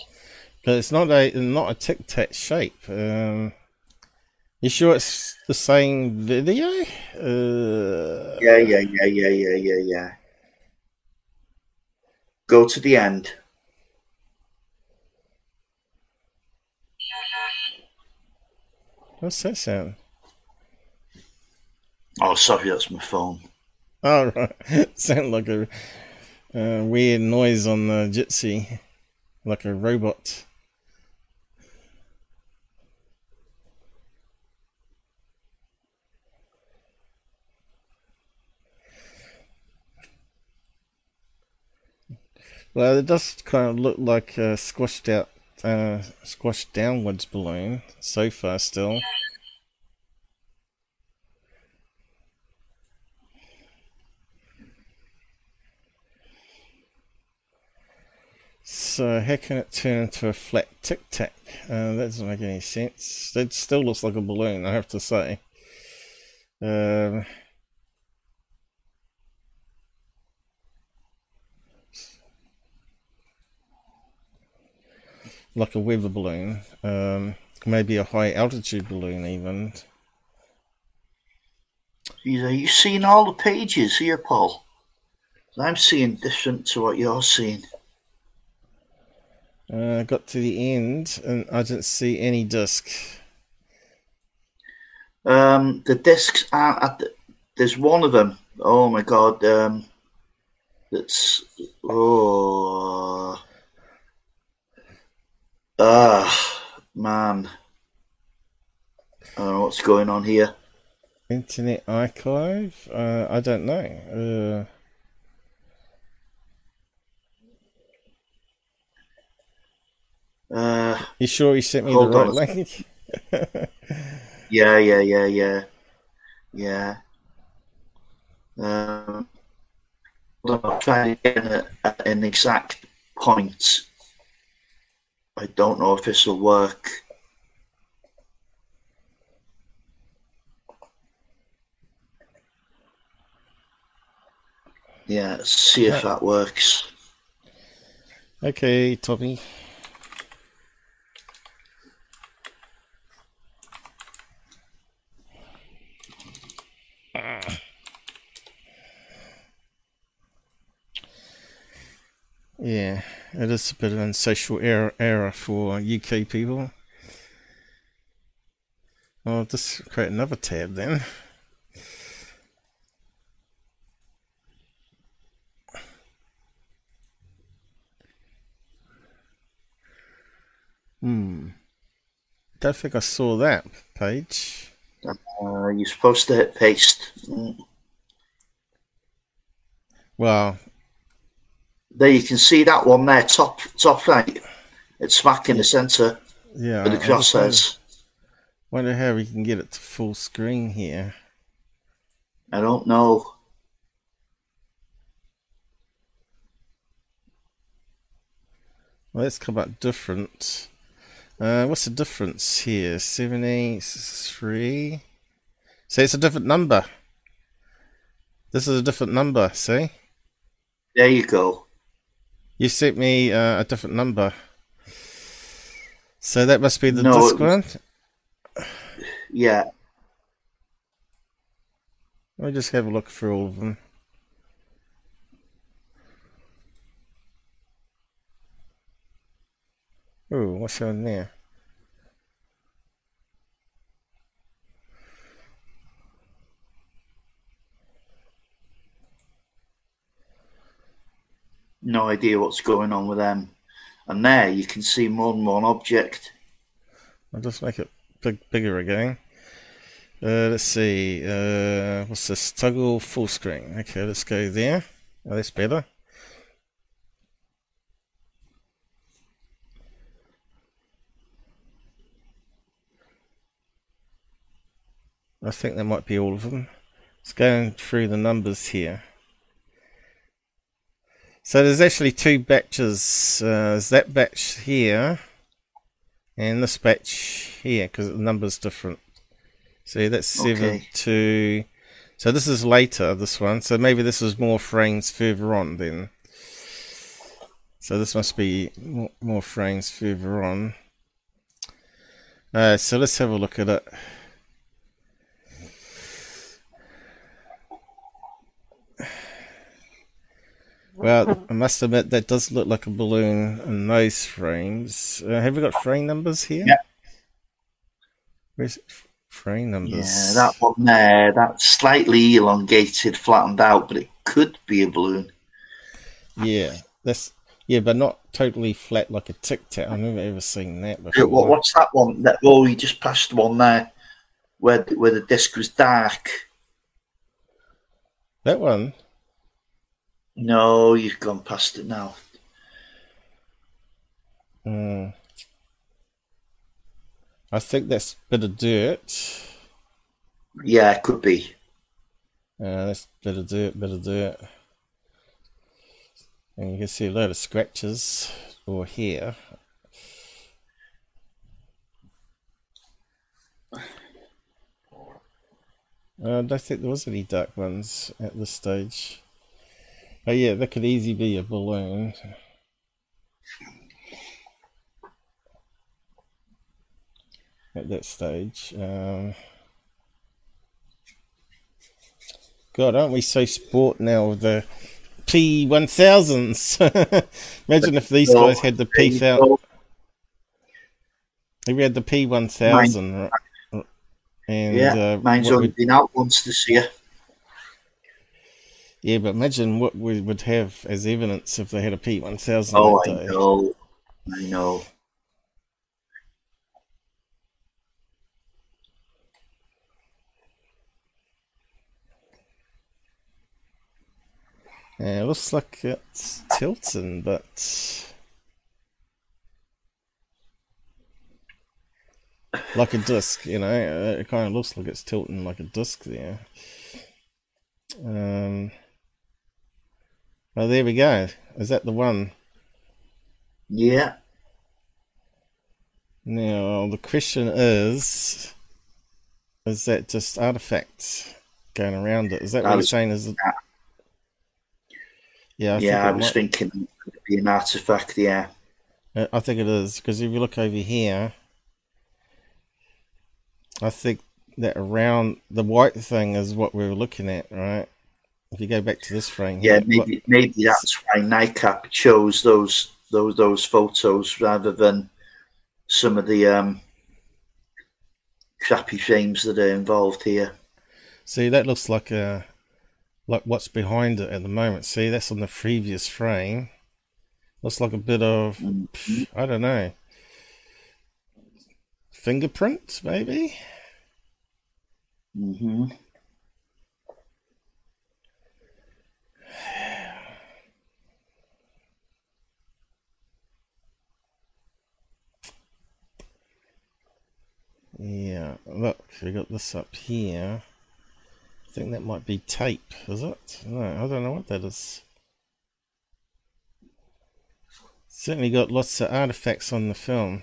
But it's not a not a tic tac shape. Um, you sure it's the same video? Uh, Yeah, yeah, yeah, yeah, yeah, yeah, yeah. Go to the end. What's that sound? Oh, sorry, that's my phone. Oh, right. (laughs) Sound like a uh, weird noise on the Jitsi, like a robot. Well, it does kind of look like a squashed out, uh, squashed downwards balloon so far still. So how can it turn into a flat tic tac? Uh, that doesn't make any sense. It still looks like a balloon, I have to say. Um, like a weather balloon, um, maybe a high altitude balloon, even. Jeez, Are you seeing all the pages here, Paul? I'm seeing different to what you're seeing. Uh, got to the end and I didn't see any disc. Um, the discs aren't at the, there's one of them. Oh my god. Um, that's oh. Ah, man. I don't know what's going on here. Internet Archive? Uh, I don't know. Uh, Uh, You sure you sent me the right on. link? (laughs) yeah, yeah, yeah, yeah, yeah. Um, I'm trying to get an exact point. I don't know if this will work. Yeah, see if that works. Okay, Tommy. Yeah, it is a bit of a social error, error for UK people. I'll just create another tab then. Hmm. Don't think I saw that page. Uh, you're supposed to hit paste. Mm. Well, There you can see that one there, top top right. It's smack in the centre yeah. where the I cross wonder- how we can get it to full screen here. I don't know. Well, let's come up different. Uh, what's the difference here? 73. See, it's a different number. This is a different number, see? There you go. You sent me uh, a different number. So that must be the No, disc one. Yeah. Let me just have a look through all of them. Ooh, what's on there? No idea what's going on with them. And there you can see more than one object. I'll just make it big, bigger again. Uh, let's see. Uh, what's this? Toggle full screen. Okay, let's go there. Oh, that's better. I think that might be all of them. It's going through the numbers here. So there's actually two batches. Uh, there's that batch here and this batch here because the number's different. See, that's seven Okay. to. So this is later, this one. So maybe this is more frames further on then. So this must be more, more frames further on. Uh, so let's have a look at it. Well, I must admit that does look like a balloon in those frames. Uh, have we got frame numbers here? Yeah. Where's frame numbers? Yeah, that one there, that's slightly elongated, flattened out, but it could be a balloon. Yeah, that's yeah, but not totally flat like a tic tac. I've never ever seen that before. what- What's that one? That oh, you just passed the one there, where where the disc was dark. That one? No, you've gone past it now. Hmm. I think that's a bit of dirt. Yeah, it could be. Uh, that's a bit of dirt, bit of dirt. And you can see a load of scratches or here. Uh, I don't think there was any dark ones at this stage. But yeah, that could easily be a balloon. At that stage. Um, God, aren't we so sport now with the P1000s? (laughs) Imagine if these guys had the P1000. go. If we had the P1000, right? And yeah, uh, mine's only been out once this year. Yeah, but imagine what we would have as evidence if they had a P1000 Oh, I day. know. I know. Yeah, it looks like it's tilting, but like a disc, you know. It kind of looks like it's tilting like a disc there. Um, oh, there we go. Is that the one? Yeah. Now, the question is is that just artifacts going around it? Is that I what you're was- saying? Is it? Yeah, I yeah, I was might- thinking it could be an artifact, yeah. Uh, I think it is because if you look over here, I think that around the white thing is what we were looking at, right? If you go back to this frame, Yeah, look- maybe maybe that's why NICAP chose those those those photos rather than some of the um crappy frames that are involved here. see that looks like a like what's behind it at the moment. See, that's on the previous frame. Looks like a bit of I don't know fingerprint, maybe. hmm Yeah, look, we got this up here. I think that might be tape, is it? No, I don't know what that is. Certainly got lots of artifacts on the film.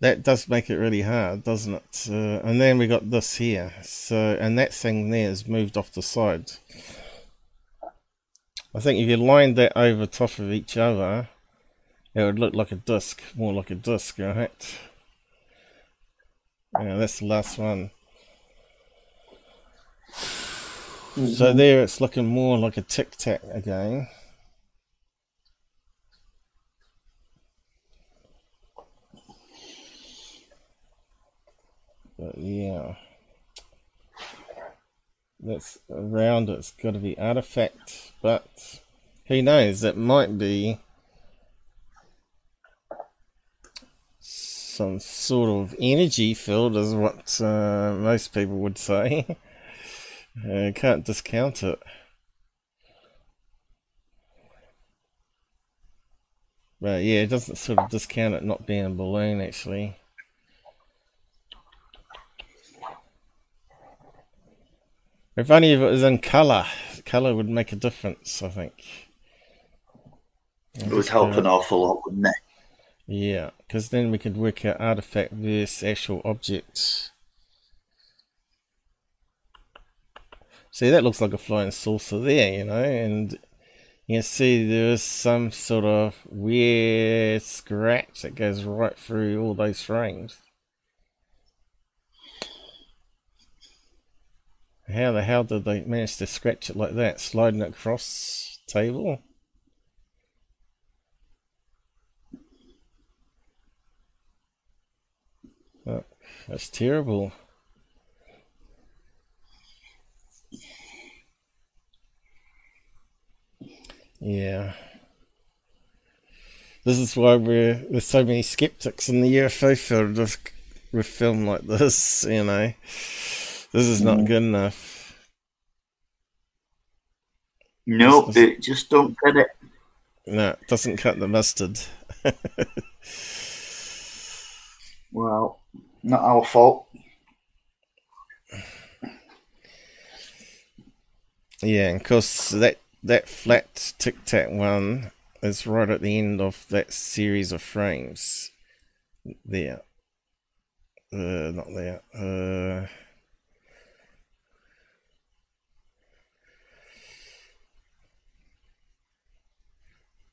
That does make it really hard, doesn't it? Uh, and then we got this here. So, and that thing there is moved off the side. I think if you lined that over top of each other, it would look like a disc, more like a disc, right? Yeah, that's the last one. Mm-hmm. So there it's looking more like a tic tac again. But yeah. That's around it's gotta be artifact, but who knows, it might be some sort of energy field is what uh, most people would say. (laughs) uh, can't discount it. But yeah, it doesn't sort of discount it not being a balloon actually. If only if it was in colour. Colour would make a difference, I think. It would help an awful lot, wouldn't it? Yeah, because then we could work out artifact versus actual object. See, that looks like a flying saucer there, you know, and you can see there is some sort of weird scratch that goes right through all those frames. How the hell did they manage to scratch it like that, sliding it across table? That's terrible. Yeah. This is why we're there's so many skeptics in the UFO field with with film like this, you know. This is not mm. good enough. No, it just don't get it. No, it doesn't cut the mustard. (laughs) Well, not our fault. Yeah, and of course that that flat tic tac one is right at the end of that series of frames. There. Uh, not there. Uh,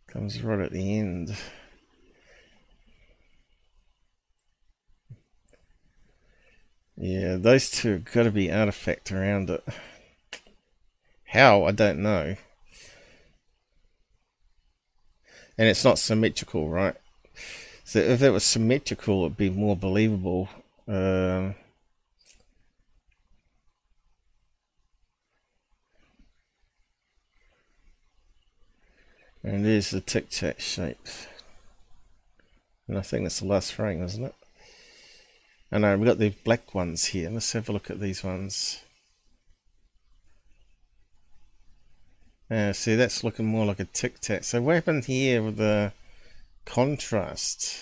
comes right at the end. Yeah, those two have got to be artifact around it. How? I don't know. And it's not symmetrical, right? So if it was symmetrical, it'd be more believable. Um, and there's the tic tac shape. And I think that's the last frame, isn't it? I know, we've got the black ones here. Let's have a look at these ones. Uh, see, that's looking more like a tic tac. So, what happened here with the contrast?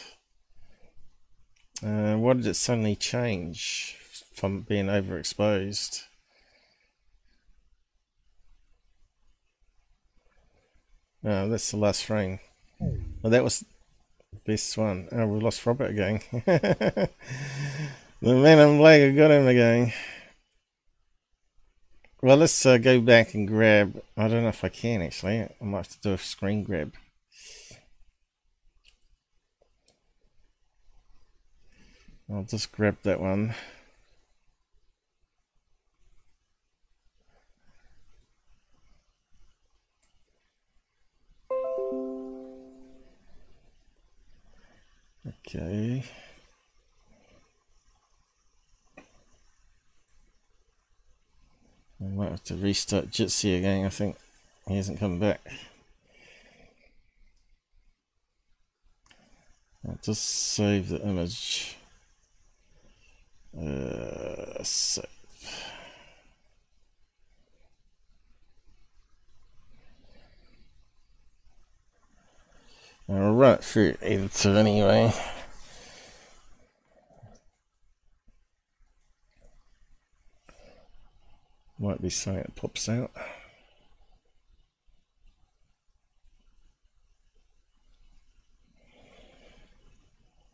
Uh, why did it suddenly change from being overexposed? Oh, that's the last frame. Well, that was this one. Oh, we lost Robert again. (laughs) the man in black got him again. Well, let's uh, go back and grab. I don't know if I can actually. I might have to do a screen grab. I'll just grab that one. Okay. I might have to restart Jitsi again, I think. He hasn't come back. I'll just save the image. Uh, save. It through editor anyway. Might be something that pops out.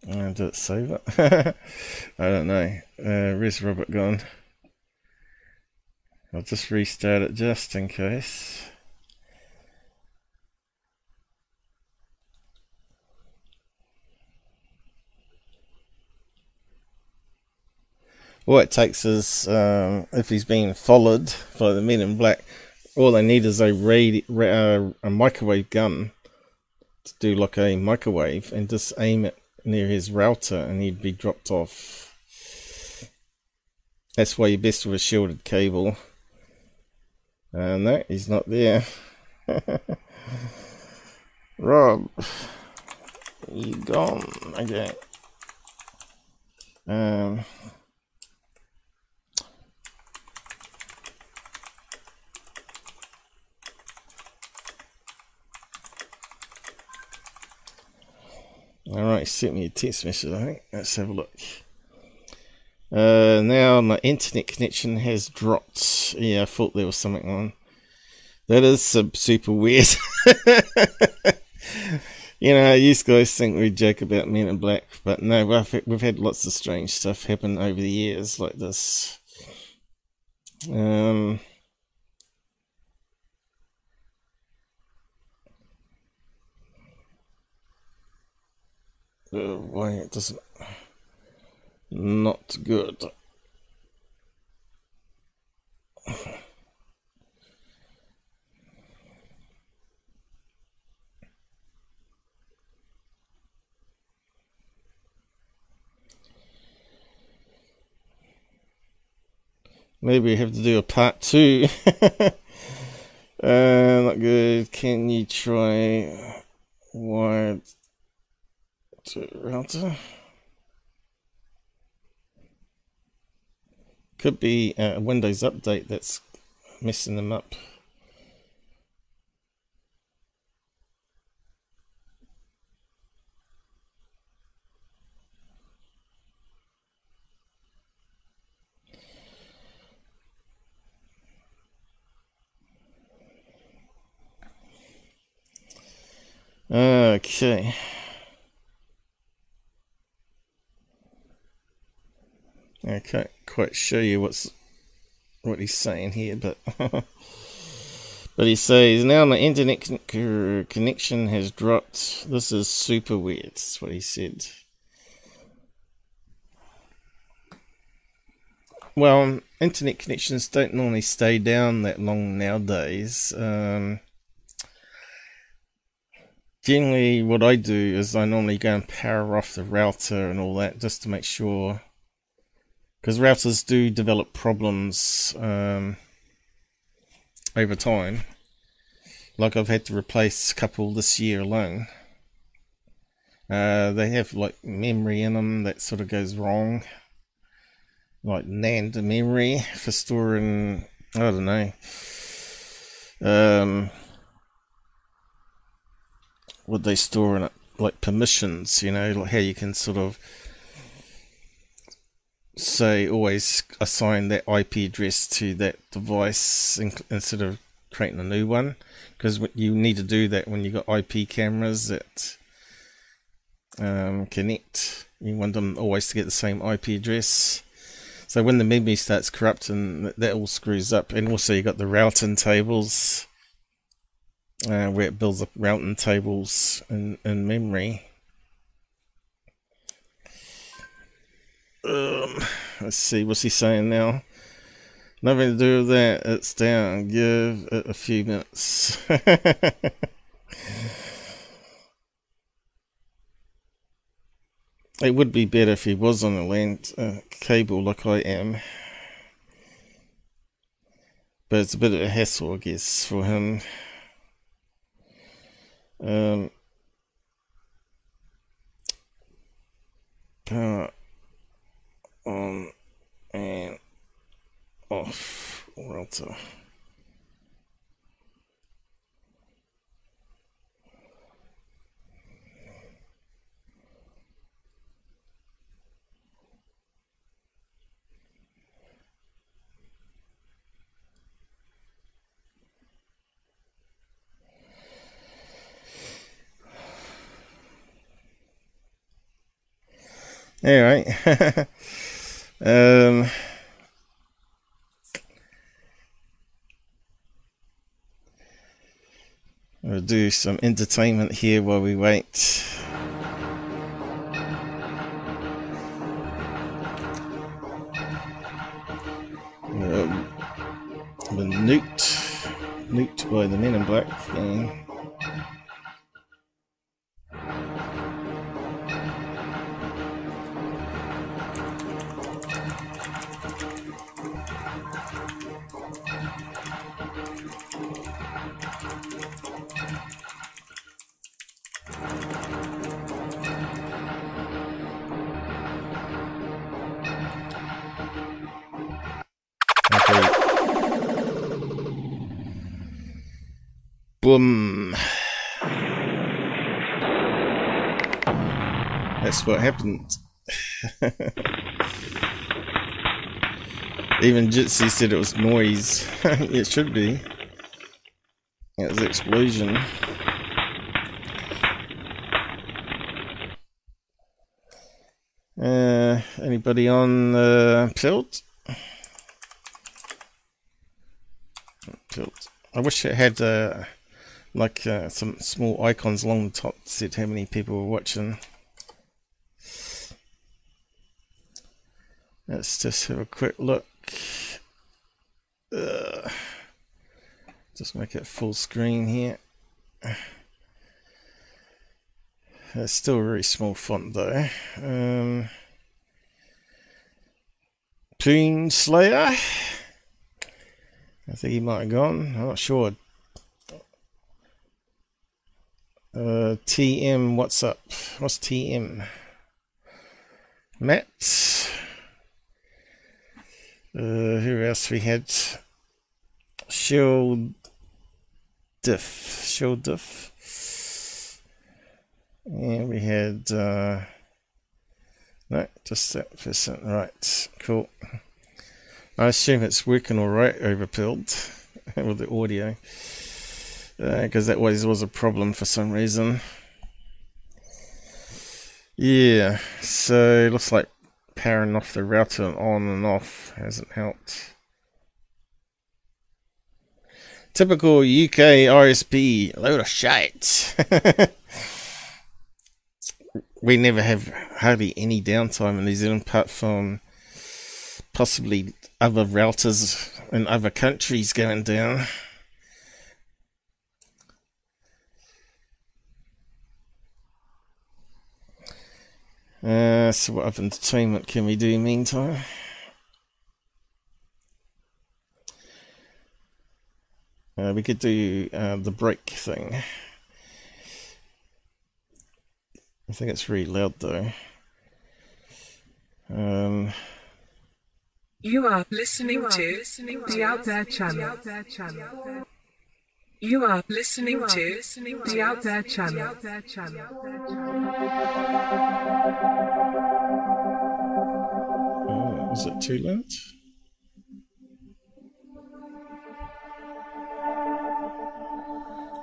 And did it save it? (laughs) I don't know. Uh, where's Robert gone? I'll just restart it just in case. All it takes is um, if he's being followed by the men in black, all they need is a radi- uh, a microwave gun to do like a microwave and just aim it near his router, and he'd be dropped off. That's why you're best with a shielded cable. Uh, no, he's not there. (laughs) Rob, you gone? again? Um. Alright, sent me a text message, I think. Let's have a look. Uh, now my internet connection has dropped. Yeah, I thought there was something on. That is super weird. (laughs) you know, you guys think we joke about Men in Black, but no, we've, we've had lots of strange stuff happen over the years like this. Um, why it doesn't not good. Maybe we have to do a part two. (laughs) Uh, not good. Can you try to router. Could be a Windows update that's messing them up. Okay. I can't quite show you what's what he's saying here, but (laughs) but he says now my internet con- connection has dropped. This is super weird. That's what he said. Well, internet connections don't normally stay down that long nowadays. Um, generally, what I do is I normally go and power off the router and all that just to make sure because routers do develop problems um, over time. Like I've had to replace a couple this year alone. Uh, they have like memory in them that sort of goes wrong, like NAND memory for storing. I don't know. Um, what they store in it, like permissions, you know, like how you can sort of say always assign that IP address to that device in, instead of creating a new one because you need to do that when you've got IP cameras that um, connect. You want them always to get the same IP address. So when the memory starts corrupting, that, that all screws up. And also you've got the routing tables uh, where it builds up routing tables in, in memory. Um, let's see, what's he saying now? Nothing to do with that. It's down. Give it a few minutes. (laughs) it would be better if he was on a land uh, cable like I am. But it's a bit of a hassle, I guess, for him. Um, power on and oh, off router. Uh? Anyway, (laughs) um, we'll do some entertainment here while we wait. Um, been nuked, nuked by the Men in Black thing. Boom. That's what happened. (laughs) Even Jitsi said it was noise. (laughs) it should be. It was explosion. Uh, anybody on uh, Pilled? Pilled. I wish it had uh, like uh, some small icons along the top said how many people were watching. Let's just have a quick look. Uh, just make it full screen here. It's still a very small font though. Um, Toon Slayer. I think he might have gone. I'm not sure. Uh, TM, what's up? What's TM? Matt. Uh, who else we had? Shield Diff. Shield Diff. And we had, uh, no, just that person. Right, cool. I assume it's working alright over Pilled (laughs) with the audio. Because uh, that always was a problem for some reason. Yeah, so it looks like powering off the router on and off hasn't helped. Typical UK RSP, load of shite. (laughs) we never have hardly any downtime in New Zealand apart from possibly other routers in other countries going down. Uh, so what other entertainment can we do meantime? Uh, we could do uh, the break thing. I think it's really loud though. Um, you are listening to the Out There channel. You are listening to the Out There channel. Oh. Is it too loud?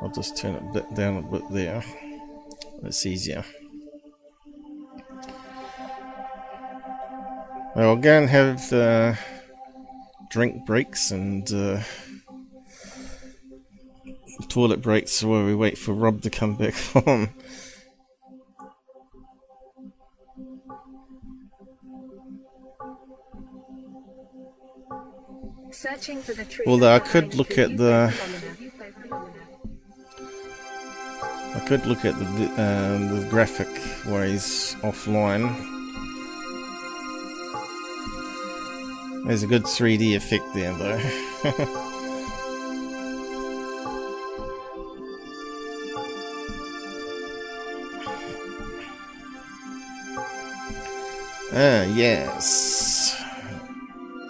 I'll just turn it bit down a bit there. It's easier. I'll go and have uh, drink breaks and uh, toilet breaks while we wait for Rob to come back (laughs) on. Although I could look at the-. I could look at the uh, the graphic ways offline. There's a good 3D effect there, though. (laughs) ah, yes.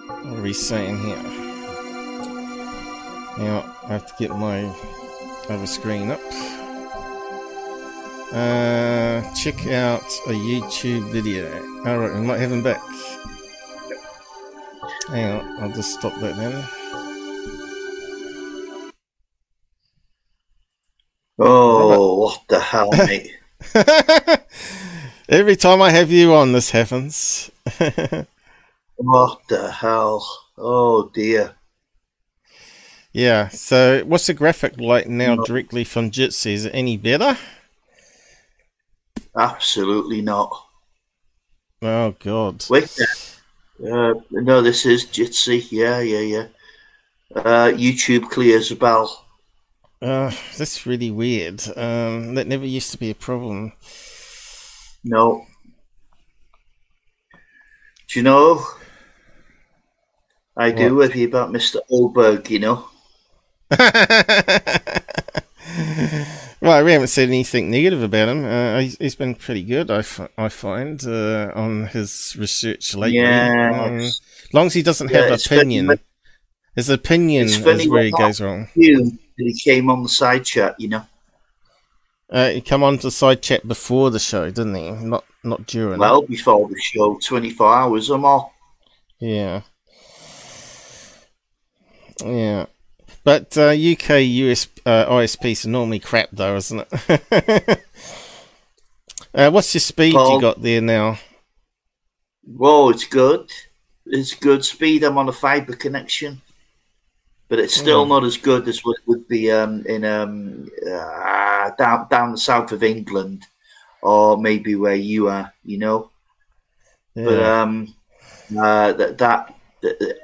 What are we saying here? Now, I have to get my other screen up. Uh, check out a YouTube video. Alright, we might have him back. Hang on, I'll just stop that then. Oh, what the hell, (laughs) mate? Every time I have you on, this happens. (laughs) What the hell? Oh dear. Yeah, so what's the graphic like now directly from Jitsi? Is it any better? Absolutely not. Oh, God. Wait. Uh, no, this is Jitsi. Yeah, yeah, yeah. Uh, YouTube clears a bell. Uh, that's really weird. Um, that never used to be a problem. No. Do you know? I do worry about Mr. Oldberg, you know. Well, we haven't said anything negative about him. Uh, he's, he's been pretty good, I, I find, uh, on his research lately. Yeah. Um, as long as he doesn't Yeah, have it's funny opinion. His opinion is where he goes wrong. You he came on the side chat, you know. Uh, he come on to side chat before the show, didn't he? Not not during. Well, before the show, 24 hours or more. Yeah. Yeah. But uh, UK US uh, ISPs are normally crap, though, isn't it? (laughs) uh, what's your speed you got there now? Whoa, it's good. It's good speed. I'm on a fiber connection, but it's still Hmm. not as good as what would be um, in um, uh, down down the south of England, or maybe where you are. You know, but um, uh, that that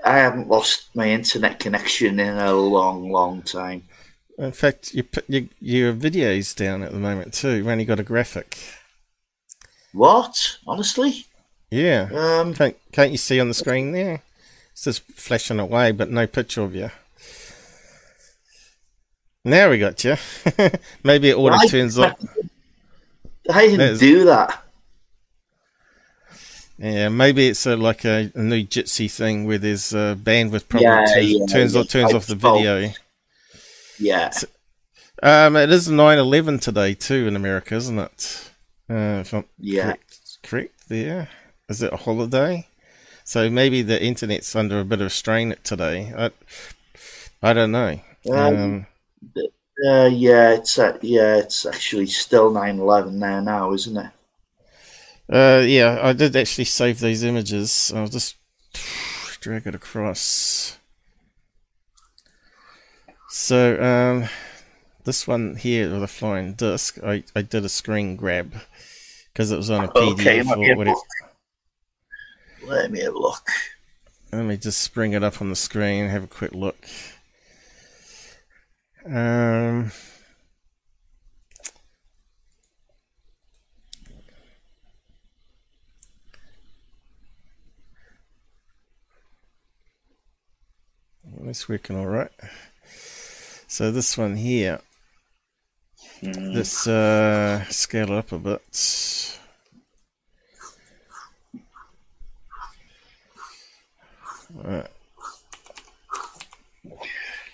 I haven't lost my internet connection in a long, long time. In fact, you put your, your videos down at the moment too. You've only got a graphic. What? Honestly? Yeah. Um, Can't, can't you see on the screen there? It's just flashing away, but no picture of you. Now we got you. (laughs) Maybe it auto turns off. I didn't do that. Yeah, maybe it's a, like a, a new Jitsi thing where there's uh, bandwidth problem. Yeah, turns yeah, turns, off, turns off the video. Yeah. Um, it is 9/11 today too in America, isn't it? Uh, if I'm Yeah. correct, correct there. Is it a holiday? So maybe the internet's under a bit of strain today. I, I don't know. Um, Um, Uh, yeah, it's uh, yeah, it's actually still 9/11 there now, isn't it? Uh, yeah, I did actually save these images. I'll just drag it across. So, um, this one here with a flying disc, I, I did a screen grab because it was on a PDF. Okay, let me or have a whatever. look. Let me have a look. Let me just bring it up on the screen, and have a quick look. Um, it's working all right. So this one here, let's uh, scale it up a bit. Right.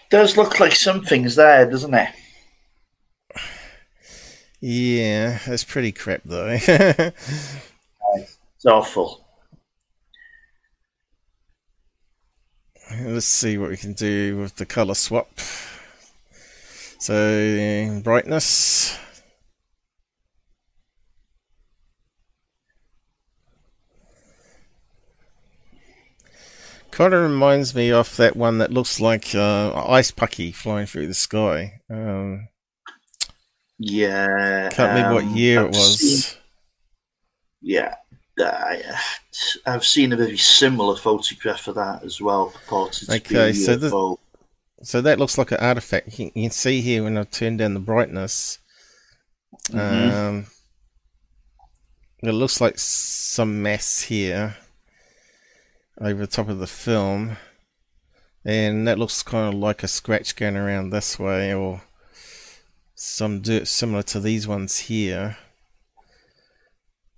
Does look like something's there, doesn't it? Yeah, that's pretty crap though. (laughs) It's awful. Let's see what we can do with the color swap. So brightness. Kind of reminds me of that one that looks like uh, ice pucky flying through the sky. Um, Yeah. can't remember what um, year it was. seen- yeah. I've seen a very similar photograph of that as well, purported to Okay, so this-. So that looks like an artifact. You can, see here when I turn down the brightness. Mhm. Um, it looks like some mass here over the top of the film, and that looks kind of like a scratch going around this way, or some dirt similar to these ones here.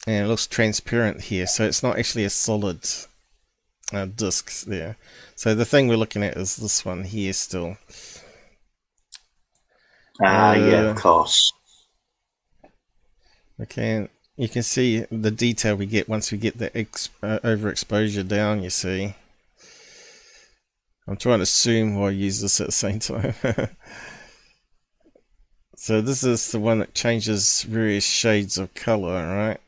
And it looks transparent here, so it's not actually a solid uh, disc there. So the thing we're looking at is this one here still. Ah, yeah, Uh, of course. Okay, you can see the detail we get once we get the ex- uh, overexposure down, you see. I'm trying to zoom while I use this at the same (laughs) time. so this is the one that changes various shades of color, right?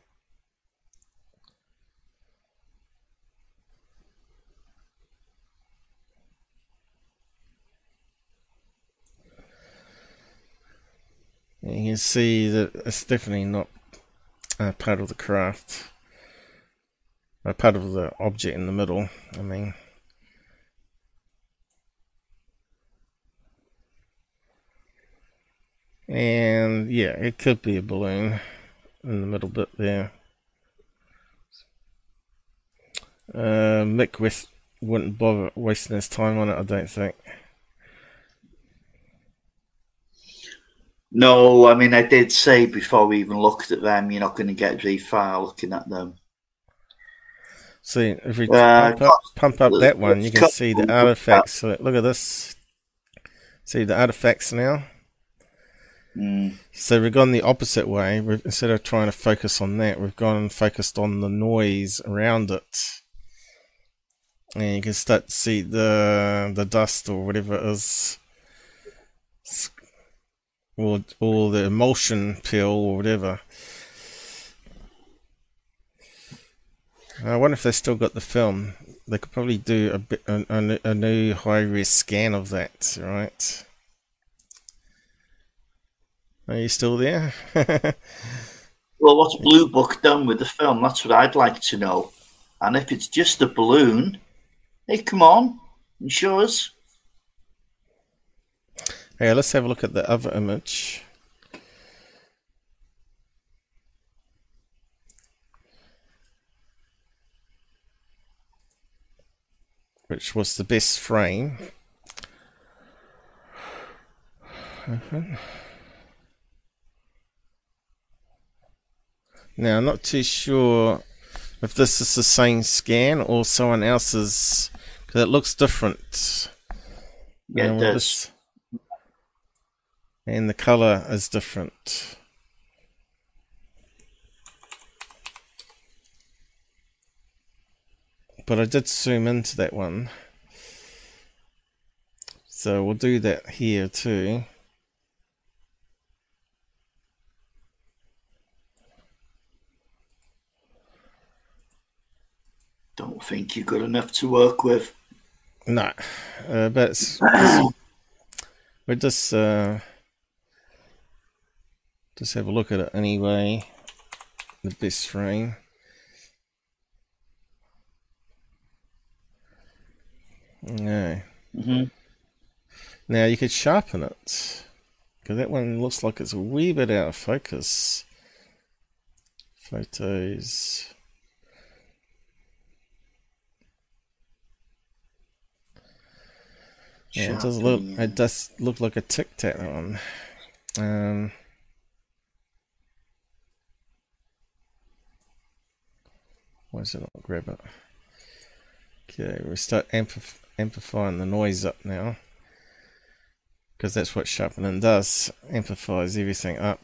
You can see that it's definitely not uh, part of the craft. Uh, part of the object in the middle, I mean. And yeah, it could be a balloon in the middle bit there. Uh, Mick West wouldn't bother wasting his time on it, I don't think. No, I mean, I did say before we even looked at them, you're not going to get very far looking at them. See, if we Uh, pump, up, pump up that one, you can see the artifacts. So look at this. See the artifacts now. Mm. So we've gone the opposite way. We've, instead of trying to focus on that, we've gone and focused on the noise around it. And you can start to see the the dust or whatever it is, S- or or the emulsion pill or whatever. I wonder if they still got the film. They could probably do a bit a, a, new high res scan of that, right? Are you still there? (laughs) Well, what's Blue Book done with the film? That's what I'd like to know. And if it's just a balloon, hey, come on, show us. Okay, let's have a look at the other image. Which was the best frame. Mhm. Now, I'm not too sure if this is the same scan or someone else's, because it looks different. Yeah, it does. And the color is different. But I did zoom into that one. So we'll do that here too. Don't think you're good enough to work with. No, uh, but (coughs) we'll just uh, just have a look at it anyway. The best frame. No. Mhm. Now you could sharpen it because that one looks like it's a wee bit out of focus. Photos. Yeah, it does look. It does look like a tic tac one. Um, why is it not grab it? Okay, we start amplif- amplifying the noise up now, because that's what sharpening does. Amplifies everything up.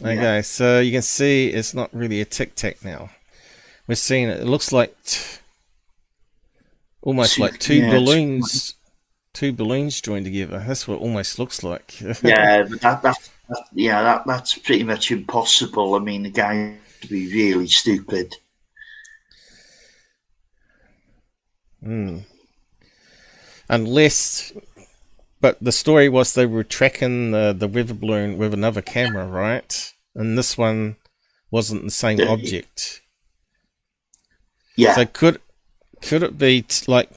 Okay, Yeah. so you can see it's not really a tic tac now. We're seeing it. It looks like. Almost Two- like two yeah, balloons, two balloons joined together. That's what it almost looks like. (laughs) yeah, but that, that, that yeah, that that's pretty much impossible. I mean, the guy to be really stupid. Mm. Unless, but the story was they were tracking the, the weather balloon with another camera, right? And this one wasn't the same object. Yeah, So could could it be t- like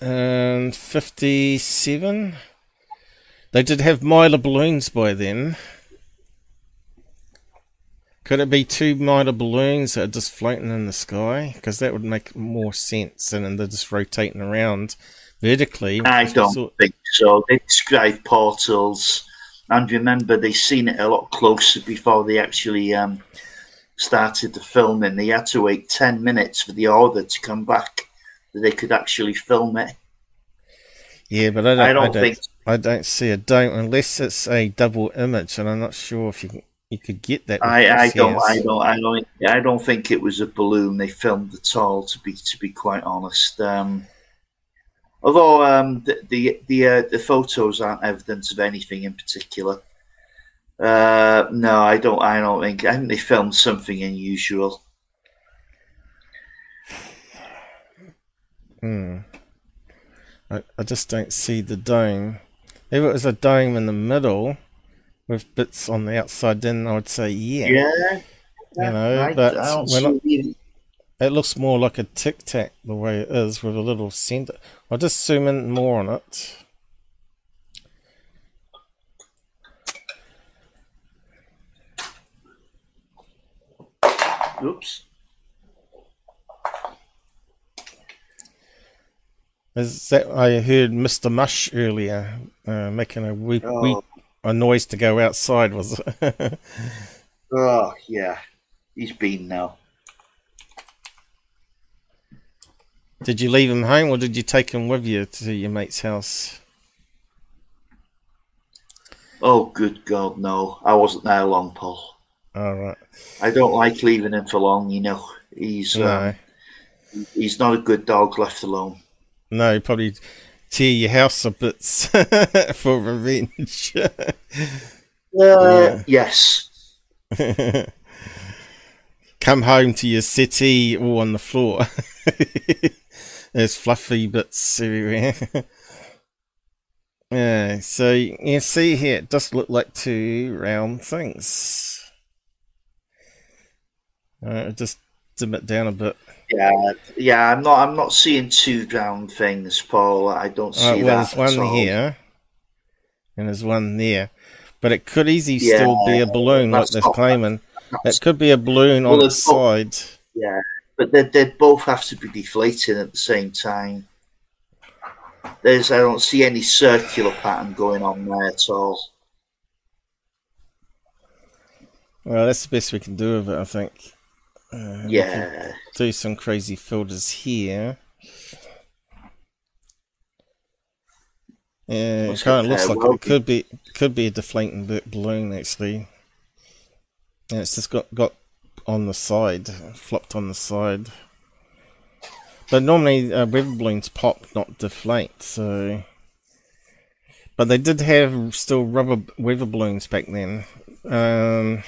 um, fifty seven? They did have Mylar balloons by then. Could it be two Mylar balloons that are just floating in the sky? Because that would make more sense, and they're just rotating around vertically. I don't So- think so. They describe portals, and remember they seen it a lot closer before they actually um, started the filming. They had to wait ten minutes for the order to come back that they could actually film it. Yeah, but I don't. I I don't don't, think- I don't see a dome unless it's a double image, and I'm not sure if you can, you could get that. I, I don't. I don't, I don't, I don't think it was a balloon they filmed at all. To be, to be quite honest, um, although um, the the the, uh, the photos aren't evidence of anything in particular. Uh, no, I don't. I don't think. I think they filmed something unusual. Hmm. I, I just don't see the dome. If it was a dome in the middle with bits on the outside, then I would say yeah. Yeah, You know, I, but I when see. It looks more like a tic tac the way it is with a little center. I'll just zoom in more on it. Oops. Is that I heard Mr. Mush earlier uh, making a weep, Oh. A noise to go outside? Was it? (laughs) Oh yeah, he's been now. did you leave him home or did you take him with you to your mate's house? Oh good God, no! I wasn't there long, Paul. All right. I don't like leaving him for long. You know, he's No, um, he's not a good dog left alone. no, probably tear your house to bits (laughs) for revenge. (laughs) Uh, Yes, (laughs) Come home to your city all on the floor. There's fluffy bits everywhere. yeah, so you see here, it does look like two round things. Uh, just dim it down a bit. Yeah, yeah. I'm not. I'm not seeing two round things, Paul. I don't see Uh, well, that. there's one all. here, and there's one there. But it could easily Yeah, still be a balloon, like they're claiming. Could be a balloon Well, on the it's side. Yeah, but they they both have to be deflating at the same time. There's. I don't see any circular pattern going on there at all. Well, that's the best we can do with it, I think. Uh, Yeah. do some crazy filters here. Yeah, it kind of looks like it could be could be a deflating balloon actually. And it's just got got on the side, flopped on the side. But normally uh, weather balloons pop, not deflate. So, but they did have still rubber weather balloons back then. Um,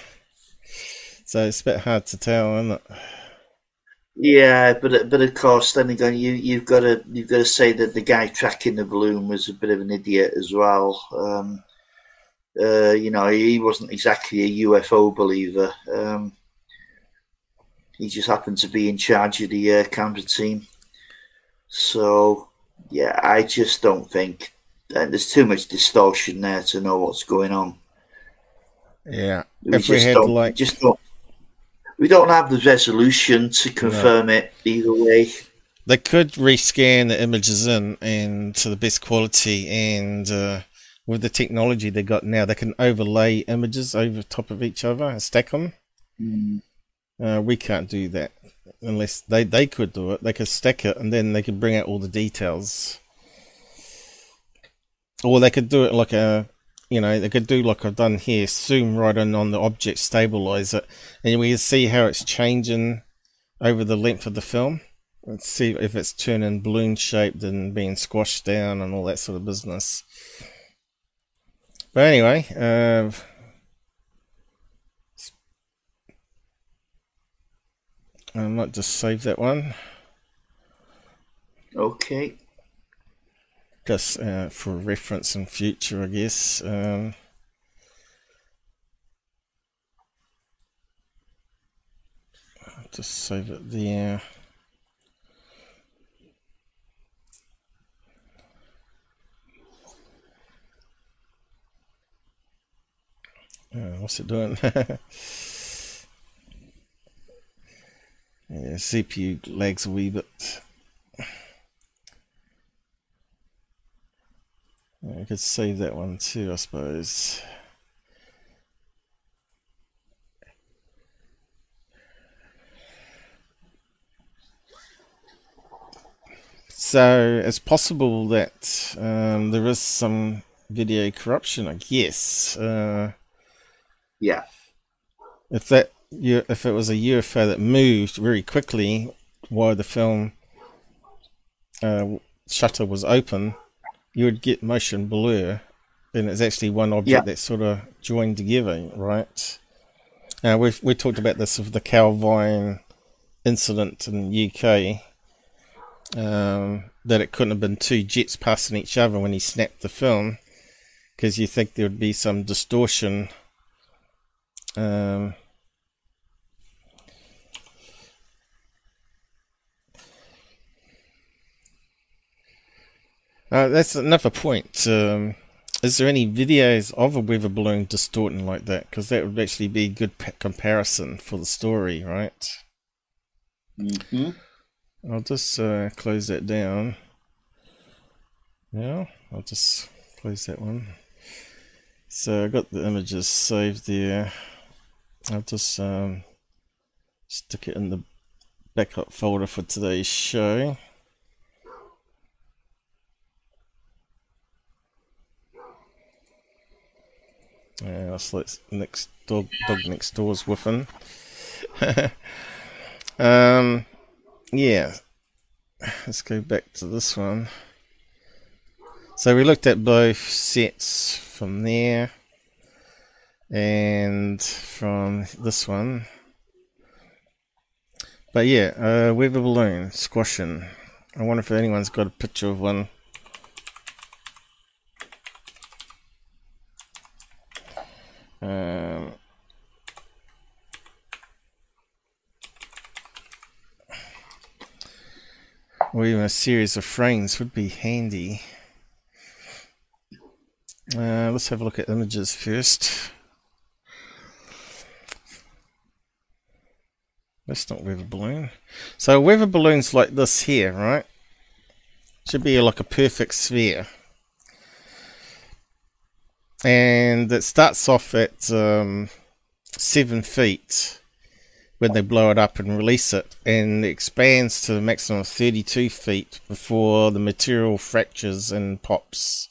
so it's a bit hard to tell, isn't it? Yeah, but but of course, then again, you you've got to you've got to say that the guy tracking the balloon was a bit of an idiot as well. Um, uh, you know, he wasn't exactly a UFO believer. Um, he just happened to be in charge of the uh, camera team. So, yeah, I just don't think uh, there's too much distortion there to know what's going on. Yeah. We if we had don't, like just don't. We don't have the resolution to confirm it either way. they could rescan the images in and to the best quality and uh, with the technology they got now they can overlay images over top of each other and stack them uh, we can't do that unless they, they could do it. They could stack it and then they could bring out all the details. Or they could do it like a you know they could do like i've done here zoom right in on the object stabilize it and we can see how it's changing over the length of the film Let's see if it's turning balloon shaped and being squashed down and all that sort of business. But anyway, uh, I might just save that one. Okay. Just uh, for reference in future, I guess. Um, just save it there. Uh, what's it doing? (laughs) yeah, CPU lags a wee bit. I could save that one too, I suppose. So it's possible that um, there is some video corruption, I guess. Uh, Yeah. if that if it was a UFO that moved very quickly while the film uh, shutter was open, you would get motion blur, and it's actually one object Yeah. that's sort of joined together, right? Now we've we talked about this with the Calvine incident in the UK. Um, that it couldn't have been two jets passing each other when he snapped the film, because you think there would be some distortion. Um, Uh, that's another point. Um, is there any videos of a weather balloon distorting like that? Because that would actually be a good pa- comparison for the story, right? hmm I'll just uh, close that down. Yeah, I'll just close that one. So I got the images saved there. I'll just um, stick it in the backup folder for today's show. Yeah, that's let next dog dog next door's whiffing. (laughs) um, yeah. Let's go back to this one. So we looked at both sets from there and from this one. But yeah, uh, weather balloon squashing. I wonder if anyone's got a picture of one. Um, or even a series of frames would be handy. Uh, let's have a look at images first. That's not weather balloon. So weather balloons like this here, right? Should be like a perfect sphere. And it starts off at um, seven feet when they blow it up and release it, and it expands to a maximum of 32 feet before the material fractures and pops.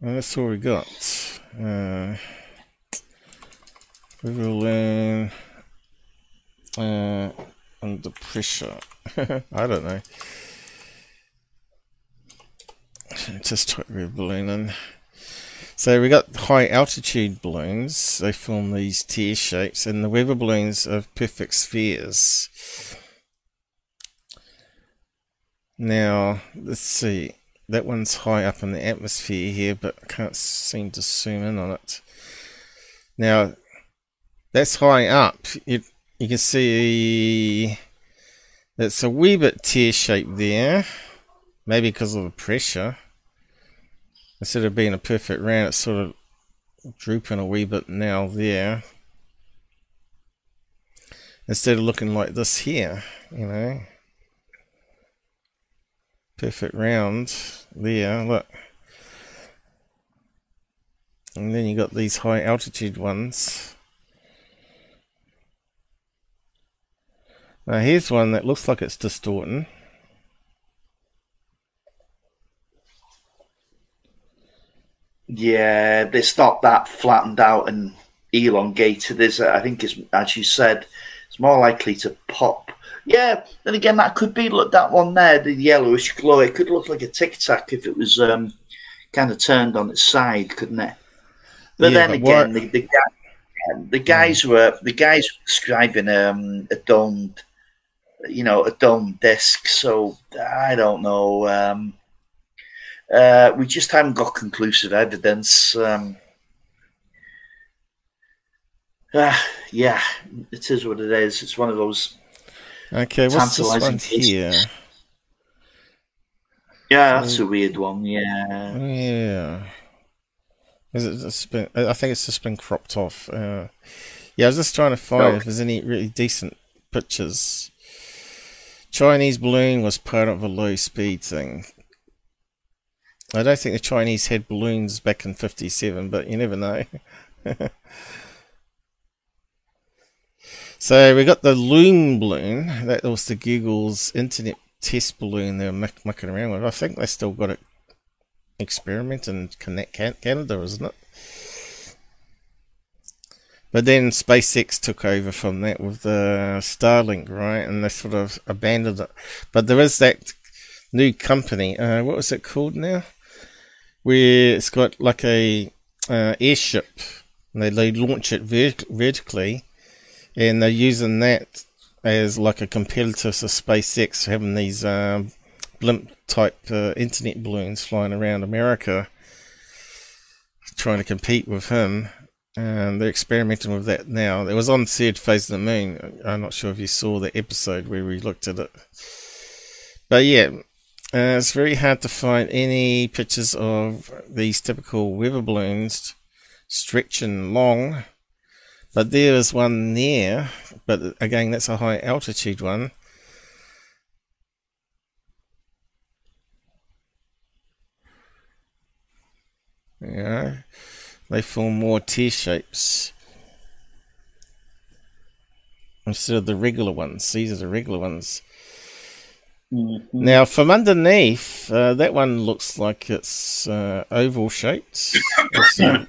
And that's all we got. Uh, we will learn uh, under pressure. (laughs) I don't know. (laughs) Just balloon in. So we got high altitude balloons. They form these tear shapes, and the weather balloons are perfect spheres. Now let's see. That one's high up in the atmosphere here, but I can't seem to zoom in on it. Now that's high up. You you can see it's a wee bit tear shaped there, maybe because of the pressure instead of being a perfect round, it's sort of drooping a wee bit now there. Instead of looking like this here, you know. Perfect round there, look. And then you got these high altitude ones. Now here's one that looks like it's distorting. Yeah, it's not that flattened out and elongated, is it? I think, it's, as you said, It's more likely to pop. Yeah, then again, that could be look that one there, the yellowish glow. It could look like a tic tac if it was um, kind of turned on its side, couldn't it? But Yeah, then but again, the, the, guy, the guys were the guys were describing um, a domed, you know, a domed disc. So I don't know. Um, uh, we just haven't got conclusive evidence. Um, ah, yeah, it is what it is. It's one of those. Okay, what's this one cases. here? Yeah, that's a weird one. Yeah. Yeah. Is it just been, I think it's just been cropped off. Uh, yeah, I was just trying to find Okay. if there's any really decent pictures. Chinese balloon was part of a low speed thing. I don't think the Chinese had balloons back in 57, but you never know. so we got the Loon balloon. That was the Google's internet test balloon they were muck- mucking around with. I think they still got it experiment in Can- Can- Canada, isn't it? But then SpaceX took over from that with the Starlink, right? And they sort of abandoned it. But there is that new company. Uh, what was it called now? Where it's got like a uh, airship. And they, they launch it vert- vertically, and they're using that as like a competitor to SpaceX, having these um, blimp type uh, internet balloons flying around America, trying to compete with him. And they're experimenting with that now. It was on Third Phase of the Moon. I'm not sure if you saw the episode where we looked at it. But yeah, uh, it's very hard to find any pictures of these typical weather balloons stretching long. But there is one there. But again, that's a high altitude one. Yeah, they form more tear shapes instead of the regular ones. These are the regular ones. Now, from underneath, uh, that one looks like it's uh, oval shaped. (coughs)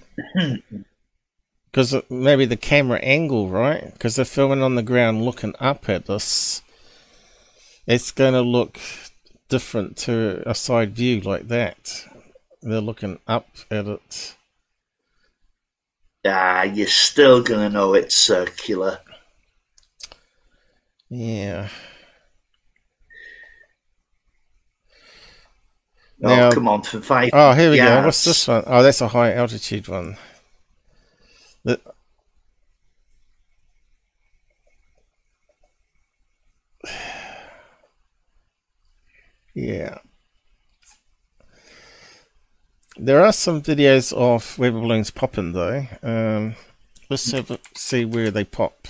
Because maybe the camera angle, right? Because they're filming on the ground looking up at us. It's going to look different to a side view like that. They're looking up at it. Ah, you're still gonna know it's circular. Yeah. Oh, Now- come on, for five. Oh, here we go. What's this one? Oh, that's a high altitude one. The- (sighs) Yeah. There are some videos of weather balloons popping though. Um, let's have a, see where they pop.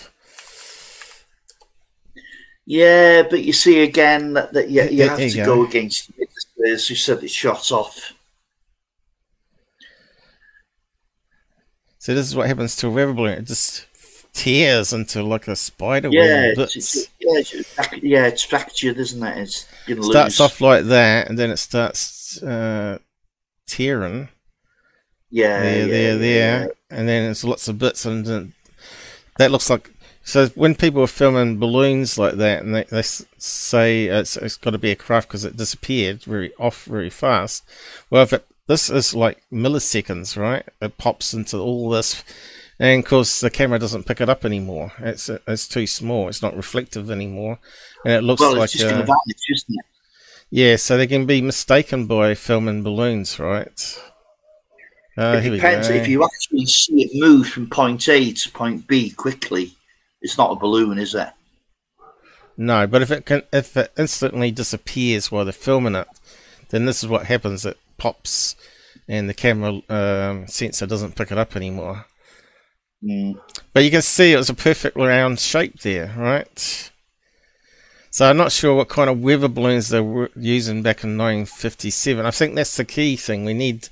Yeah, but you see again that, that you, you have there to you go go. against witnesses who said it shot off. So this is what happens to a weather balloon. It just tears into like a spider Yeah, web it's, it's, yeah, it's, yeah, it's fractured, isn't it? It's gonna starts lose. off like that, and then it starts uh, tearing yeah, there, yeah, there, there, yeah. and then it's lots of bits, and that looks like. So when people are filming balloons like that, and they, they say it's, it's got to be a craft because it disappeared very off very fast. Well, if it, this is like milliseconds, right? It pops into all this, and of course the camera doesn't pick it up anymore. It's it's too small. It's not reflective anymore, and it looks Well, like it's just going vanish, isn't it? yeah, so they can be mistaken by filming balloons, right? Uh, it depends. If you actually see it move from point A to point B quickly, it's not a balloon, is it? No, but if it can, if it instantly disappears while they're filming it, then this is what happens. It pops, and the camera um, sensor doesn't pick it up anymore. Mm. But you can see it was a perfect round shape there, right? So I'm not sure what kind of weather balloons they were using back in 1957. I think that's the key thing. We need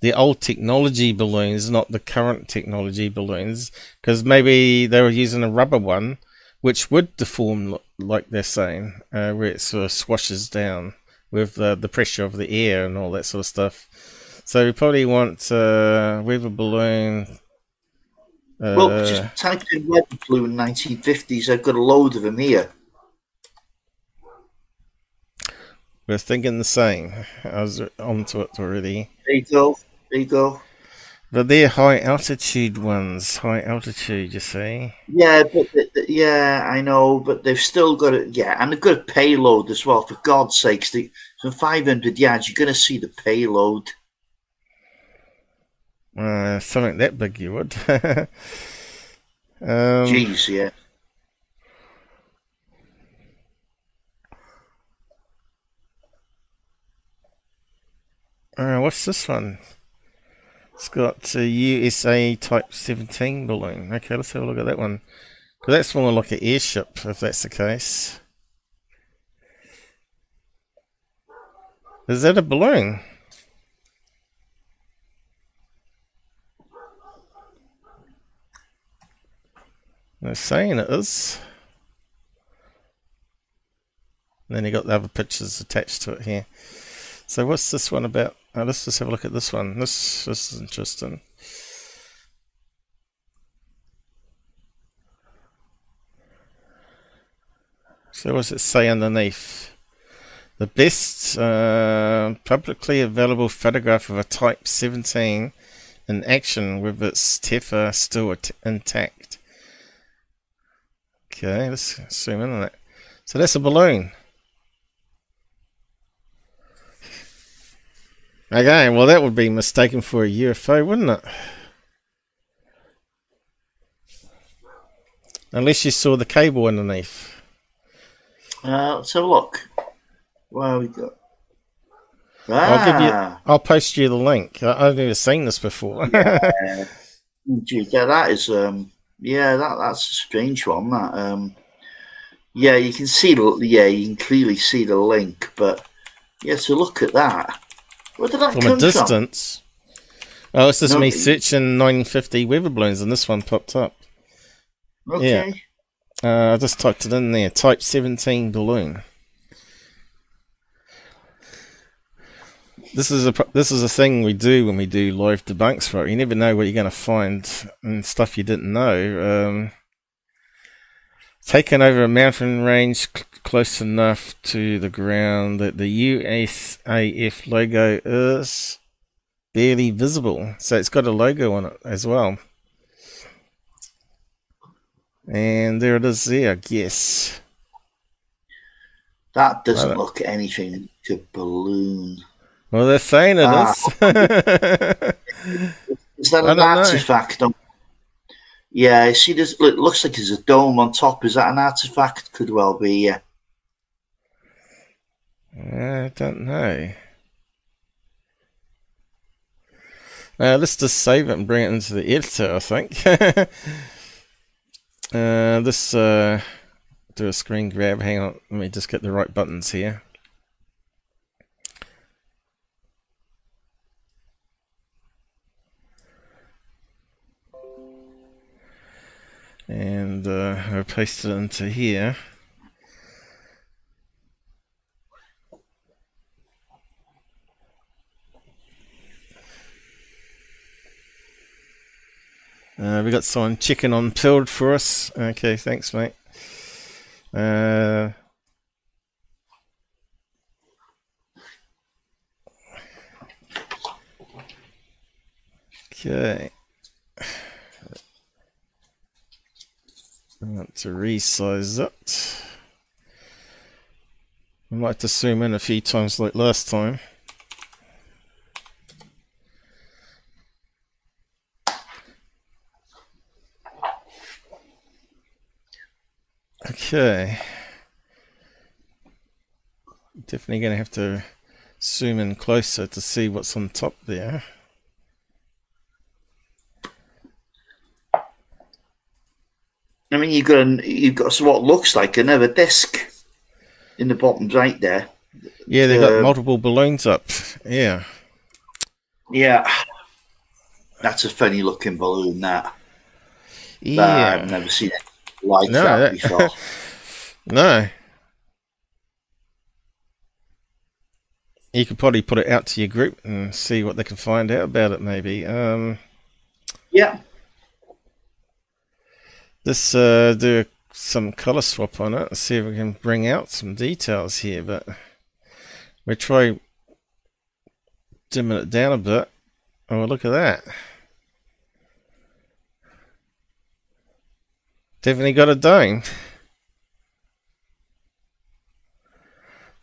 the old technology balloons, not the current technology balloons, because maybe they were using a rubber one, which would deform like they're saying, uh, where it sort of swashes down with the, the pressure of the air and all that sort of stuff. So we probably want uh, weather balloon Well, Uh, just type in weather balloon 1950s. I've got a load of them here. we're thinking the same. I was onto it already. There you go. There you go. But they're high altitude ones. High altitude, you see. Yeah, but th- th- yeah, I know, but they've still got it. Yeah, and they've got a payload as well. For God's sakes, they, from 500 yards, you're going to see the payload. Uh, something that big, you would. (laughs) um, Jeez, yeah. uh, what's this one? It's got a USA Type 17 balloon. Okay, let's have a look at that one. 'Cause that's more like an airship, if that's the case. Is that a balloon? They're saying it is. And then you got the other pictures attached to it here. So what's this one about? Oh, let's just have a look at this one. This this is interesting. So what does it say underneath? The best uh, publicly available photograph of a Type 17 in action with its TEFA still intact. Okay, let's zoom in on that. So that's a balloon. Okay, well that would be mistaken for a UFO, wouldn't it? Unless you saw the cable underneath. Uh, let's have a look. What have we got? I'll give you. Ah, I'll post you the link. I, I've never seen this before. (laughs) gee, yeah, that is um, yeah, that that's a strange one. That um, yeah, you can see the yeah, you can clearly see the link, but yeah, to look at that, where did that From a distance. Oh, it's just No, me searching 950 weather balloons, and this one popped up. from? Okay. Uh, I just typed it in there. Type 17 balloon. This is a this is a thing we do when we do live debunks for it. You never know what you're going to find and stuff you didn't know. Um, taken over a mountain range close enough to the ground that the USAF logo is barely visible. So it's got a logo on it as well. And there it is there, I guess. That doesn't Right. look anything to balloon. Well, they're saying it Ah. is. (laughs) Is that an artifact? On... Yeah, see this. It looks like there's a dome on top. Is that an artifact? Could well be. Yeah. I don't know. Uh, let's just save it and bring it into the editor, I think. (laughs) uh, this, uh, do a screen grab. Hang on, let me just get the right buttons here. And uh, I'll paste it into here. Uh, we got someone chicken on pilled for us. Okay, thanks, mate. Uh, okay. I want to resize it. I might have to zoom in a few times like last time. Okay. Definitely going to have to zoom in closer to see what's on top there. I mean, you've got an, you've got what looks like another disc in the bottom right there. Yeah, they've got Uh, multiple balloons up. Yeah. Yeah, that's a funny looking balloon. That Yeah. But I've never seen it like No, that that- before. (laughs) No. You could probably put it out to your group and see what they can find out about it, maybe. Um, yeah, Let's uh, do some color swap on it and see if we can bring out some details here. But we try dimming it down a bit. Oh, look at that. Definitely got a dome.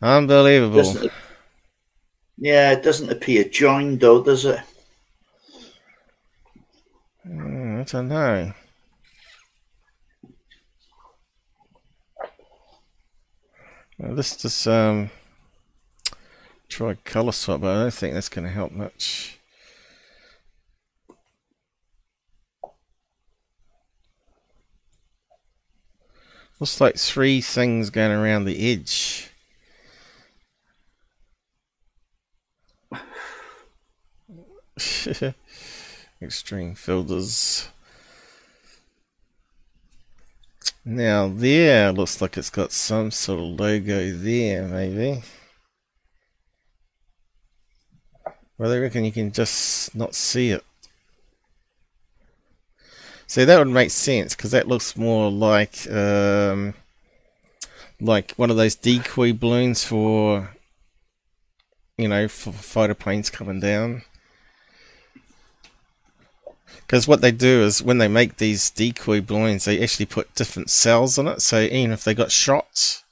Unbelievable. Doesn't yeah, it doesn't appear joined though, does it? Mm, I don't know. Well, let's just um, try color swap, but I don't think that's going to help much. Looks like three things going around the edge. (laughs) Extreme filters. Now there looks like it's got some sort of logo there, maybe. Well, I reckon you can just not see it. See, that would make sense because that looks more like um, like one of those decoy balloons for you know for fighter planes coming down. Because what they do is when they make these decoy balloons, they actually put different cells on it. So even if they got shots,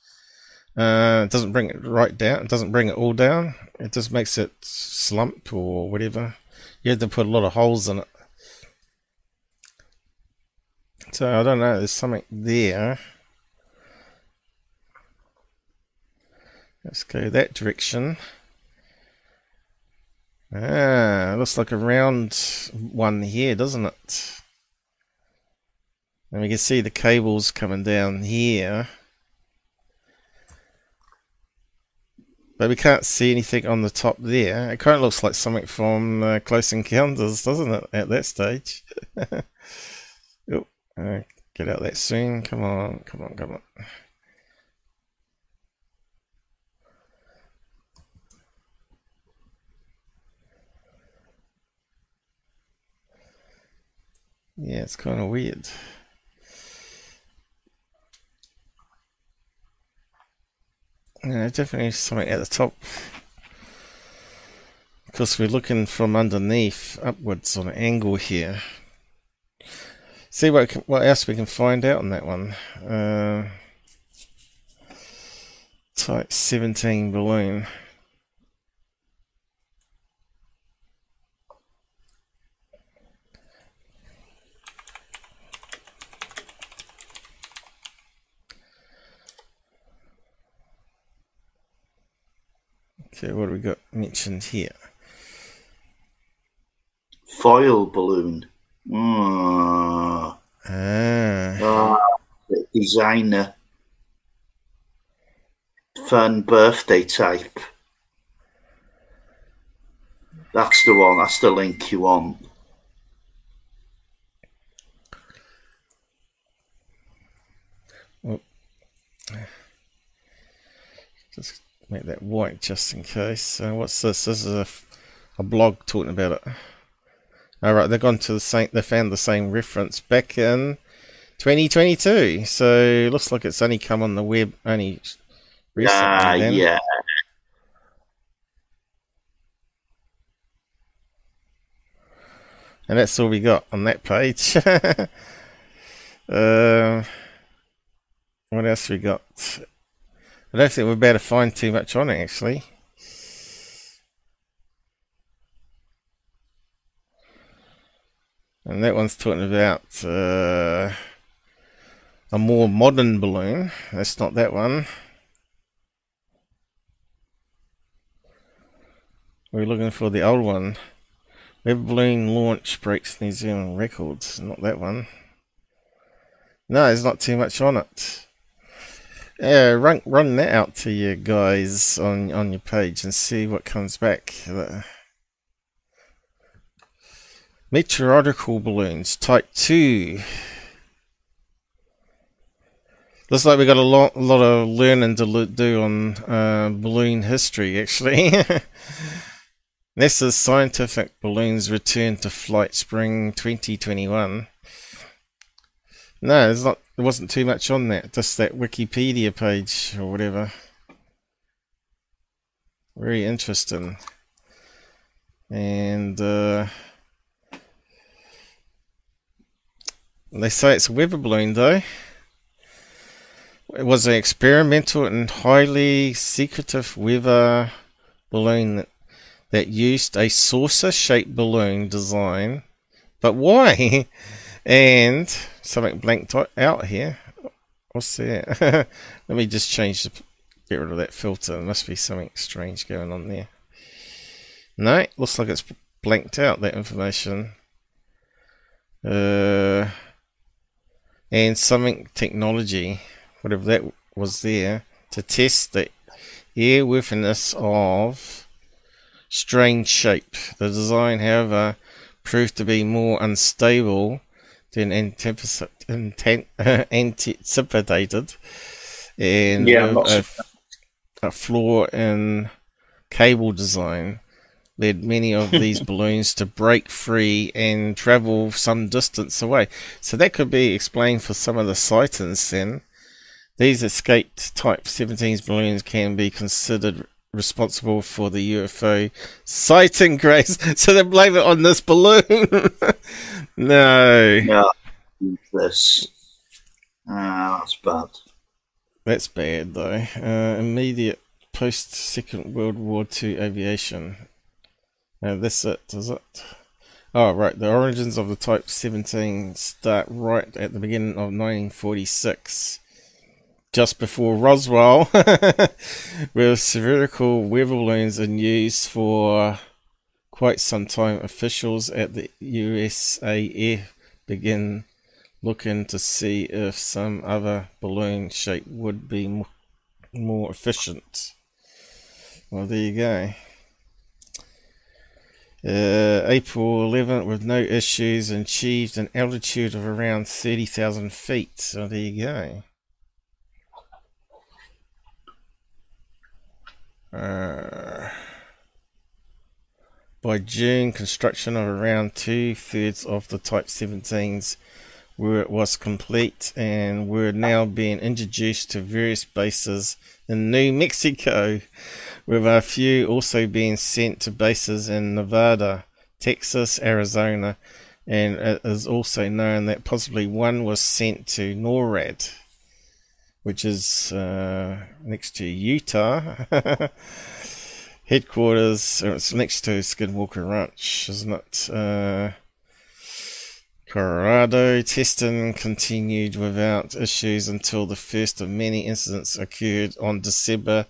uh, it doesn't bring it right down. It doesn't bring it all down. It just makes it slump or whatever. You have to put a lot of holes in it. So I don't know. There's something there. Let's go that direction. Ah, looks like a round one here, doesn't it? And we can see the cables coming down here. But we can't see anything on the top there. It kind of looks like something from uh, Close Encounters, doesn't it, at that stage? (laughs) get out that soon. Come on, come on, come on. Yeah, it's kind of weird. Yeah, definitely something at the top. Because we're looking from underneath upwards on an angle here. See what what else we can find out on that one. Uh, type 17 balloon. Okay, what do we got mentioned here? Foil balloon. Mm. Ah, designer. Fun birthday type. That's the one. That's the link you want. just make that white just in case. So what's this? This is a blog talking about it. All right, they've gone to the same. They found the same reference back in 2022. So looks like it's only come on the web only recently. Ah, then. yeah. And that's all we got on that page. (laughs) uh, what else we got? I don't think we're about to find too much on it actually. And that one's talking about uh, a more modern balloon. That's not that one. We're looking for the old one. Web balloon launch breaks New Zealand records. Not that one. No, there's not too much on it. Yeah, run run that out to you guys on on your page and see what comes back. Meteorological balloons, type two. Looks like we got a lot, lot of learning to do on uh, balloon history, actually. (laughs) NASA's scientific balloons return to flight spring 2021. No, there's not. There wasn't too much on that. Just that Wikipedia page or whatever. Very interesting. And uh, they say it's a weather balloon, though. It was an experimental and highly secretive weather balloon that, that used a saucer-shaped balloon design. But why? (laughs) and something blanked out here. What's (laughs) that? Let me just change the get rid of that filter. There must be something strange going on there. No, looks like it's blanked out that information. Uh, and something technology, whatever that was there, to test the airworthiness of strange shape. The design, however, proved to be more unstable than (laughs) anticipated, and Yeah, a, a flaw in cable design led many of (laughs) these balloons to break free and travel some distance away. So that could be explained for some of the sightings then. These escaped Type 17's balloons can be considered responsible for the UFO sighting, Grace. (laughs) So they blame it on this balloon. (laughs) no. No, this. Ah, that's bad. That's bad, though. Uh, immediate post Second World War II aviation. Now, this it, is it? Oh, right. The origins of the Type 17 start right at the beginning of 1946. Just before Roswell, (laughs) with spherical weather balloons in use for quite some time, officials at the USAF begin looking to see if some other balloon shape would be more efficient. Well, there you go. Uh, April 11th with no issues and achieved an altitude of around 30,000 feet. So there you go. Uh, by June, construction of around two thirds of the Type 17s where it was complete and were now being introduced to various bases in New Mexico, with a few also being sent to bases in Nevada, Texas, Arizona, and it is also known that possibly one was sent to NORAD, which is uh, next to Utah. (laughs) Headquarters, or it's next to Skinwalker Ranch, isn't it? Uh, Colorado testing continued without issues until the first of many incidents occurred on December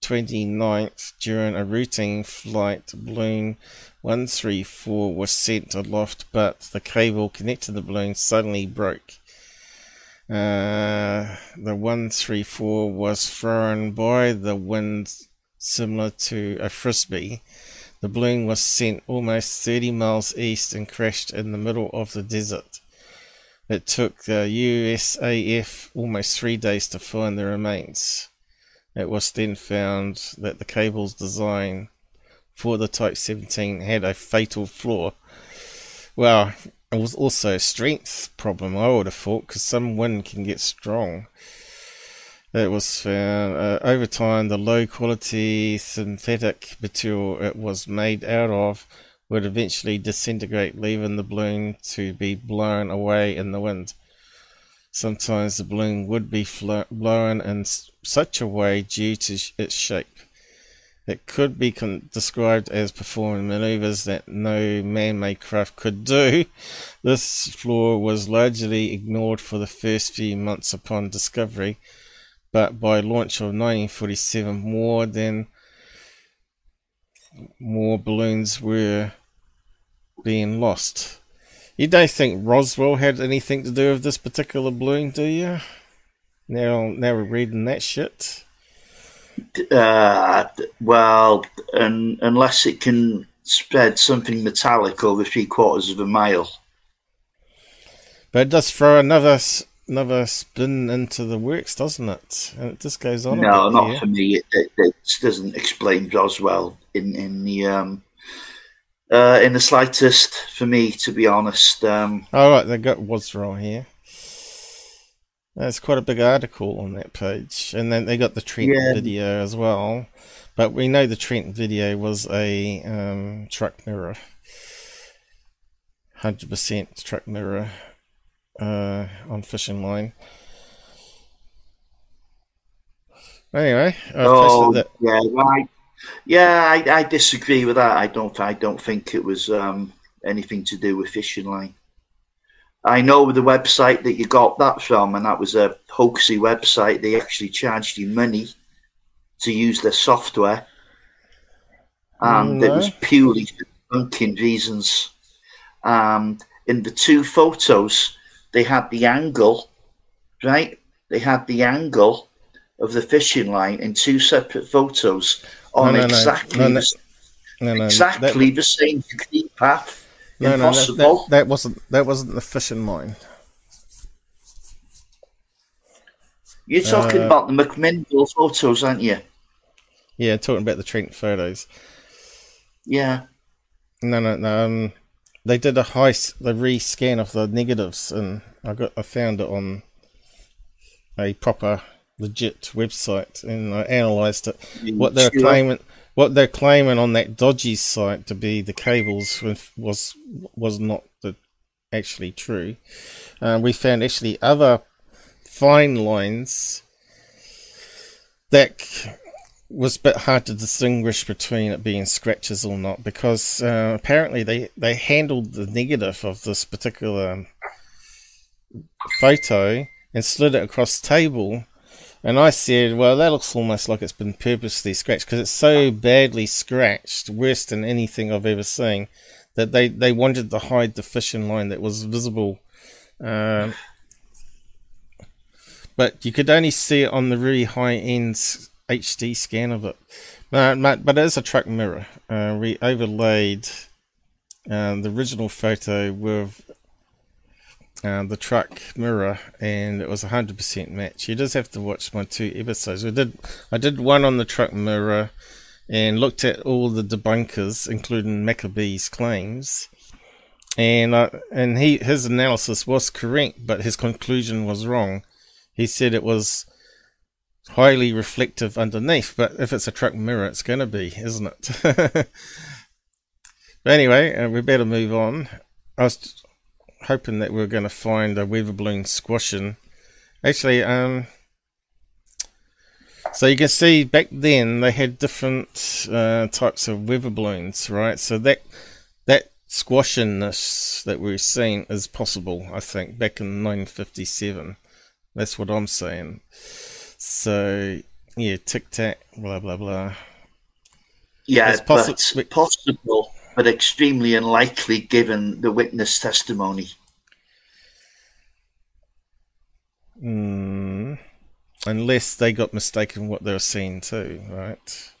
29th during a routine flight. Balloon 134 was sent aloft, but the cable connecting the balloon suddenly broke. Uh, the 134 was thrown by the wind similar to a frisbee. The balloon was sent almost 30 miles east and crashed in the middle of the desert. It took the USAF almost three days to find the remains. It was then found that the cable's design for the Type 17 had a fatal flaw. Well, it was also a strength problem, I would have thought, because some wind can get strong. It was found uh, over time the low quality synthetic material it was made out of would eventually disintegrate, leaving the balloon to be blown away in the wind. Sometimes the balloon would be blown in s- such a way due to sh- its shape. It could be con- described as performing maneuvers that no man made craft could do. This flaw was largely ignored for the first few months upon discovery, but by launch of 1947, more than more balloons were being lost. You don't think Roswell had anything to do with this particular balloon, do you? Now, now we're reading that shit. Uh, well, un unless it can spread something metallic over three quarters of a mile. But it does throw another another spin into the works, doesn't it? And it just goes on. No, not here. for me. It, it, it doesn't explain Roswell in in the um uh in the slightest for me, to be honest. Um, All right, they got what's wrong here. There's quite a big article on that page, and then they got the Trent Yeah. video as well. But we know the Trent video was a um, truck mirror, hundred percent truck mirror uh, on fishing line. Anyway, I Oh, that. yeah, right. Yeah, I, I disagree with that. I don't. I don't think it was um, anything to do with fishing line. I know the website that you got that from, and that was a hoaxy website. They actually charged you money to use their software, and it was purely for reasons. Um, in the two photos, they had the angle, right? They had the angle of the fishing line in two separate photos on no, no. exactly No, no. the, exactly the same degree path. That, no, no, that, Impossible. that, that wasn't that wasn't the fishing line. You're talking uh, about the McMinnville photos, aren't you? Yeah, talking about the Trent photos. Yeah. No, no, no. Um, they did a high, the rescan of the negatives, and I got, I found it on a proper, legit website, and I analysed it. What they're Sure. claiming, what they're claiming on that dodgy site to be the cables was was, not the actually true. Uh, we found actually other fine lines that was a bit hard to distinguish between it being scratches or not because uh, apparently they, they handled the negative of this particular photo and slid it across the table. And I said, well, that looks almost like it's been purposely scratched because it's so badly scratched, worse than anything I've ever seen, that they, they wanted to hide the fishing line that was visible. Um, but you could only see it on the really high end HD scan of it. But, but it is a truck mirror. Uh, we overlaid uh, the original photo with uh, the truck mirror, and it was a hundred percent match. You just have to watch my two episodes. I did, I did one on the truck mirror, and looked at all the debunkers, including Maccabee's claims, and uh, and he his analysis was correct, but his conclusion was wrong. He said it was highly reflective underneath, but if it's a truck mirror, it's going to be, isn't it? (laughs) anyway, uh, we better move on. I was hoping that we were going to find a weather balloon squashing. Actually, um, so you can see back then they had different uh, types of weather balloons, right? So that that squashingness that we're seeing is possible, I think, back in 1957. That's what I'm saying. So yeah, tic tac, blah blah blah. Yeah, It's possi- but possible, but extremely unlikely given the witness testimony. Mm, unless they got mistaken what they were seeing too, right?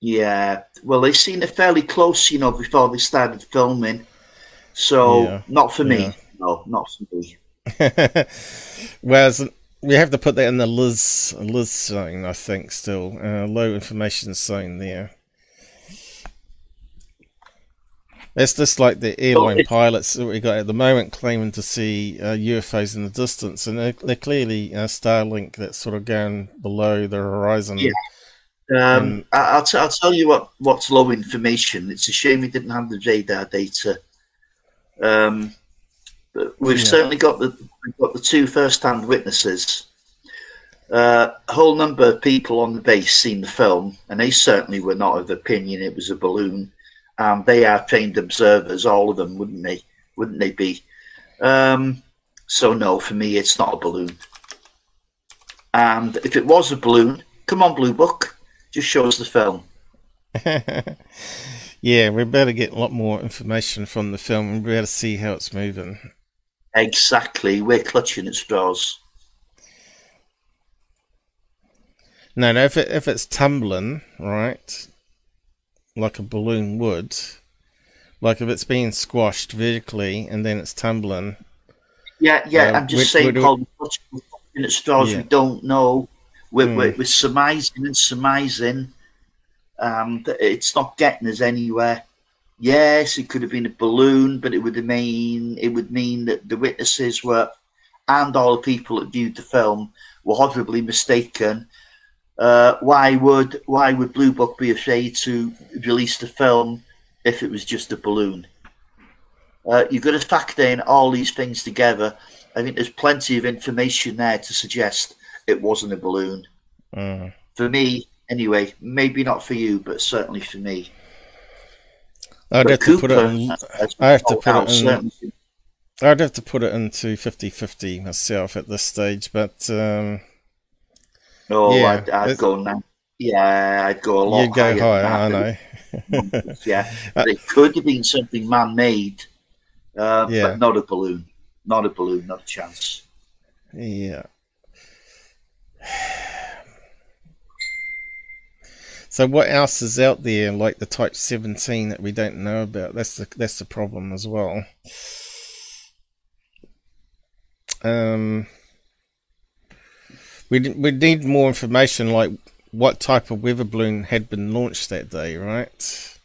Yeah, well, they seen it fairly close, you know, before they started filming. So, Yeah, not for me. yeah. No, not for me. (laughs) Whereas we have to put that in the Liz Liz zone, I think. Still, uh, low information zone there. It's just like the airline pilots that we got at the moment claiming to see uh, UFOs in the distance, and they're, they're clearly uh, Starlink that's sort of going below the horizon. Yeah. Um, Um, I, I'll, t- I'll tell you what, what's low information. It's a shame we didn't have the radar data. Um, but we've Yeah. certainly got the we've got the two first-hand witnesses. Uh, a whole number of people on the base seen the film, and they certainly were not of opinion it was a balloon. Um, they are trained observers, all of them, wouldn't they? Wouldn't they be? Um, so no, for me, it's not a balloon. And if it was a balloon, come on, Blue Book, just show us the film. (laughs) yeah, we better get a lot more information from the film and be able to see how it's moving. Exactly, we're clutching at straws. No, no. If it, if it's tumbling, right, like a balloon would, like if it's being squashed vertically and then it's tumbling. Yeah, yeah, Uh, I'm just saying, Paul, we're clutching at straws. Yeah. We don't know. We're, Hmm. we're, we're surmising and surmising. Um, that it's not getting us anywhere. Yes, it could have been a balloon, but it would mean it would mean that the witnesses were and all the people that viewed the film were horribly mistaken, uh, why would why would Blue Book be afraid to release the film if it was just a balloon? Uh, you've got to factor in all these things together. I think there's plenty of information there to suggest it wasn't a balloon. Mm. For me, anyway, maybe not for you, but certainly for me. I'd have to put it. Cooper, In, I have to put it in. I'd have to put it into 50-50 myself at this stage, but um, No, Yeah, I'd, I'd go now. Yeah, I'd go a lot you go higher. higher. than I know. yeah, (laughs) but it could have been something man-made, uh, Yeah. but not a balloon. Not a balloon. Not a chance. Yeah. So what else is out there like the Type 17 that we don't know about? That's the that's the problem as well. Um, we we need more information like what type of weather balloon had been launched that day, right?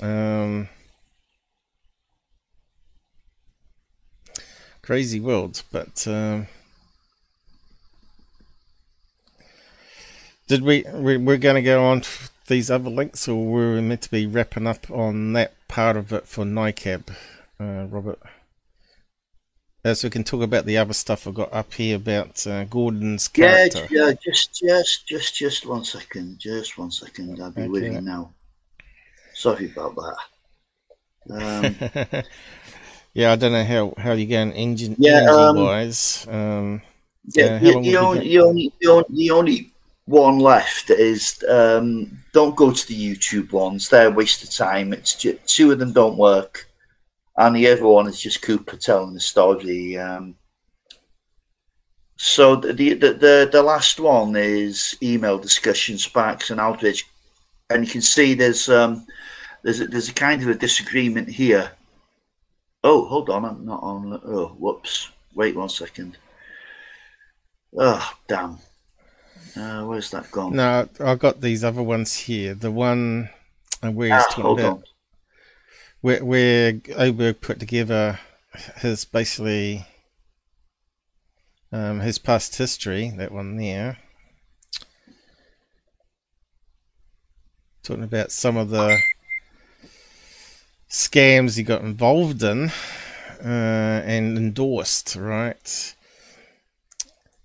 Um, crazy world, but um, did we, we we're going to go on to these other links, or were we meant to be wrapping up on that part of it for NICAP, uh, Robert? As we can talk about the other stuff I've got up here about uh, Gordon's Yeah, character. yeah. yeah, Just, just, just, just one second. Just one second. I'll be with you now. Sorry about that. Um, (laughs) yeah, I don't know how how you going engine Yeah, energy um, wise. Um, Yeah, uh, how the, long the, you only, got? the, only, the, only, the only one left is um, don't go to the YouTube ones. They're a waste of time. It's ju- two of them don't work, and the other one is just Cooper telling the story. Um, so the, the the the the last one is email discussion, sparks and outrage, and you can see there's um there's a, there's a kind of a disagreement here. Oh, hold on, I'm not on. Oh, whoops! Wait one second. Oh, damn. Uh, where's that gone? No, I've got these other ones here. The one uh, where he's Ah, talking about where where Oberg put together his basically um, his past history. That one there. Talking about some of the scams he got involved in uh, and endorsed, right?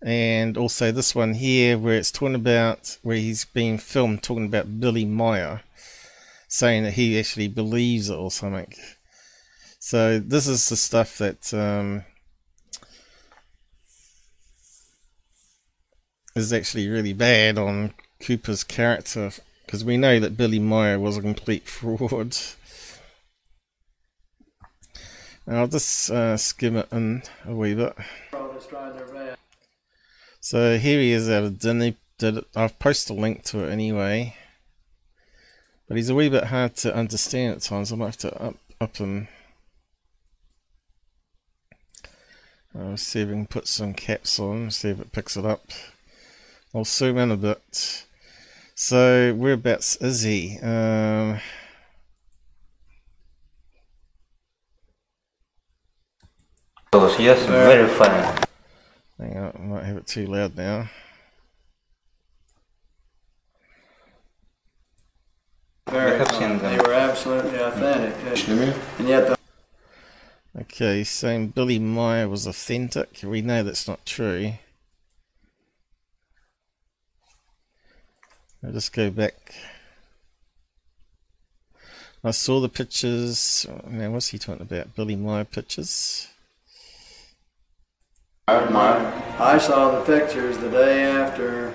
And also this one here where it's talking about where he's being filmed talking about Billy Meier saying that he actually believes it or something. So this is the stuff that um, is actually really bad on Cooper's character because we know that Billy Meier was a complete (laughs) fraud. Now I'll just uh, skim it in a wee bit. So here he is at a dinner. I've posted a link to it anyway. But he's a wee bit hard to understand at times. I might have to up up him. I'll see if we can put some caps on, see if it picks it up. I'll zoom in a bit. So whereabouts is he? Um, Yes, very funny. Hang on, I might have it too loud now. Very I have funny. seen them. They were absolutely authentic. And yet the Okay, saying Billy Meier was authentic. We know that's not true. I'll just go back. I saw the pictures. Now, what's he talking about? Billy Meier pictures? I saw the pictures the day after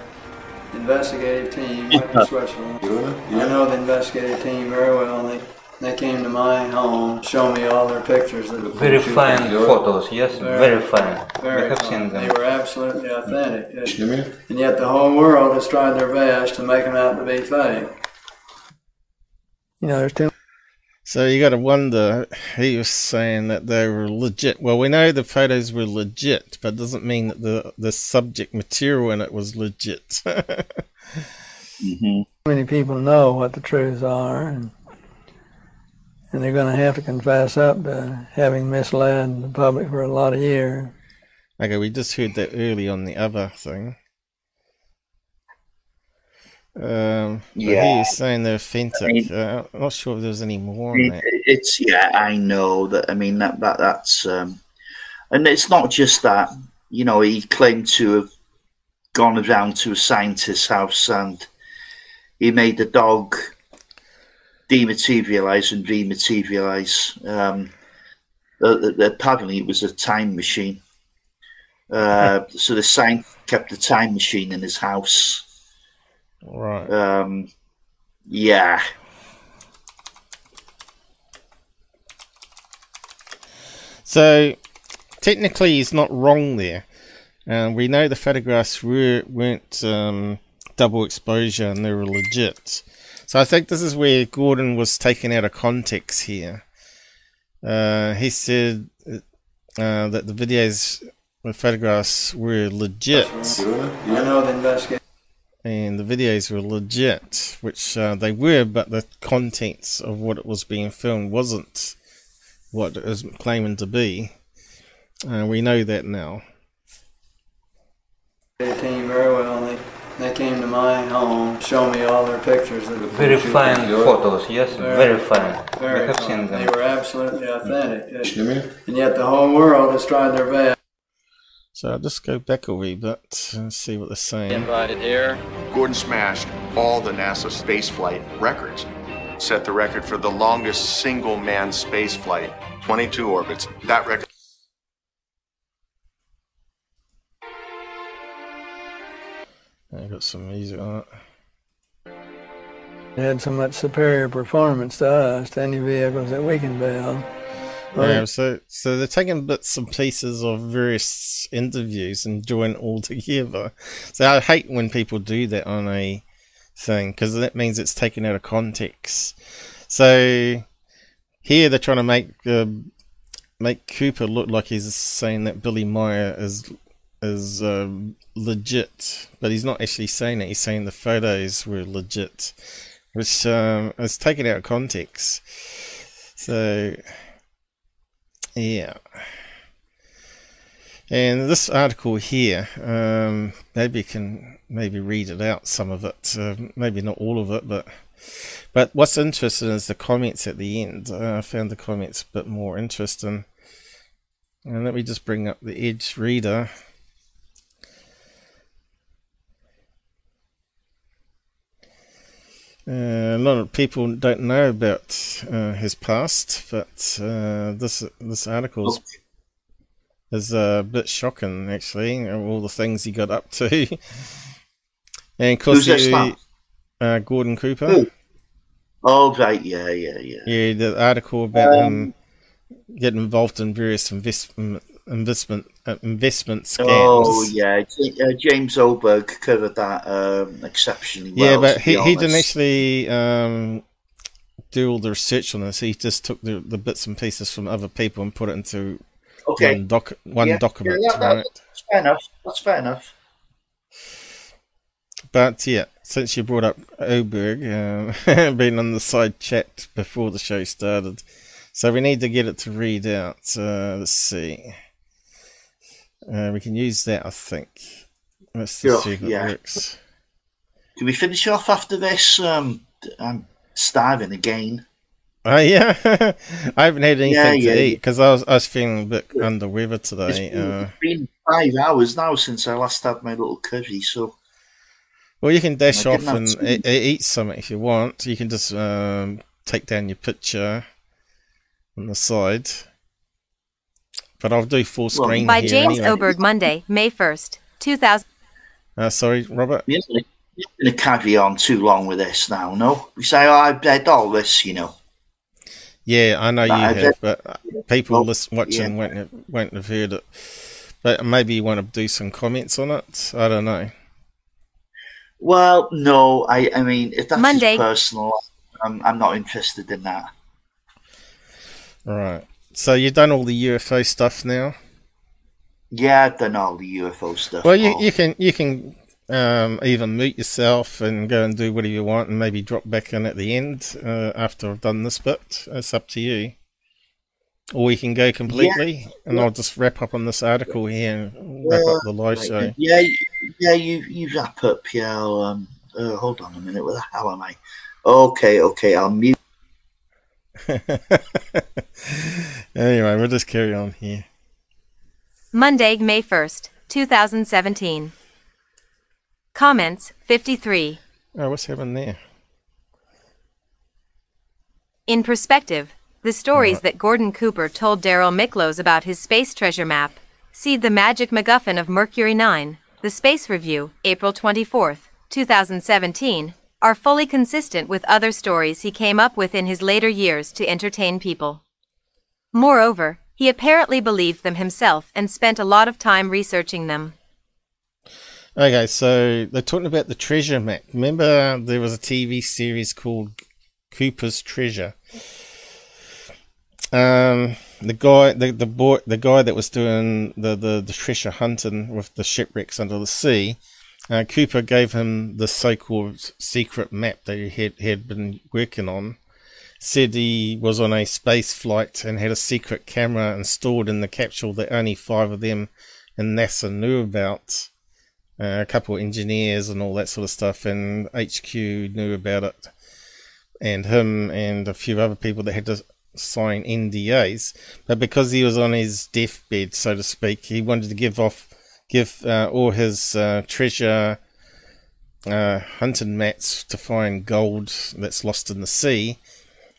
the investigative team went to Switzerland. I know the investigative team very well. and They they came to my home, show me all their pictures. Of the Very fine photos, yes, very fine. I have fine. seen They were absolutely authentic. And yet the whole world has tried their best to make them out to be fake. You know, there's too So you got to wonder. He was saying that they were legit. Well, we know the photos were legit, but it doesn't mean that the the subject material in it was legit. (laughs) hmm many people know what the truths are, and and they're going to have to confess up to having misled the public for a lot of years. Okay, we just heard that early on the other thing. Um, Yeah. he's saying they're authentic. I mean- uh, I'm not sure if there's any more that. It- It's yeah, I know that. I mean that that that's um, and it's not just that. You know, he claimed to have gone around to a scientist's house and he made the dog dematerialize and rematerialize. Um, uh, uh, apparently, it was a time machine. Uh, (laughs) so the scientist kept the time machine in his house. Right. Um, yeah. So technically, he's not wrong there. And we know the photographs were, weren't um, double exposure and they were legit. So I think this is where Gordon was taken out of context here. Uh, he said uh, that the videos, the photographs were legit. I know the investigation. And the videos were legit, which uh, they were, but the contents of what it was being filmed wasn't what it was claiming to be. Uh, we know that now. They came very well. They, they came to my home, show me all their pictures of the Very fine photos, yes, very fine. Very I have fine. seen They were absolutely authentic. And yet the whole world has tried their best. So I'll just go back a wee bit and see what they're saying. Invited here. Gordon smashed all the NASA spaceflight records. Set the record for the longest single man spaceflight, 22 orbits. That record. I got some music on it. They had so much superior performance to us, to any vehicles that we can build. Yeah, so so they're taking bits and pieces of various interviews and join all (laughs) together. So I hate when people do that on a thing because that means it's taken out of context. So here they're trying to make uh, make Cooper look like he's saying that Billy Meier is is um, legit, but he's not actually saying it. He's saying the photos were legit, which um, is taken out of context. So yeah. And this article here, um, maybe you can maybe read it out, some of it, uh, maybe not all of it, but but what's interesting is the comments at the end. Uh, I found the comments a bit more interesting. And let me just bring up the Edge Reader. Uh, a lot of people don't know about uh, his past, but uh, this this article is, is a bit shocking, actually. All the things he got up to, (laughs) and of course, you- uh, Gordon Cooper. Who? Oh right, yeah, yeah, yeah. Yeah, the article about Um, him getting involved in various invest, investment uh, investment scams. Oh yeah, uh, James Oberg covered that um, exceptionally well. yeah, but he, he didn't actually um, do all the research on this. He just took the, the bits and pieces from other people and put it into Okay. one doc one Yeah, document. yeah, that- right? That's fair enough. That's fair enough. But yeah, since you brought up Oberg um, (laughs) being on the side chat before the show started, so we need to get it to read out. Uh, let's see. Uh, we can use that, I think. Let's just Yeah, see if it yeah. works. Do we finish off after this? Um, I'm starving again. Oh yeah, (laughs) I haven't had anything Yeah, to eat because I was I was feeling a bit under weather today. It's been, Uh, been five hours now since I last had my little curry, so well, you can dash off and e- eat something if you want. You can just um, take down your picture on the side. But I'll do full screen By here James anyway. Oberg, Monday, May 1st, 2000. Uh, sorry, Robert. we're not going to carry on too long with this now. No, we say, "Oh, I've read all this," you know. Yeah, I know you I have, bet- but uh, people Well, listen, watching yeah. won't have, won't have heard it. But maybe you want to do some comments on it. I don't know. Well, no, I, I mean, if that's Monday. personal, I'm, I'm not interested in that. All right. So you've done all the UFO stuff now. Yeah, I've done all the UFO stuff. Well, you you can you can um, even mute yourself and go and do whatever you want, and maybe drop back in at the end uh, after I've done this bit. It's up to you. Or we can go completely, and I'll just wrap up on this article here and wrap up the live show. Yeah, yeah, you you wrap up. Yeah, I'll, um, uh, hold on a minute. Where the hell am I? Okay, okay, I'll mute. (laughs) anyway, we'll just carry on here. Monday, May 1st, 2017. Comments 53. Oh, what's happening there? In perspective, the stories uh-huh. that Gordon Cooper told Darrell Miklos about his space treasure map. See the Magic MacGuffin of Mercury 9, The Space Review, April 24, 2017, are fully consistent with other stories he came up with in his later years to entertain people. Moreover, he apparently believed them himself and spent a lot of time researching them. Okay, so they're talking about the treasure map. Remember, there was a TV series called Cooper's Treasure. Um, the guy, the the boy, the guy that was doing the, the, the treasure hunting with the shipwrecks under the sea, uh, Cooper gave him the so-called secret map that he had, had been working on. Said he was on a space flight and had a secret camera installed in the capsule that only five of them in NASA knew about. Uh, a couple of engineers and all that sort of stuff, and HQ knew about it, and him and a few other people that had to sign NDAs, but because he was on his deathbed, so to speak, he wanted to give off, give uh, all his uh, treasure uh, hunting mats to find gold that's lost in the sea.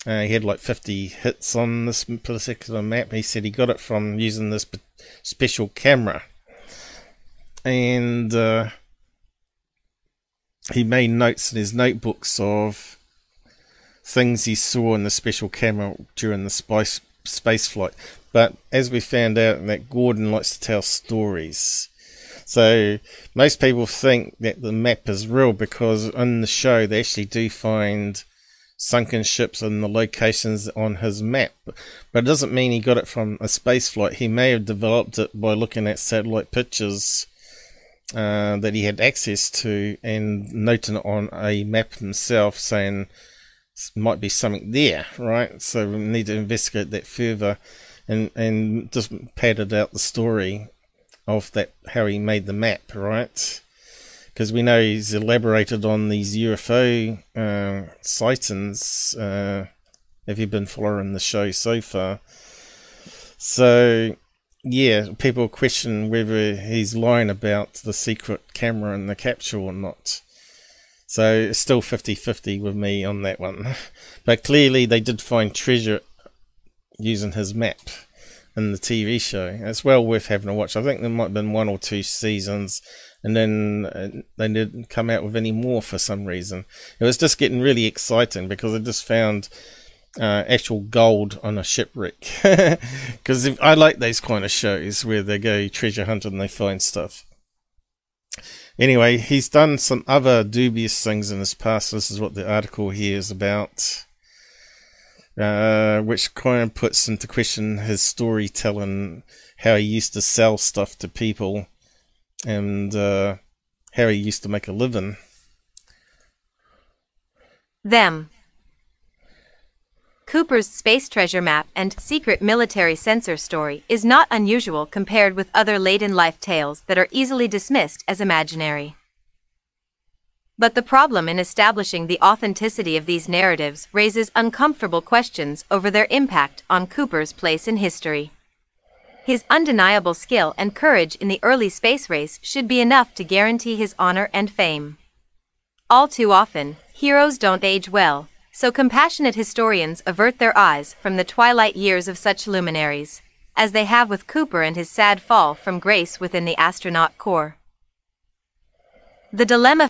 Uh, he had like 50 hits on this particular map. He said he got it from using this special camera. And uh, he made notes in his notebooks of things he saw in the special camera during the space space flight. But as we found out, that Gordon likes to tell stories. So most people think that the map is real because in the show they actually do find sunken ships and the locations on his map. But it doesn't mean he got it from a space flight. He may have developed it by looking at satellite pictures uh, that he had access to and noting on a map himself, saying might be something there, right? So we need to investigate that further, and and just padded out the story of that how he made the map, right? Because we know he's elaborated on these UFO uh, sightings. Uh, have you been following the show so far? So yeah, people question whether he's lying about the secret camera and the capture or not. So it's still 50 50 with me on that one. (laughs) But clearly, they did find treasure using his map in the TV show. It's well worth having a watch. I think there might have been one or two seasons, and then uh, they didn't come out with any more for some reason. It was just getting really exciting because I just found. Uh, actual gold on a shipwreck (laughs) because I like those kind of shows where they go treasure hunting and they find stuff. Anyway, he's done some other dubious things in his past. This is what the article here is about. Uh, which kind of puts into question his storytelling, how he used to sell stuff to people, and uh, how he used to make a living. Them. Cooper's space treasure map and secret military sensor story is not unusual compared with other late in life tales that are easily dismissed as imaginary. But the problem in establishing the authenticity of these narratives raises uncomfortable questions over their impact on Cooper's place in history. His undeniable skill and courage in the early space race should be enough to guarantee his honor and fame. All too often, heroes don't age well, so compassionate historians avert their eyes from the twilight years of such luminaries, as they have with Cooper and his sad fall from grace within the astronaut corps. The dilemma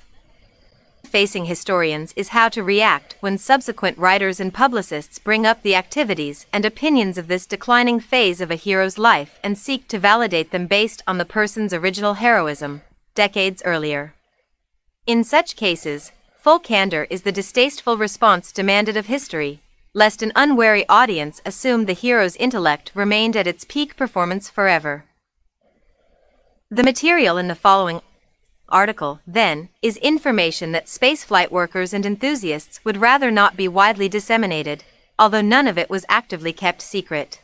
facing historians is how to react when subsequent writers and publicists bring up the activities and opinions of this declining phase of a hero's life and seek to validate them based on the person's original heroism, decades earlier. In such cases, Full candor is the distasteful response demanded of history, lest an unwary audience assume the hero's intellect remained at its peak performance forever. The material in the following article, then, is information that spaceflight workers and enthusiasts would rather not be widely disseminated, although none of it was actively kept secret.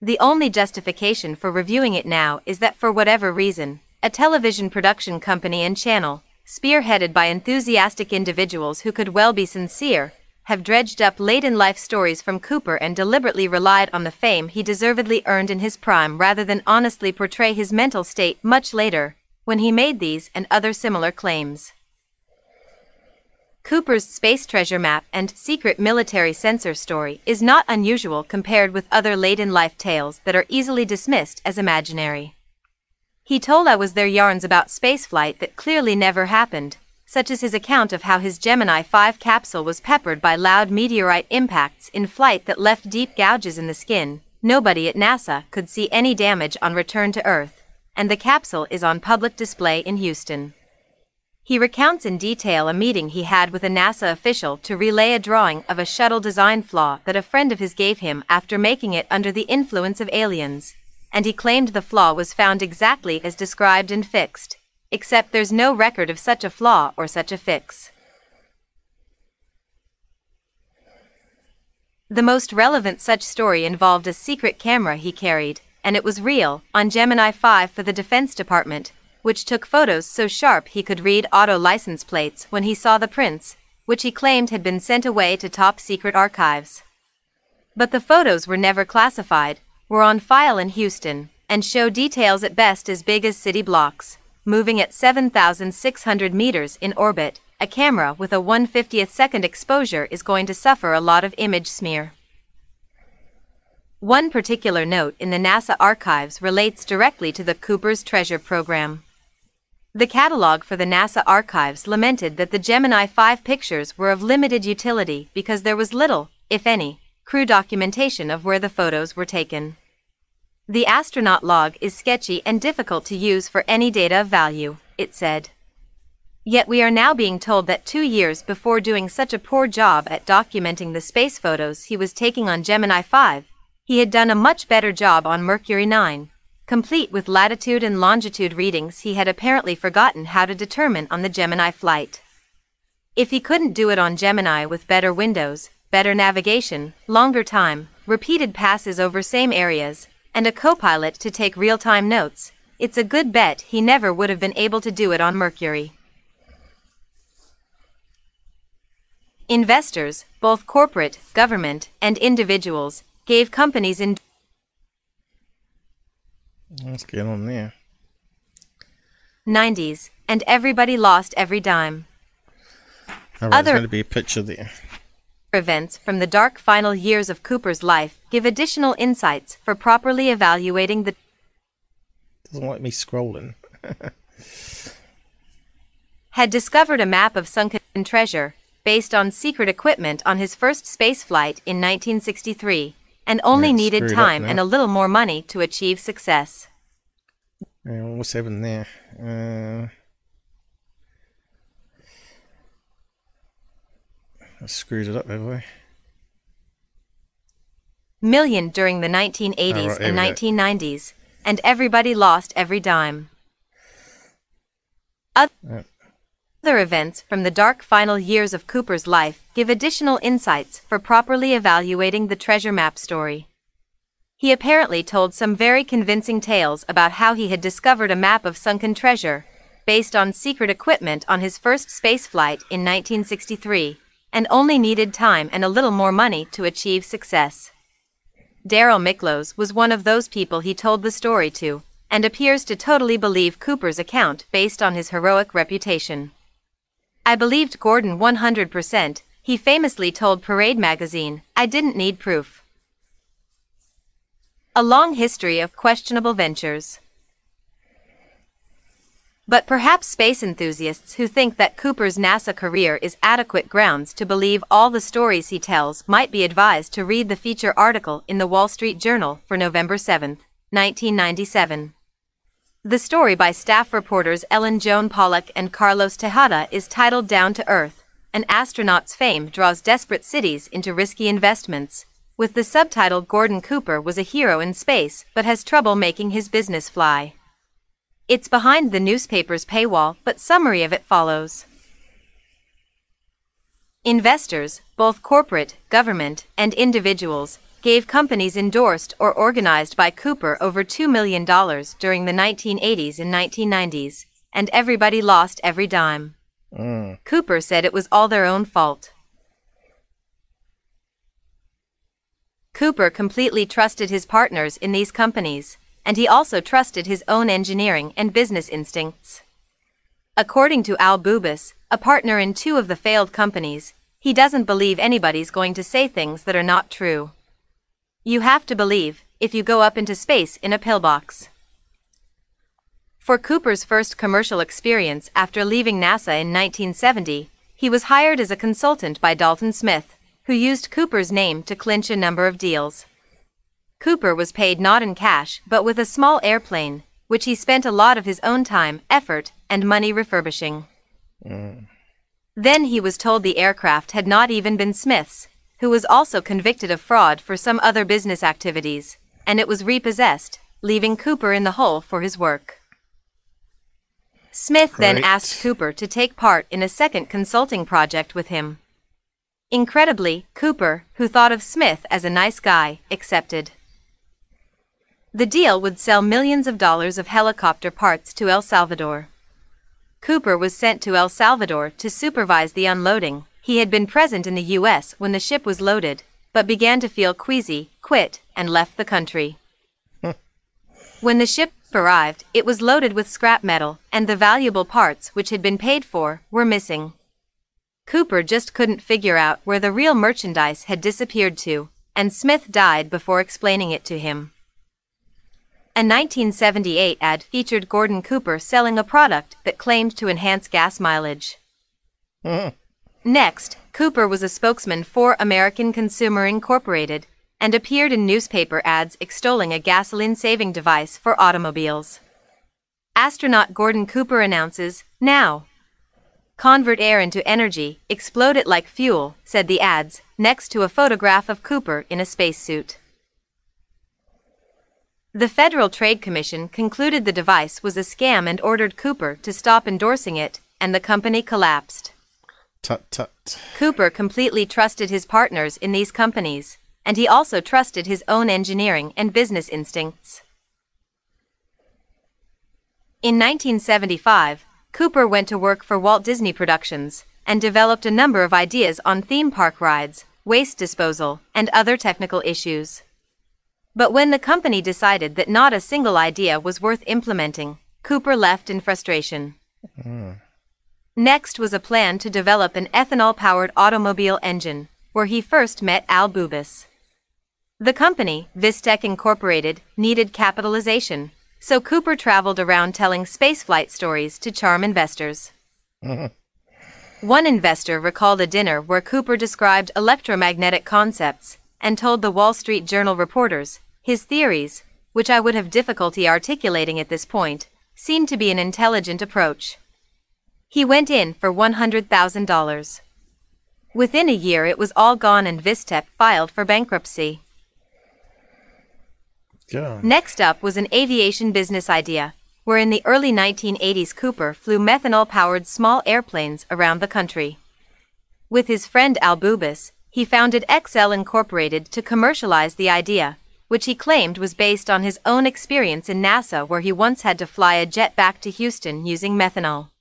The only justification for reviewing it now is that for whatever reason, a television production company and channel, spearheaded by enthusiastic individuals who could well be sincere, have dredged up late in life stories from Cooper and deliberately relied on the fame he deservedly earned in his prime rather than honestly portray his mental state much later, when he made these and other similar claims. Cooper's space treasure map and secret military sensor story is not unusual compared with other late in life tales that are easily dismissed as imaginary. He told I was there yarns about spaceflight that clearly never happened, such as his account of how his Gemini 5 capsule was peppered by loud meteorite impacts in flight that left deep gouges in the skin. Nobody at NASA could see any damage on return to Earth, and the capsule is on public display in Houston. He recounts in detail a meeting he had with a NASA official to relay a drawing of a shuttle design flaw that a friend of his gave him after making it under the influence of aliens, and he claimed the flaw was found exactly as described and fixed except there's no record of such a flaw or such a fix. The most relevant such story involved a secret camera he carried, and it was real, on Gemini 5 for the Defense Department, which took photos so sharp he could read auto license plates when he saw the prints, which he claimed had been sent away to top secret archives. But the photos were never classified, were on file in Houston, and show details at best as big as city blocks moving at 7,600 meters in orbit, a camera with a 150th second exposure is going to suffer a lot of image smear. One particular note in the NASA archives relates directly to the Cooper's Treasure program. The catalog for the NASA archives lamented that the Gemini 5 pictures were of limited utility because there was little, if any, crew documentation of where the photos were taken. The astronaut log is sketchy and difficult to use for any data of value, it said. Yet we are now being told that two years before doing such a poor job at documenting the space photos he was taking on Gemini 5, he had done a much better job on Mercury 9, complete with latitude and longitude readings he had apparently forgotten how to determine on the Gemini flight. If he couldn't do it on Gemini with better windows, better navigation, longer time, repeated passes over same areas, and a co-pilot to take real-time notes, it's a good bet he never would have been able to do it on Mercury. Investors, both corporate, government, and individuals, gave companies in What's going on there? 90s, and everybody lost every dime. Right, Other- there's going to be a picture there. events from the dark final years of Cooper's life give additional insights for properly evaluating the Doesn't like me scrolling. (laughs) had discovered a map of sunken treasure based on secret equipment on his first space flight in 1963 and only Yeah, needed time and a little more money to achieve success. What's happening there? Uh, I screwed it up, have I? Million during the 1980s Oh, right, and 1990s, and everybody lost every dime. Oth- Yeah. Other events from the dark final years of Cooper's life give additional insights for properly evaluating the treasure map story. He apparently told some very convincing tales about how he had discovered a map of sunken treasure, based on secret equipment on his first space flight in 1963, and only needed time and a little more money to achieve success. Darrell Miklos was one of those people he told the story to, and appears to totally believe Cooper's account based on his heroic reputation. I believed Gordon 100%, he famously told Parade magazine, I didn't need proof. A long history of questionable ventures. But perhaps space enthusiasts who think that Cooper's NASA career is adequate grounds to believe all the stories he tells might be advised to read the feature article in the Wall Street Journal for November 7, 1997. The story by staff reporters Ellen Joan Pollock and Carlos Tejada is titled Down to Earth An Astronaut's Fame Draws Desperate Cities into Risky Investments, with the subtitle Gordon Cooper was a hero in space but has trouble making his business fly. It's behind the newspaper's paywall, but summary of it follows. Investors, both corporate, government, and individuals, gave companies endorsed or organized by Cooper over $2 million during the 1980s and 1990s, and everybody lost every dime. Mm. Cooper said it was all their own fault. Cooper completely trusted his partners in these companies, and he also trusted his own engineering and business instincts. According to Al Bubis, a partner in two of the failed companies, he doesn't believe anybody's going to say things that are not true. You have to believe, if you go up into space in a pillbox. For Cooper's first commercial experience after leaving NASA in 1970, he was hired as a consultant by Dalton Smith, who used Cooper's name to clinch a number of deals. Cooper was paid not in cash but with a small airplane, which he spent a lot of his own time, effort, and money refurbishing. Mm. Then he was told the aircraft had not even been Smith's, who was also convicted of fraud for some other business activities, and it was repossessed, leaving Cooper in the hole for his work. Smith then Right. asked Cooper to take part in a second consulting project with him. Incredibly, Cooper, who thought of Smith as a nice guy, accepted. The deal would sell millions of dollars of helicopter parts to El Salvador. Cooper was sent to El Salvador to supervise the unloading. He had been present in the U.S. when the ship was loaded, but began to feel queasy, quit, and left the country. (laughs) when the ship arrived, it was loaded with scrap metal, and the valuable parts which had been paid for were missing. Cooper just couldn't figure out where the real merchandise had disappeared to, and Smith died before explaining it to him. A 1978 ad featured Gordon Cooper selling a product that claimed to enhance gas mileage. (laughs) Hmm. Next, Cooper was a spokesman for American Consumer Incorporated and appeared in newspaper ads extolling a gasoline saving device for automobiles. Astronaut Gordon Cooper announces, Now! Convert air into energy, explode it like fuel, said the ads, next to a photograph of Cooper in a spacesuit. The Federal Trade Commission concluded the device was a scam and ordered Cooper to stop endorsing it, and the company collapsed. Tut tut. Cooper completely trusted his partners in these companies, and he also trusted his own engineering and business instincts. In 1975, Cooper went to work for Walt Disney Productions and developed a number of ideas on theme park rides, waste disposal, and other technical issues. But when the company decided that not a single idea was worth implementing, Cooper left in frustration. Mm. Next was a plan to develop an ethanol powered automobile engine, where he first met Al Bubis. The company, Vistec Incorporated, needed capitalization, so Cooper traveled around telling spaceflight stories to charm investors. (laughs) One investor recalled a dinner where Cooper described electromagnetic concepts and told the Wall Street Journal reporters his theories, which I would have difficulty articulating at this point, seemed to be an intelligent approach. He went in for $100,000. Within a year, it was all gone and Vistec filed for bankruptcy. God. Next up was an aviation business idea, where in the early 1980s Cooper flew methanol powered small airplanes around the country. With his friend Al Bubis, he founded XL Incorporated to commercialize the idea, which he claimed was based on his own experience in NASA, where he once had to fly a jet back to Houston using methanol.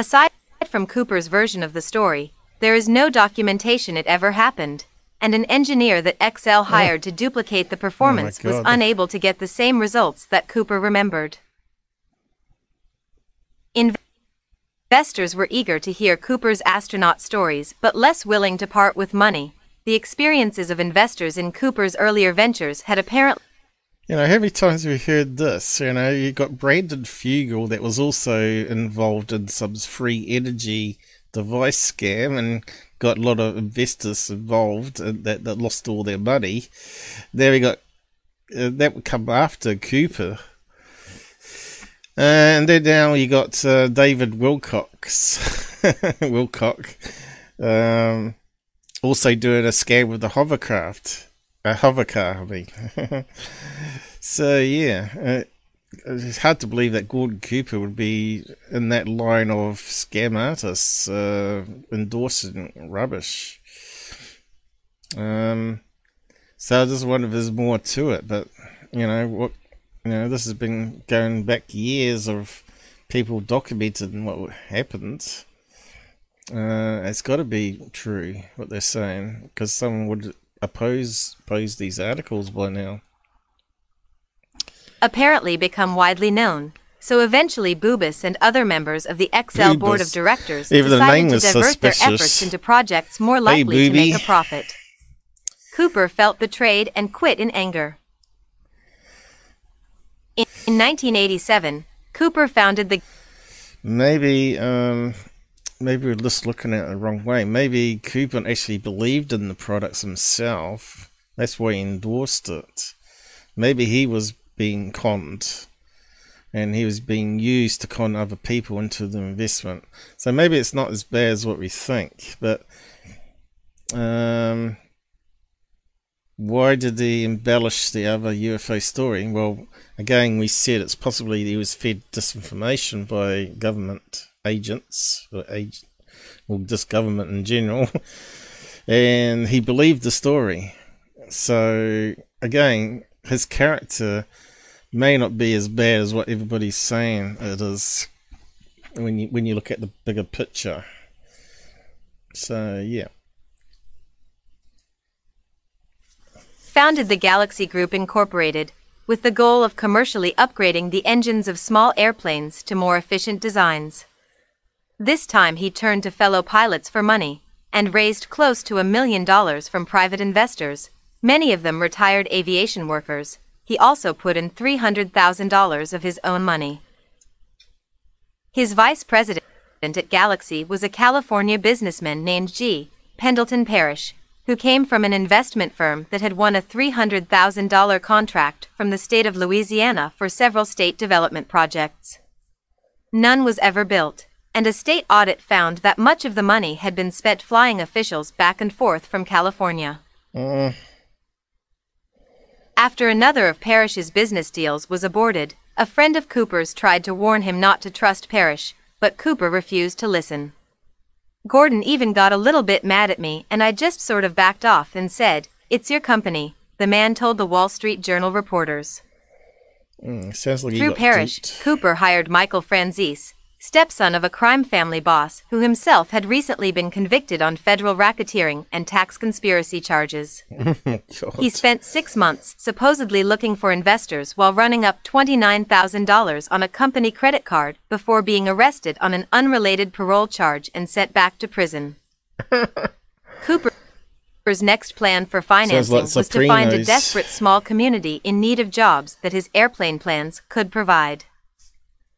Aside from Cooper's version of the story, there is no documentation it ever happened, and an engineer that XL oh. hired to duplicate the oh performance was unable to get the same results that Cooper remembered. Investors were eager to hear Cooper's astronaut stories but less willing to part with money. The experiences of investors in Cooper's earlier ventures had apparently You know, how many times have we heard this? You know, you got Brandon Fugal that was also involved in some free energy device scam and got a lot of investors involved and that, that lost all their money. There we got uh, that would come after Cooper. And then now you got uh, David Wilcox, (laughs) Wilcock, um, also doing a scam with the hovercraft, a hovercar. I mean, (laughs) so yeah, uh, it's hard to believe that Gordon Cooper would be in that line of scam artists uh, endorsing rubbish. Um, so I just wonder if there's more to it, but you know what? You know, this has been going back years of people documenting what happened. Uh, it's got to be true what they're saying because someone would oppose oppose these articles by now. Apparently become widely known. So eventually, Bubis and other members of the XL board of directors Even decided to divert their efforts into projects more Hey, likely to make a profit. Cooper felt betrayed and quit in anger. In, in 1987, Cooper founded the Maybe, um, maybe we're just looking at it the wrong way. Maybe Cooper actually believed in the products himself. That's why he endorsed it. Maybe he was being conned, and he was being used to con other people into the investment. So maybe it's not as bad as what we think. But um, why did he embellish the other UFO story? Well, again, we said it's possibly he was fed disinformation by government agents or ag- or just government in general, (laughs) and he believed the story. So again, his character may not be as bad as what everybody's saying it is when you when you look at the bigger picture. So yeah. founded the Galaxy Group Incorporated with the goal of commercially upgrading the engines of small airplanes to more efficient designs. This time he turned to fellow pilots for money and raised close to a million dollars from private investors, many of them retired aviation workers. He also put in $300,000 of his own money. His vice president at Galaxy was a California businessman named G. Pendleton Parrish, who came from an investment firm that had won a $300,000 contract from the state of Louisiana for several state development projects. None was ever built, and a state audit found that much of the money had been spent flying officials back and forth from California. Uh, After another of Parrish's business deals was aborted, a friend of Cooper's tried to warn him not to trust Parrish, but Cooper refused to listen. Gordon even got a little bit mad at me, and I just sort of backed off and said, It's your company, the man told the Wall Street Journal reporters. mm, sounds like Through Parrish, duped. Cooper hired Michael Franzese, stepson of a crime family boss who himself had recently been convicted on federal racketeering and tax conspiracy charges. (laughs) He spent six months supposedly looking for investors while running up $29,000 on a company credit card before being arrested on an unrelated parole charge and sent back to prison. (laughs) Cooper's next plan for financing like was to find a desperate small community in need of jobs that his airplane plans could provide.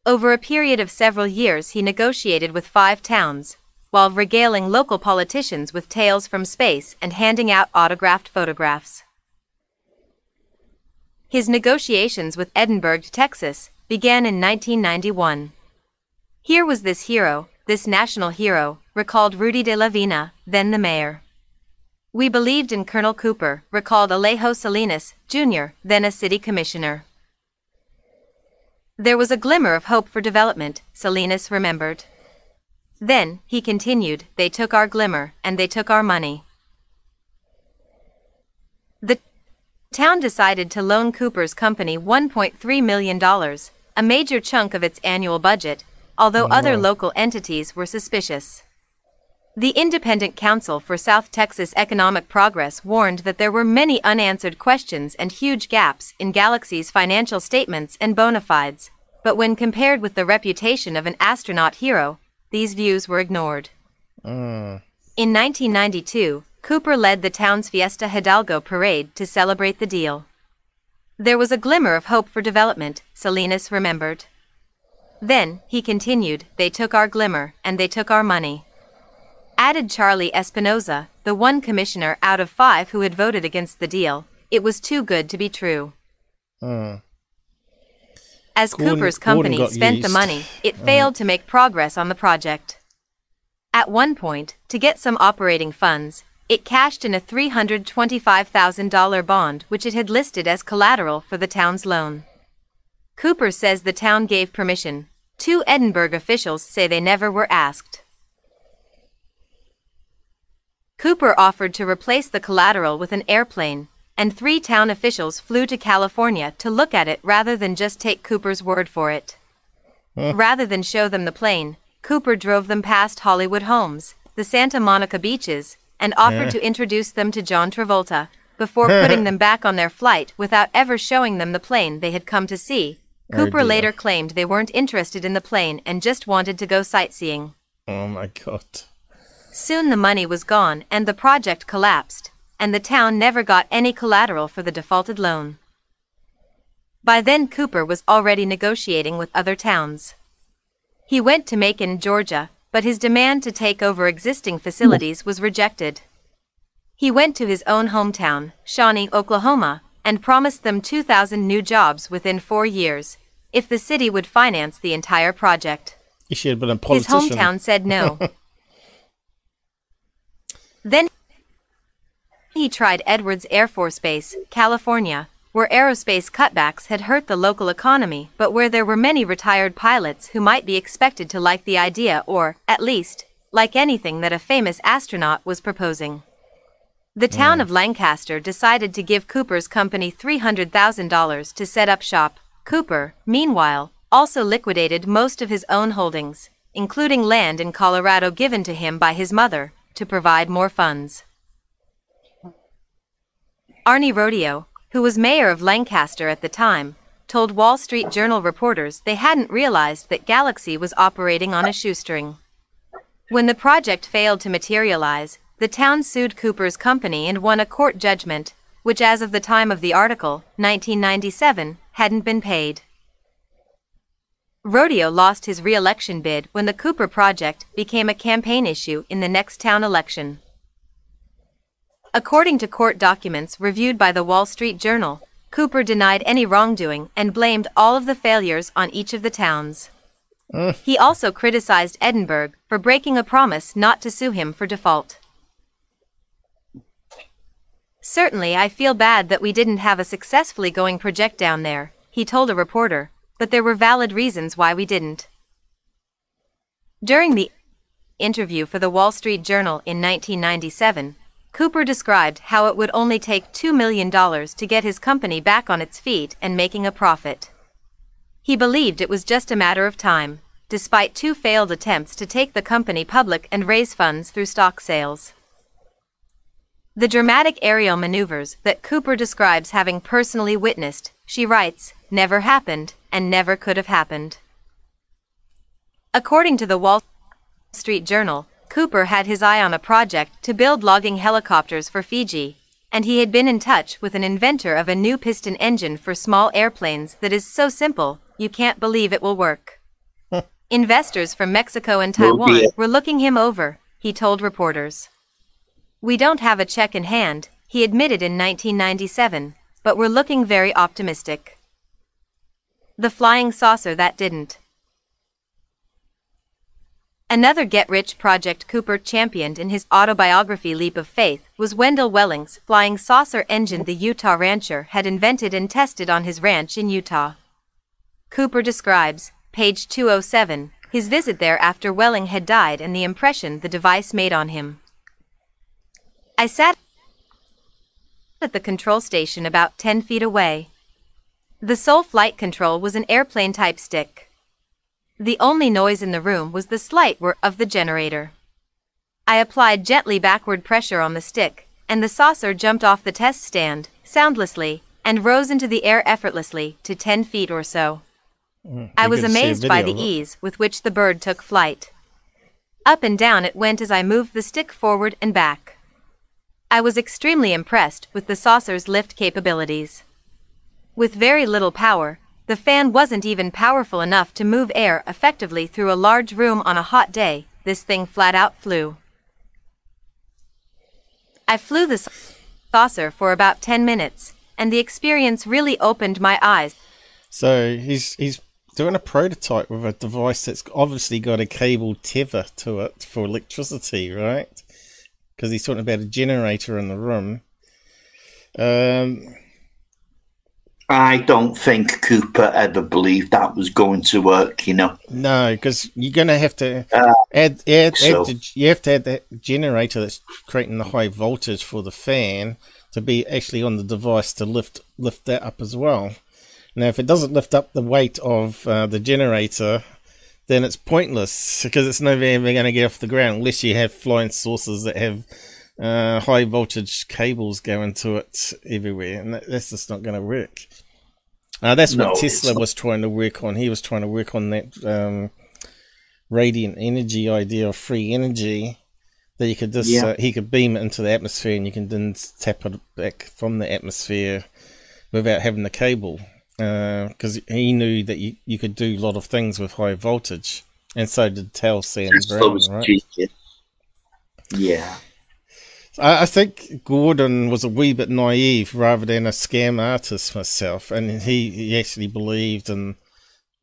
Over a period of several years, he negotiated with five towns, while regaling local politicians with tales from space and handing out autographed photographs. His negotiations with Edinburg, Texas, began in 1991. Here was this hero, this national hero, recalled Rudy de la Vina, then the mayor. We believed in Colonel Cooper, recalled Alejo Salinas, Jr., then a city commissioner. There was a glimmer of hope for development, Salinas remembered. Then, he continued, they took our glimmer, and they took our money. The town decided to loan Cooper's company $1.3 million, a major chunk of its annual budget, although oh, other local entities were suspicious. The Independent Council for South Texas Economic Progress warned that there were many unanswered questions and huge gaps in Galaxy's financial statements and bona fides, but when compared with the reputation of an astronaut hero, these views were ignored. Uh, In 1992, Cooper led the town's Fiesta Hidalgo parade to celebrate the deal. There was a glimmer of hope for development, Salinas remembered. Then, he continued, they took our glimmer, and they took our money. Added Charlie Espinoza, the one commissioner out of five who had voted against the deal, it was too good to be true. uh, As Gordon- Cooper's company spent the money, it failed to make progress on the project. At one point, to get some operating funds, it cashed in a $325,000 bond which it had listed as collateral for the town's loan. Cooper says the town gave permission. Two Edinburg officials say they never were asked. Cooper offered to replace the collateral with an airplane, and three town officials flew to California to look at it rather than just take Cooper's word for it. Rather than show them the plane, Cooper drove them past Hollywood Homes, the Santa Monica beaches, and offered Yeah. to introduce them to John Travolta, before putting them back on their flight without ever showing them the plane they had come to see. Oh, Cooper later claimed they weren't interested in the plane and just wanted to go sightseeing. Oh my god. Soon the money was gone and the project collapsed, and the town never got any collateral for the defaulted loan. By then, Cooper was already negotiating with other towns. He went to Macon, Georgia, but his demand to take over existing facilities was rejected. He went to his own hometown, Shawnee, Oklahoma, and promised them 2,000 new jobs within four years, if the city would finance the entire project. He should have been a His hometown said no. (laughs) then he tried Edwards Air Force Base, California, where aerospace cutbacks had hurt the local economy, but where there were many retired pilots who might be expected to like the idea or, at least, like anything that a famous astronaut was proposing. The town of hmm. Lancaster decided to give Cooper's company $300,000 to set up shop. Cooper, meanwhile, also liquidated most of his own holdings, including land in Colorado given to him by his mother, to provide more funds. Arnie Rodio, who was mayor of Lancaster at the time, told Wall Street Journal reporters they hadn't realized that Galaxy was operating on a shoestring. When the project failed to materialize, the town sued Cooper's company and won a court judgment, which as of the time of the article, 1997, hadn't been paid. Rodio lost his re-election bid when the Cooper project became a campaign issue in the next town election. According to court documents reviewed by the Wall Street Journal, Cooper denied any wrongdoing and blamed all of the failures on each of the towns. Mm. He also criticized Edinburg for breaking a promise not to sue him for default. Certainly, I feel bad that we didn't have a successfully going project down there, he told a reporter, but there were valid reasons why we didn't. During the interview for the Wall Street Journal in 1997, Cooper described how it would only take $2 million to get his company back on its feet and making a profit. He believed it was just a matter of time, despite two failed attempts to take the company public and raise funds through stock sales. The dramatic aerial maneuvers that Cooper describes having personally witnessed, she writes, never happened and never could have happened. According to the Wall Street Journal, Cooper had his eye on a project to build logging helicopters for Fiji, and he had been in touch with an inventor of a new piston engine for small airplanes that is so simple, you can't believe it will work. (laughs) Investors from Mexico and Taiwan were looking him over, he told reporters. We don't have a check in hand, he admitted in 1997, but we're looking very optimistic. The flying saucer that didn't. Another get rich project Cooper championed in his autobiography Leap of Faith was Wendell Welling's flying saucer engine the Utah rancher had invented and tested on his ranch in Utah. Cooper describes, page 207, his visit there after Welling had died and the impression the device made on him. I sat at the control station about 10 feet away. The sole flight control was an airplane type stick. The only noise in the room was the slight whir of the generator. I applied gently backward pressure on the stick, and the saucer jumped off the test stand, soundlessly, and rose into the air effortlessly to 10 feet or so. Mm, I was good to see a amazed by the video of it. ease with which the bird took flight. Up and down it went as I moved the stick forward and back. I was extremely impressed with the saucer's lift capabilities. With very little power, the fan wasn't even powerful enough to move air effectively through a large room on a hot day, this thing flat out flew. I flew the saucer for about 10 minutes, and the experience really opened my eyes. So he's he's doing a prototype with a device that's obviously got a cable tether to it for electricity, right? Because he's talking about a generator in the room. Um, I don't think Cooper ever believed that was going to work. You know. No, because you're going to have to Uh, add, add, so- add the, you have to add that generator that's creating the high voltage for the fan to be actually on the device to lift lift that up as well. Now, if it doesn't lift up the weight of uh, the generator, then it's pointless because it's never ever going to get off the ground unless you have flying saucers that have uh, high voltage cables going to it everywhere, and that, that's just not going to work. Uh, that's No, what Tesla was trying to work on. He was trying to work on that um, radiant energy idea of free energy that you could just Yeah. uh, he could beam it into the atmosphere and you can then tap it back from the atmosphere without having the cable because he knew that you, you could do a lot of things with high voltage and so did Towson Tesla Brown, right? genius. Yeah. I, I think Gordon was a wee bit naive rather than a scam artist myself, and he, he actually believed in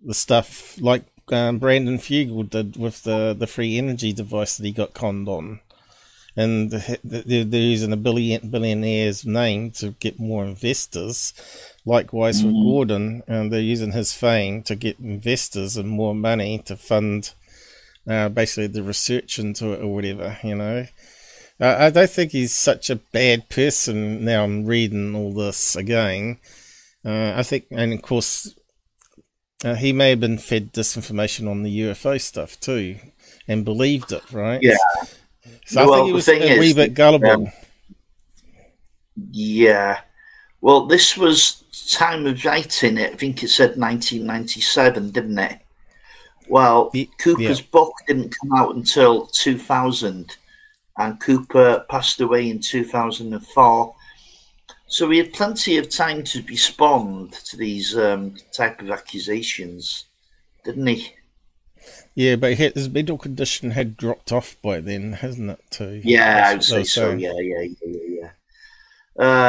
the stuff like um, Brandon Fugal did with the, the free energy device that he got conned on. And the- they're, they're using a billion, billionaire's name to get more investors. Likewise with Mhm. Gordon, and they're using his fame to get investors and more money to fund uh, basically the research into it or whatever, you know. Uh, I don't think he's such a bad person. Now I'm reading all this again. Uh, I think, and of course, uh, he may have been fed disinformation on the UFO stuff too, and believed it, right? Yeah. So I think he was a wee is, bit gullible. um, Yeah. Well, this was time of writing it. I think it said 1997, didn't it? Well, Cooper's book didn't come out until 2000, and Cooper passed away in 2004. So he had plenty of time to respond to these um, type of accusations, didn't he? yeah, but his mental condition had dropped off by then, hasn't it? Too. Yeah, I would say so. Yeah, yeah, yeah, yeah, yeah.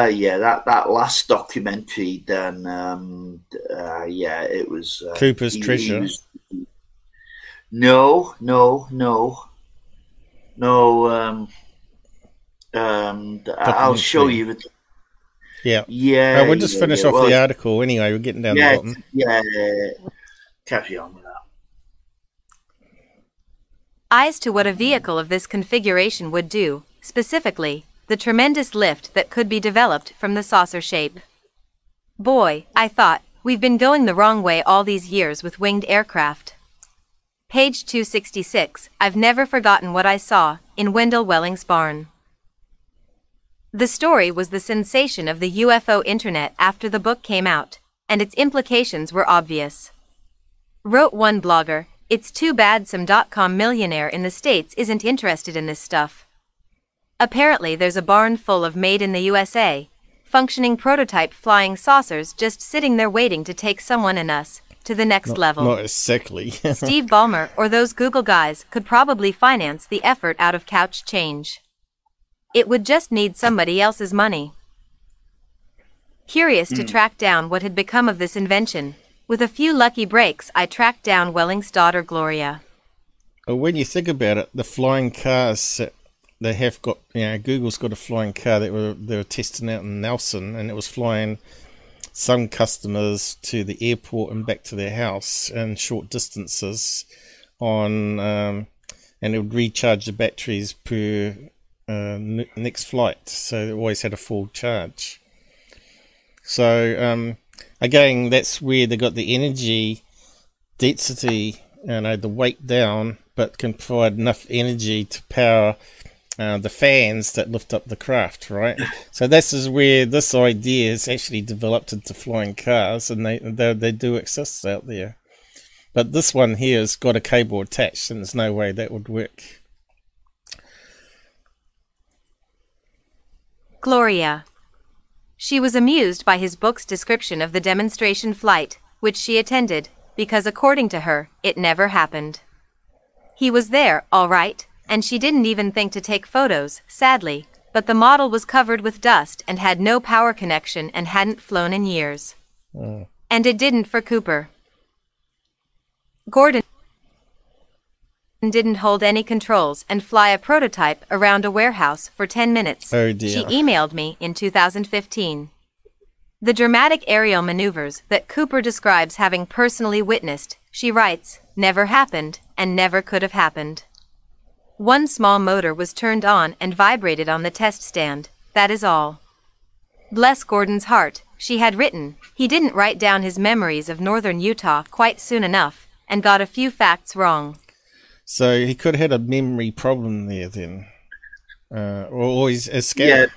Uh, yeah, that, that last documentary, then, um, uh, yeah, it was uh, Cooper's he- he Treasure. was- no, no, no, no. Um, um, I'll show you. The, Yeah. Yeah, Uh, we'll just yeah, finish yeah, off well- the article anyway. We're getting down yeah, the bottom. yeah, carry on with that. Eyes to what a vehicle of this configuration would do, specifically, the tremendous lift that could be developed from the saucer shape. Boy, I thought, we've been going the wrong way all these years with winged aircraft. Page 266 I've never forgotten what I saw in Wendell Welling's barn. The story was the sensation of the UFO internet after the book came out, and its implications were obvious. Wrote one blogger, it's too bad some dot-com millionaire in the States isn't interested in this stuff. Apparently there's a barn full of made in the USA, functioning prototype flying saucers just sitting there waiting to take someone and us to the next Not, level. not exactly. (laughs) Steve Ballmer or those Google guys could probably finance the effort out of couch change. It would just need somebody else's money. Curious to Hmm. track down what had become of this invention, with a few lucky breaks, I tracked down Welling's daughter Gloria. Well, when you think about it, the flying cars they have got, you know, Google's got a flying car that were they were testing out in Nelson, and it was flying some customers to the airport and back to their house in short distances on, um, and it would recharge the batteries per uh, n- next flight, so it always had a full charge. So um, again, that's where they got the energy density, you know, the weight down, but can provide enough energy to power uh, the fans that lift up the craft, right? So this is where this idea is actually developed into flying cars, and they they, they do exist out there. But this one here has got a cable attached, and there's no way that would work. Gloria. She was amused by his book's description of the demonstration flight, which she attended, because according to her, it never happened. He was there, all right, and she didn't even think to take photos, sadly, but the model was covered with dust and had no power connection and hadn't flown in years. Oh. And it didn't for Cooper. Gordon didn't hold any controls and fly a prototype around a warehouse for 10 minutes. Oh, dear. She emailed me in 2015. The dramatic aerial maneuvers that Cooper describes having personally witnessed, she writes, never happened and never could have happened. One small motor was turned on and vibrated on the test stand, that is all. Bless Gordon's heart, she had written, he didn't write down his memories of northern Utah quite soon enough, and got a few facts wrong. So he could have had a memory problem there then. Uh, or always a Yeah, scared.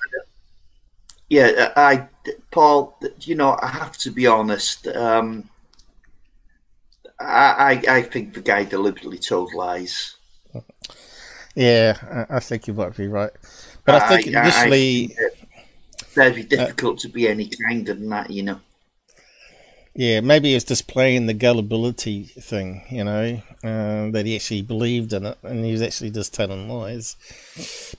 yeah. I, Paul, you know, I have to be honest. Um, I, I, I think the guy deliberately told lies. Yeah, I, I think you might be right. But I think initially, think it- very difficult to be any kinder than that, you know. yeah, maybe he was just playing the gullibility thing, you know, uh, that he actually believed in it and he was actually just telling lies.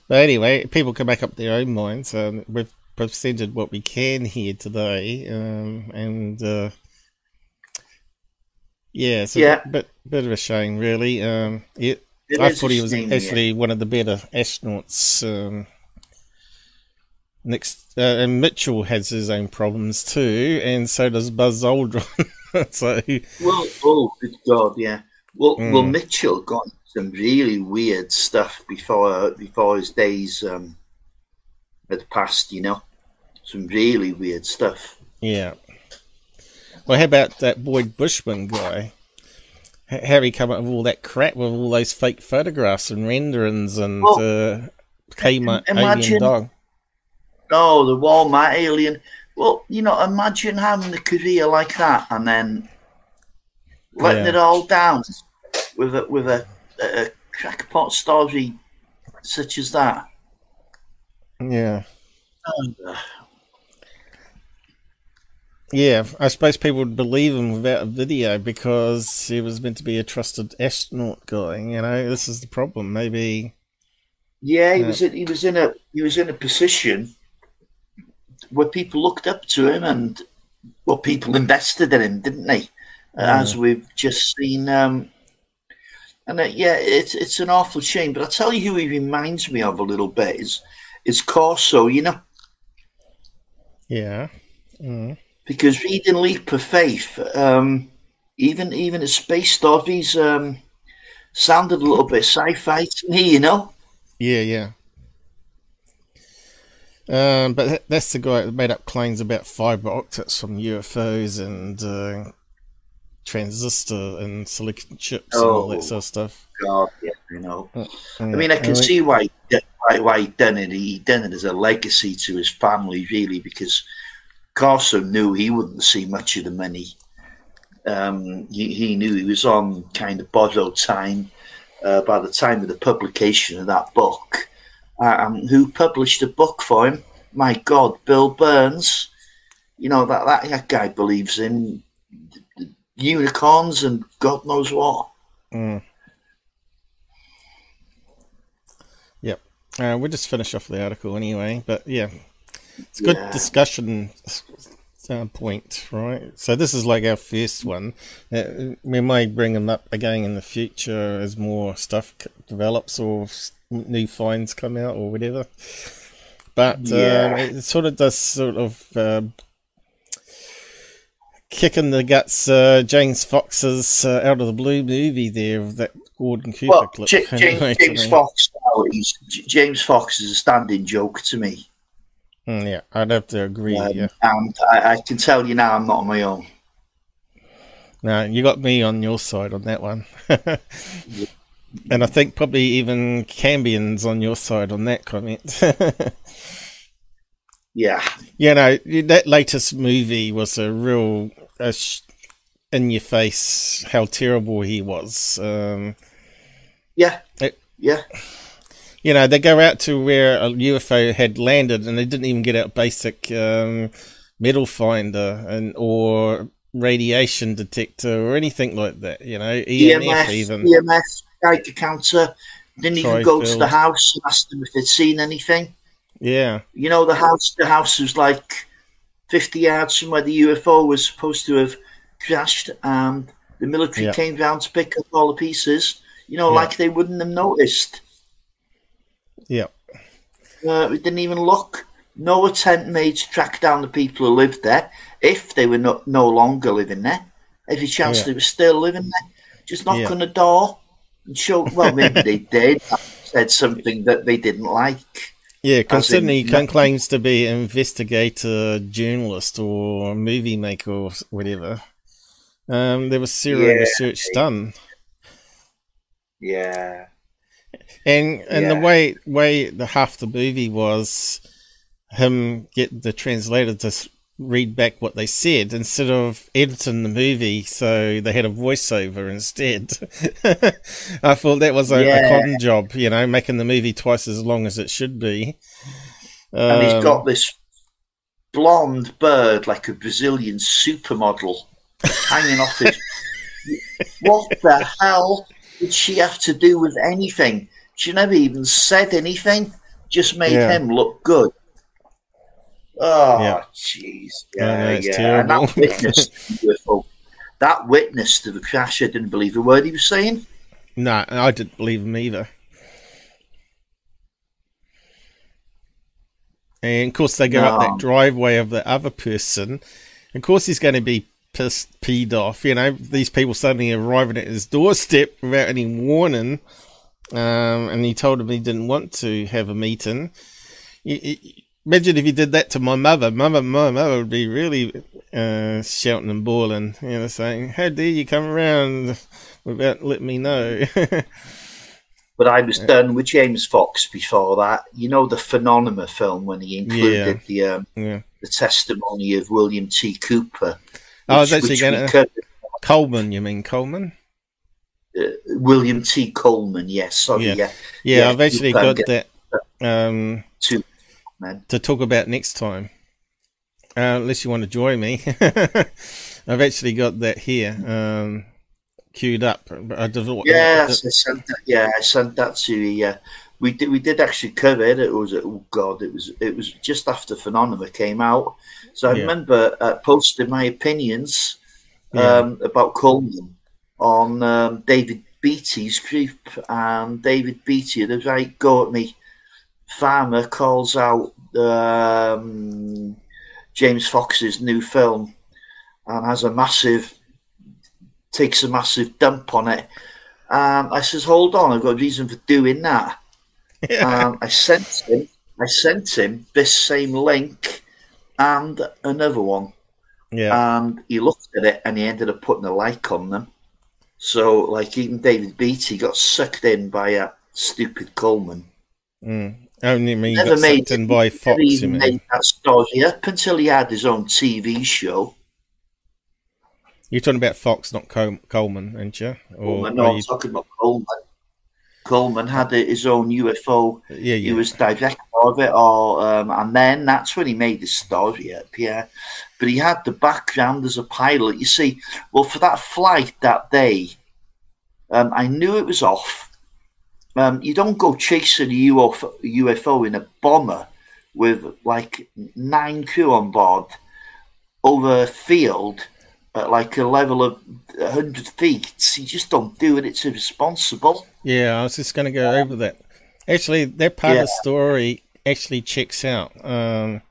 But anyway, people can make up their own minds. Um, we've presented what we can here today, um, and uh, yeah, it's a Yeah. bit, bit of a shame, really. Um, it, It I thought he was yeah. actually one of the better astronauts. Um, next, uh, and Mitchell has his own problems too, and so does Buzz Aldrin. (laughs) so Well, oh, good God, yeah. Well, well, Mm. Mitchell got some really weird stuff before before his days um, had passed. You know, some really weird stuff. yeah. Well, how about that Boyd Bushman guy? H- How he come up with all that crap with all those fake photographs and renderings and Well, uh, Kmart alien dog. Oh, the Walmart alien. Well, you know, imagine having a career like that and then letting Yeah. it all down with a with a, a crackpot story such as that. Yeah. Yeah, I suppose people would believe him without a video because he was meant to be a trusted astronaut guy. You know, this is the problem. Maybe, Yeah, he Yeah. was in, he was in a he was in a position where people looked up to him and well, people invested in him, didn't they? As we've just seen. Um, and uh, yeah, it's it's an awful shame. But I tell you who he reminds me of a little bit is is Corso. You know, yeah. Mm. Because reading Leap of Faith, um, even even his space stories um, sounded a little bit sci-fi to me. You know. Yeah, yeah. Um, but that- that's the guy that made up claims about fiber optics from UFOs and uh, transistor and silicon chips and all that Oh. sort of stuff. God, yeah, you know. Mm, I mean, I can see why why, why he done it. He done it as a legacy to his family, really, because Corso knew he wouldn't see much of the money. Um, he, he knew he was on kind of borrowed time uh, by the time of the publication of that book. Um, who published a book for him? My God, Bill Birnes. You know that that, that guy believes in unicorns and God knows what. Mm. Yep. Uh, we'll just finish off the article anyway, but yeah, it's a good Yeah. discussion uh, point, right? So this is like our first one. Uh, we may bring them up again in the future as more stuff develops or new finds come out or whatever. But Yeah. um, it sort of does sort of um kick in the guts uh, James Fox's uh, Out of the Blue movie there of that Gordon Cooper Well, clip. J- (laughs) James, James. Fox, now, he's, J- James Fox is a standing joke to me. Mm, yeah, I'd have to agree. Um, yeah. And I, I can tell you now I'm not on my own. No, you got me on your side on that one. (laughs) and I think probably even Cambion's on your side on that comment. (laughs) Yeah. you know, that latest movie was a real uh, sh- in your face how terrible he was. Um, Yeah. it- Yeah. You know, they go out to where a UFO had landed and they didn't even get out basic um, metal finder and or radiation detector or anything like that. You know, EMF, EMF, even. EMF, counter. Didn't even go to the house and ask them if they'd seen anything. Yeah, You know, the house, the house was like 50 yards from where the UFO was supposed to have crashed, and the military Yeah. came down to pick up all the pieces. You know, Yeah. like they wouldn't have noticed. Yeah. Uh, we didn't even look. no attempt made to track down the people who lived there if they were no, no longer living there. Every chance Yeah. they were still living there. Just knock Yeah. on the door and show, well, maybe they (laughs) did, said something that they didn't like. Yeah, As in, considering he no- claims to be an investigator, journalist, or movie maker, or whatever. Um, there was zero Yeah. research done, Yeah. And and the way way the half the movie was him get the translator to read back what they said instead of editing the movie, so they had a voiceover instead. (laughs) I thought that was a, Yeah. a con job, you know, making the movie twice as long as it should be. And he's got um, this blonde bird like a Brazilian supermodel hanging off his. (laughs) What the hell did she have to do with anything? She never even said anything, just made Yeah. him look good. Oh, Yeah. jeez. Know, Yeah, yeah. And that (laughs) witness, to the UFO, that witness to the crash, I didn't believe a word he was saying. No, I didn't believe him either. And of course, they go up that driveway of the other person. Of course, he's going to be pissed, peed off. You know, these people suddenly arriving at his doorstep without any warning. Um, and he told him he didn't want to have a meeting. You- you- imagine if he did that to my mother. Mother, my mother would be really uh, shouting and bawling, you know, saying, "How dare you come around without letting me know?" (laughs) But I was done with James Fox before that. You know the Phenomena film when he included the um, yeah. the testimony of William T. Cooper. I was actually going to. Coleman. You mean Coleman? Uh, William T. Coleman, yes, sorry, Yeah. yeah, Yeah, I've actually got that um, man. to talk about next time. Uh, unless you want to join me, (laughs) I've actually got that here um, queued up. I just, Yes, I sent that. Yeah, I sent that to you. Yeah, we did. We did actually cover it. It was oh god, it was it was just after Phenomena came out. So I Yeah. remember uh, posting my opinions Yeah. um, about Coleman on um, David Beatty's group, and David Beatty, the right go at me farmer, calls out um, James Fox's new film and has a massive takes a massive dump on it. Um, I says, "Hold on, I've got a reason for doing that." Um, I sent him, I sent him this same link and another one, yeah, and he looked at it and he ended up putting a like on them. So, like even David Beatty got sucked in by a stupid Coleman. mm. only me Never got made sucked in by Fox. You even mean? made that up until he had his own TV show. You're talking about Fox, not Col- Coleman, aren't you? Or Coleman, no, are I'm you- talking about Coleman. Coleman had his own UFO. yeah, He was director of it, or um, and then that's when he made his story up. Yeah, but he had the background as a pilot. You see, well, for that flight that day, um, I knew it was off. Um, you don't go chasing a UFO, UFO in a bomber with like nine crew on board over a field at like a level of 100 feet. You just don't do it. It's irresponsible. yeah. I was just going to go over that. Actually, that part of the story actually checks out. Um,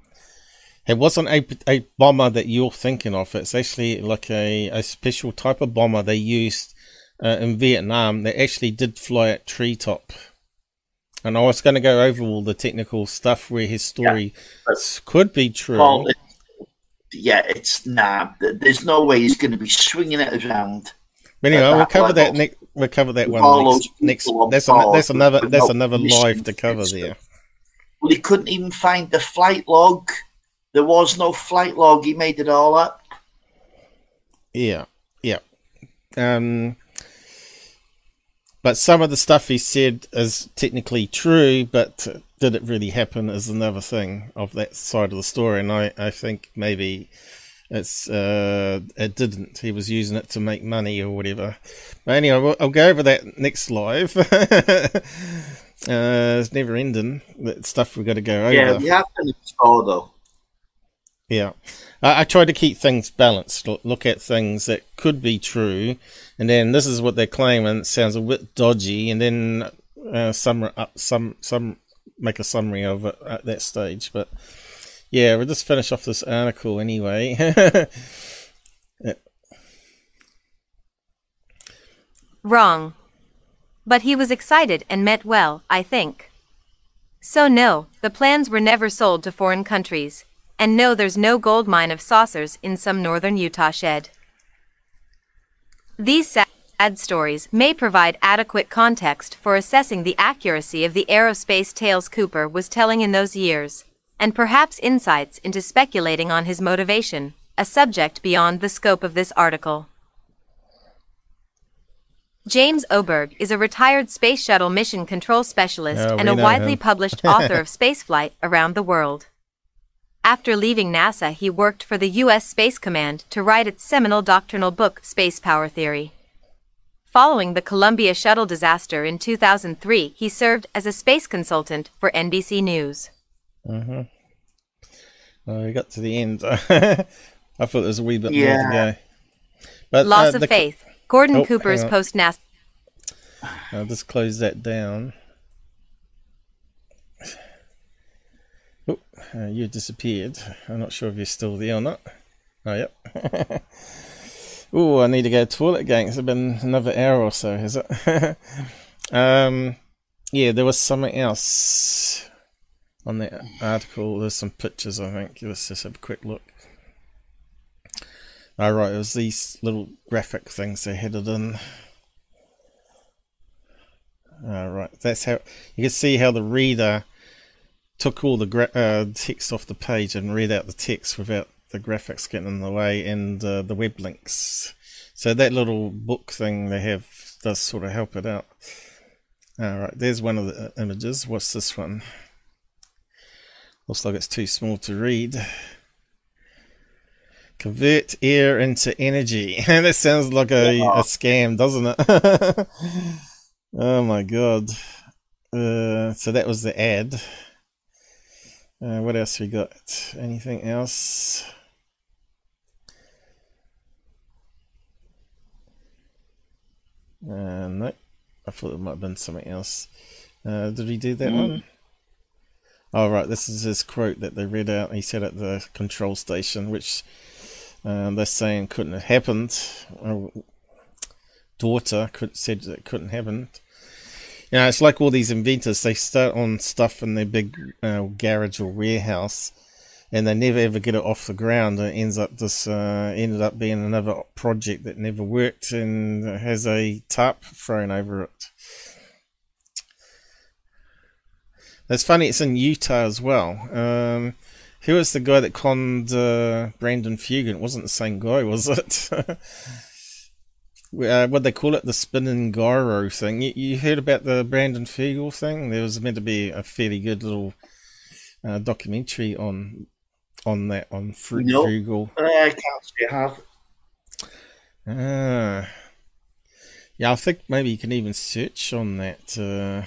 it wasn't a, a bomber that you're thinking of. It's actually like a, a special type of bomber they used uh, in Vietnam. that actually did fly at treetop. And I was going to go over all the technical stuff where his story s- could be true. Well, it, yeah, it's nah. There's no way he's going to be swinging it around. But anyway, we'll that cover that level. next. We'll cover that With one next. next that's, a, board that's another. That's another live to to cover there. Well, he couldn't even find the flight log. There was no flight log. He made it all up. Yeah, yeah. Um, but some of the stuff he said is technically true, but did it really happen is another thing of that side of the story. And I, I think maybe it's uh, it didn't. He was using it to make money or whatever. But anyway, we'll, I'll go over that next live. (laughs) uh, it's never ending. That stuff we've got to go over. Yeah, we have done it though. Yeah, I, I try to keep things balanced. Look, at things that could be true, and then this is what they're claiming. It sounds a bit dodgy, and then uh, some up some some make a summary of it at that stage. But yeah, we'll just finish off this article anyway. (laughs) Wrong. But he was excited and meant well, I think. So no, the plans were never sold to foreign countries. And no, there's no gold mine of saucers in some northern Utah shed. These sad stories may provide adequate context for assessing the accuracy of the aerospace tales Cooper was telling in those years, and perhaps insights into speculating on his motivation, a subject beyond the scope of this article. James Oberg is a retired Space Shuttle mission control specialist and a widely him. published (laughs) author of spaceflight around the world. After leaving NASA, he worked for the U.S. Space Command to write its seminal doctrinal book, Space Power Theory. Following the Columbia shuttle disaster in 2003, he served as a space consultant for NBC News. hmm Well, we got to the end. (laughs) I thought there was a wee bit more to go. But Loss uh, of the- faith. Gordon Oh, Cooper's post NASA. I'll just close that down. Oh, uh, you disappeared. I'm not sure if you're still there or not. Oh, yep. (laughs) oh, I need to go to toilet again. It's been another hour or so, has it? (laughs) um, yeah, there was something else on that article. There's some pictures, I think. Let's just have a quick look. All right, it was these little graphic things they had it in. All right, that's how you can see how the reader took all the gra- uh, text off the page and read out the text without the graphics getting in the way and uh, the web links. So that little book thing they have does sort of help it out. All right, there's one of the uh, images. What's this one? Looks like it's too small to read. Convert air into energy. (laughs) that sounds like a, a scam, doesn't it? (laughs) oh my god. Uh, so that was the ad. Uh, what else we got? Anything else? Uh, no. I thought it might have been something else. Uh, did he do that Mm. one? Oh, right. This is his quote that they read out. He said at the control station, which uh, they're saying couldn't have happened. Uh, daughter could, said that it couldn't happen. You know, it's like all these inventors. They start on stuff in their big uh, garage or warehouse, and they never ever get it off the ground. It ends up this uh, ended up being another project that never worked and has a tarp thrown over it. That's funny. It's in Utah as well. Um, who was the guy that conned uh, Brandon Fugal? It wasn't the same guy, (laughs) was it? (laughs) uh, what they call it, the spinning gyro thing. You, you heard about the Brandon Fugal thing? There was meant to be a fairly good little uh, documentary on on that on Fru- No, Fugal. uh, I can't say I have. Ah. Yeah, I think maybe you can even search on that. Uh,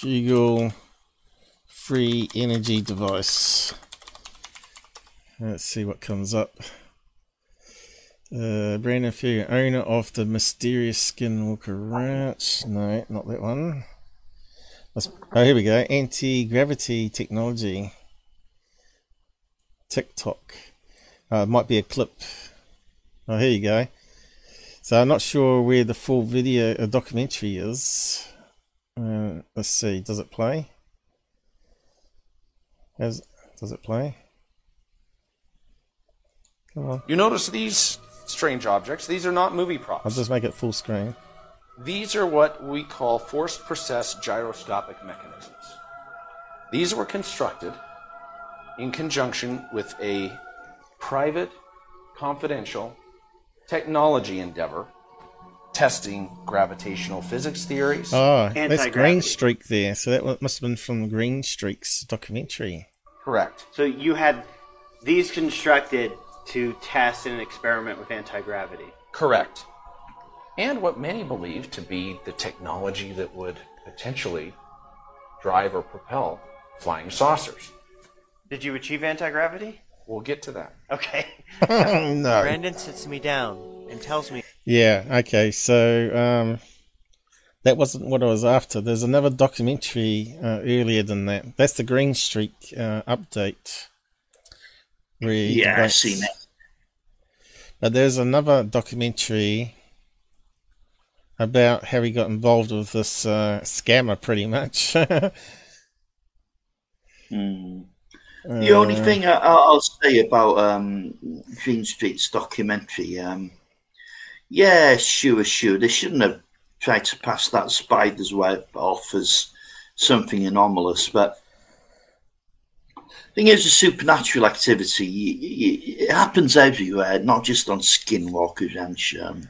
Google free energy device. Let's see what comes up. Uh, Brandon Fugal, owner of the mysterious Skinwalker Ranch. No, not that one. Let's, oh, here we go. Anti gravity technology. TikTok. Uh, it might be a clip. Oh, here you go. So I'm not sure where the full video, a documentary is. Uh, let's see. Does it play? Has, does it play? Come on. You notice these strange objects? These are not movie props. I'll just make it full screen. These are what we call forced process gyroscopic mechanisms. These were constructed in conjunction with a private, confidential technology endeavor testing gravitational physics theories. Oh, that's Green. Streak there. So that must have been from Green Streak's documentary. Correct. So you had these constructed to test and experiment with anti gravity. Correct. And what many believe to be the technology that would potentially drive or propel flying saucers. Did you achieve anti gravity? We'll get to that. Okay. (laughs) no. Brandon sits me down and tells me Yeah, okay, so um that wasn't what I was after. There's another documentary uh, earlier than that. That's the Green Streak uh, update. where Yeah, I've debates- seen it. But there's another documentary about how he got involved with this uh, scammer, pretty much. (laughs) Mm. The only thing I, I'll say about um, Green Street's documentary, um, yeah, sure, sure, they shouldn't have tried to pass that spider's web off as something anomalous, but the thing is, a supernatural activity, it happens everywhere, not just on Skinwalker Ranch. Um,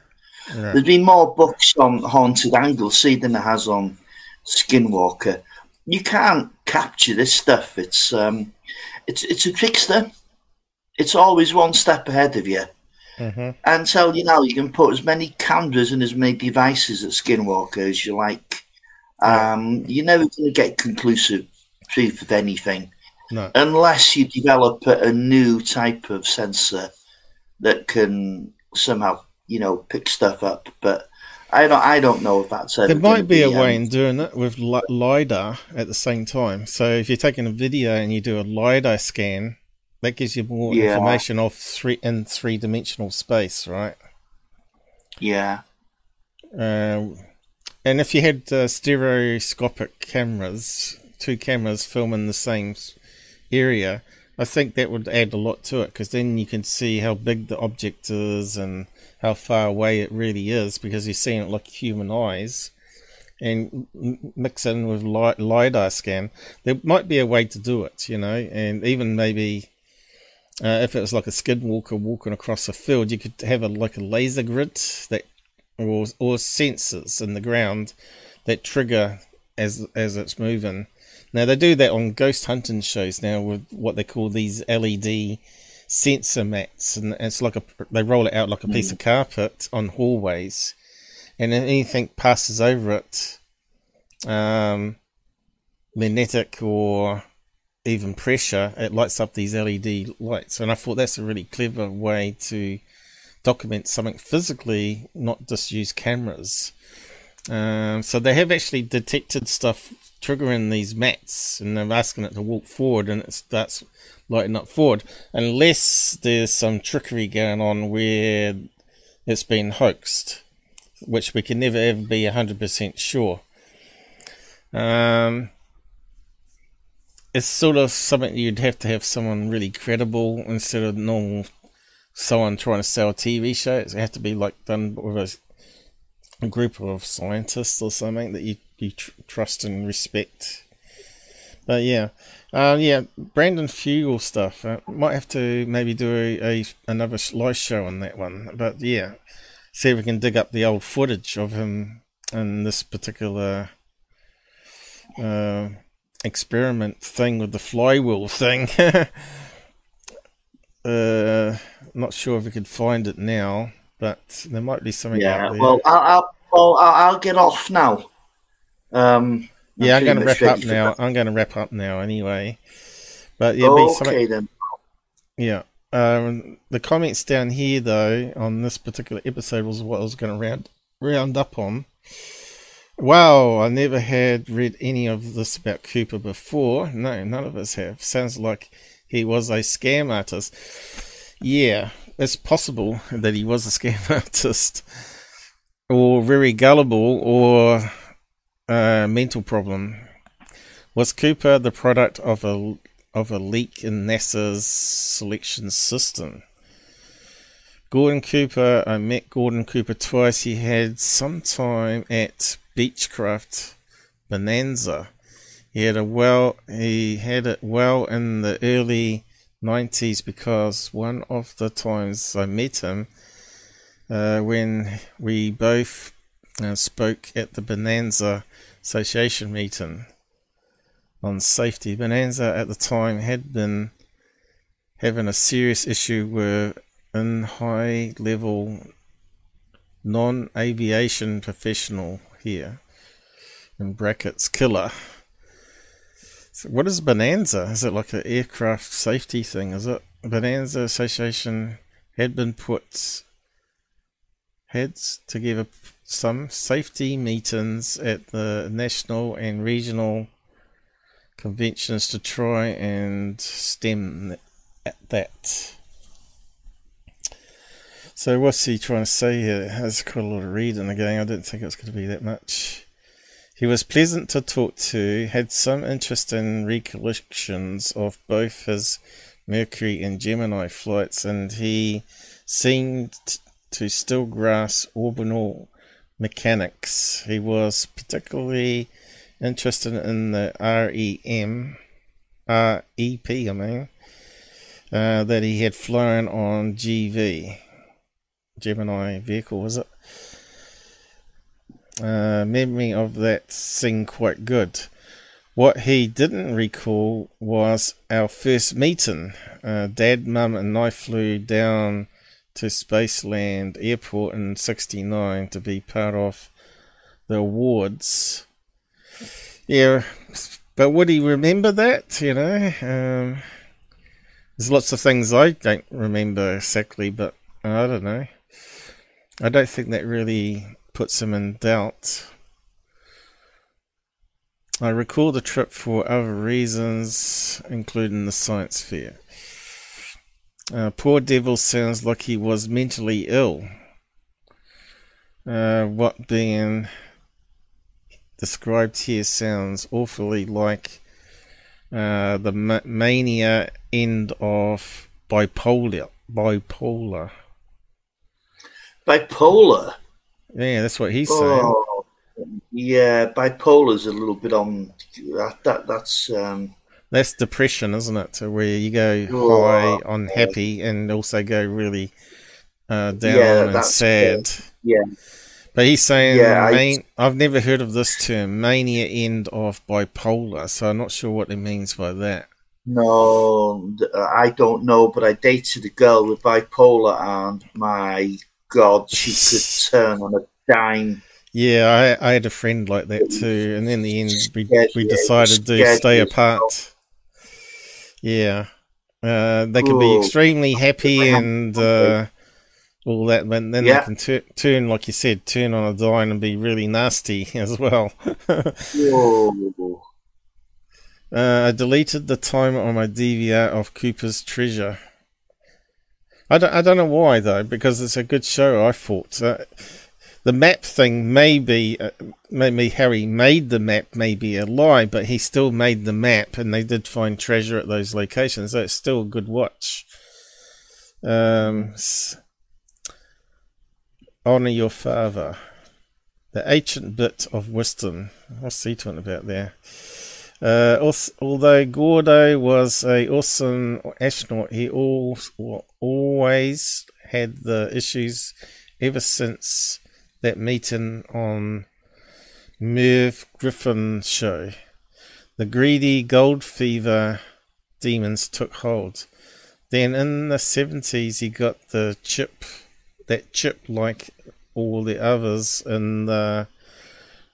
Right. There's been more books on Haunted Anglesey than there has on Skinwalker. You can't capture this stuff. It's um, it's it's a trickster. It's always one step ahead of you. Mhm. Until you know you can put as many cameras and as many devices at Skinwalker as you like. Um, you're never going to get conclusive proof of anything No. unless you develop a new type of sensor that can somehow you know pick stuff up. But I don't I don't know if that's There might be a way um, in doing it with li- LiDAR at the same time. So if you're taking a video and you do a LiDAR scan, that gives you more Yeah. information of three in three dimensional space, right? yeah. Um, and if you had uh, stereoscopic cameras, two cameras filming the same area, I think that would add a lot to it because then you can see how big the object is and how far away it really is because you're seeing it like human eyes. And mix in with li- lidar scan, there might be a way to do it, you know, and even maybe uh, if it was like a skinwalker walking across a field, you could have a like a laser grid that or or sensors in the ground that trigger as as it's moving. Now they do that on ghost hunting shows now with what they call these LED sensor mats, and it's like a they roll it out like a piece of carpet on hallways, and anything passes over it, um, magnetic or even pressure, it lights up these LED lights. And I thought that's a really clever way to document something physically, not just use cameras. Um, so they have actually detected stuff triggering these mats, and they're asking it to walk forward, and it starts lighting up forward. Unless there's some trickery going on where it's been hoaxed, which we can never ever be hundred percent sure. Um, it's sort of something you'd have to have someone really credible instead of normal someone trying to sell a TV show. It has to be like done with a, a group of scientists or something that you you tr- trust and respect. But yeah, uh, yeah, Brandon Fugal stuff. Uh, might have to maybe do a, a another live show on that one. But yeah, see if we can dig up the old footage of him in this particular uh, experiment thing with the flywheel thing. (laughs) uh, not sure if we could find it now, but there might be something Yeah, out there. well, I'll, I'll, well, I'll I'll get off now. Um, yeah, I'm going to wrap up now. I'm going to wrap up now anyway. But yeah, be okay something. then. Yeah. Um, the comments down here, though, on this particular episode was what I was going to round round up on. Wow, I never had read any of this about Cooper before. No, none of us have. Sounds like he was a scam artist. Yeah, it's possible that he was a scam (laughs) artist, or very gullible, or a mental problem. Was Cooper the product of a of a leak in NASA's selection system? Gordon Cooper, I met Gordon Cooper twice. He had some time at Beechcraft Bonanza. He had a well he had it well in the early nineties because one of the times I met him uh, when we both uh, spoke at the Bonanza Association meeting on safety. Bonanza at the time had been having a serious issue with in high level non aviation professional here in brackets killer. So what is Bonanza? Is it like an aircraft safety thing? Is it Bonanza Association had been put had together some safety meetings at the national and regional conventions to try and stem at that. So what's he trying to say here? Has quite a lot of reading again. I didn't think it was going to be that much. He was pleasant to talk to, had some interesting recollections of both his Mercury and Gemini flights, and he seemed to still grasp orbital mechanics. He was particularly interested in the REM, REP, I mean, uh, that he had flown on GV. Gemini vehicle, was it? Uh, memory of that thing quite good. What he didn't recall was our first meeting. Uh, Dad, Mum, and I flew down to Spaceland Airport in '69 to be part of the awards. Yeah, but would he remember that? You know, um, there's lots of things I don't remember exactly, but I don't know. I don't think that really puts him in doubt. I recall the trip for other reasons, including the science fair. Uh, poor devil sounds like he was mentally ill. Uh, what being described here sounds awfully like uh, the ma- mania end of bipolar. Bipolar. Bipolar. Yeah, that's what he's saying. Oh, yeah, bipolar's a little bit on that. that that's um, that's depression, isn't it? So where you go Oh, high, unhappy, and also go really uh, down Yeah, and sad. yeah. But he's saying, Yeah, I- I've never heard of this term, mania end of bipolar. So I'm not sure what he means by that. No, I don't know, but I dated a girl with bipolar, and my God, she could (laughs) turn on a dime. Yeah, I, I had a friend like that too, and in the end, we Scared we decided to stay apart. Yeah, uh, they can be extremely happy and uh, all that, but then Yeah. they can tur- turn, like you said, turn on a dime and be really nasty (laughs) as well. Uh, I deleted the timer on my DVR of Cooper's Treasure. I don't, I don't know why though, because it's a good show. I thought uh, the map thing may be, uh, maybe Harry made the map, maybe a lie, but he still made the map, and they did find treasure at those locations. So it's still a good watch. Um, honor your father. The ancient bit of wisdom. What's he talking about there? Uh, als- although Gordo was a awesome astronaut, he al- always had the issues ever since that meeting on Merv Griffin's show. The greedy gold fever demons took hold. Then in the 70s, he got the chip, that chip like all the others in the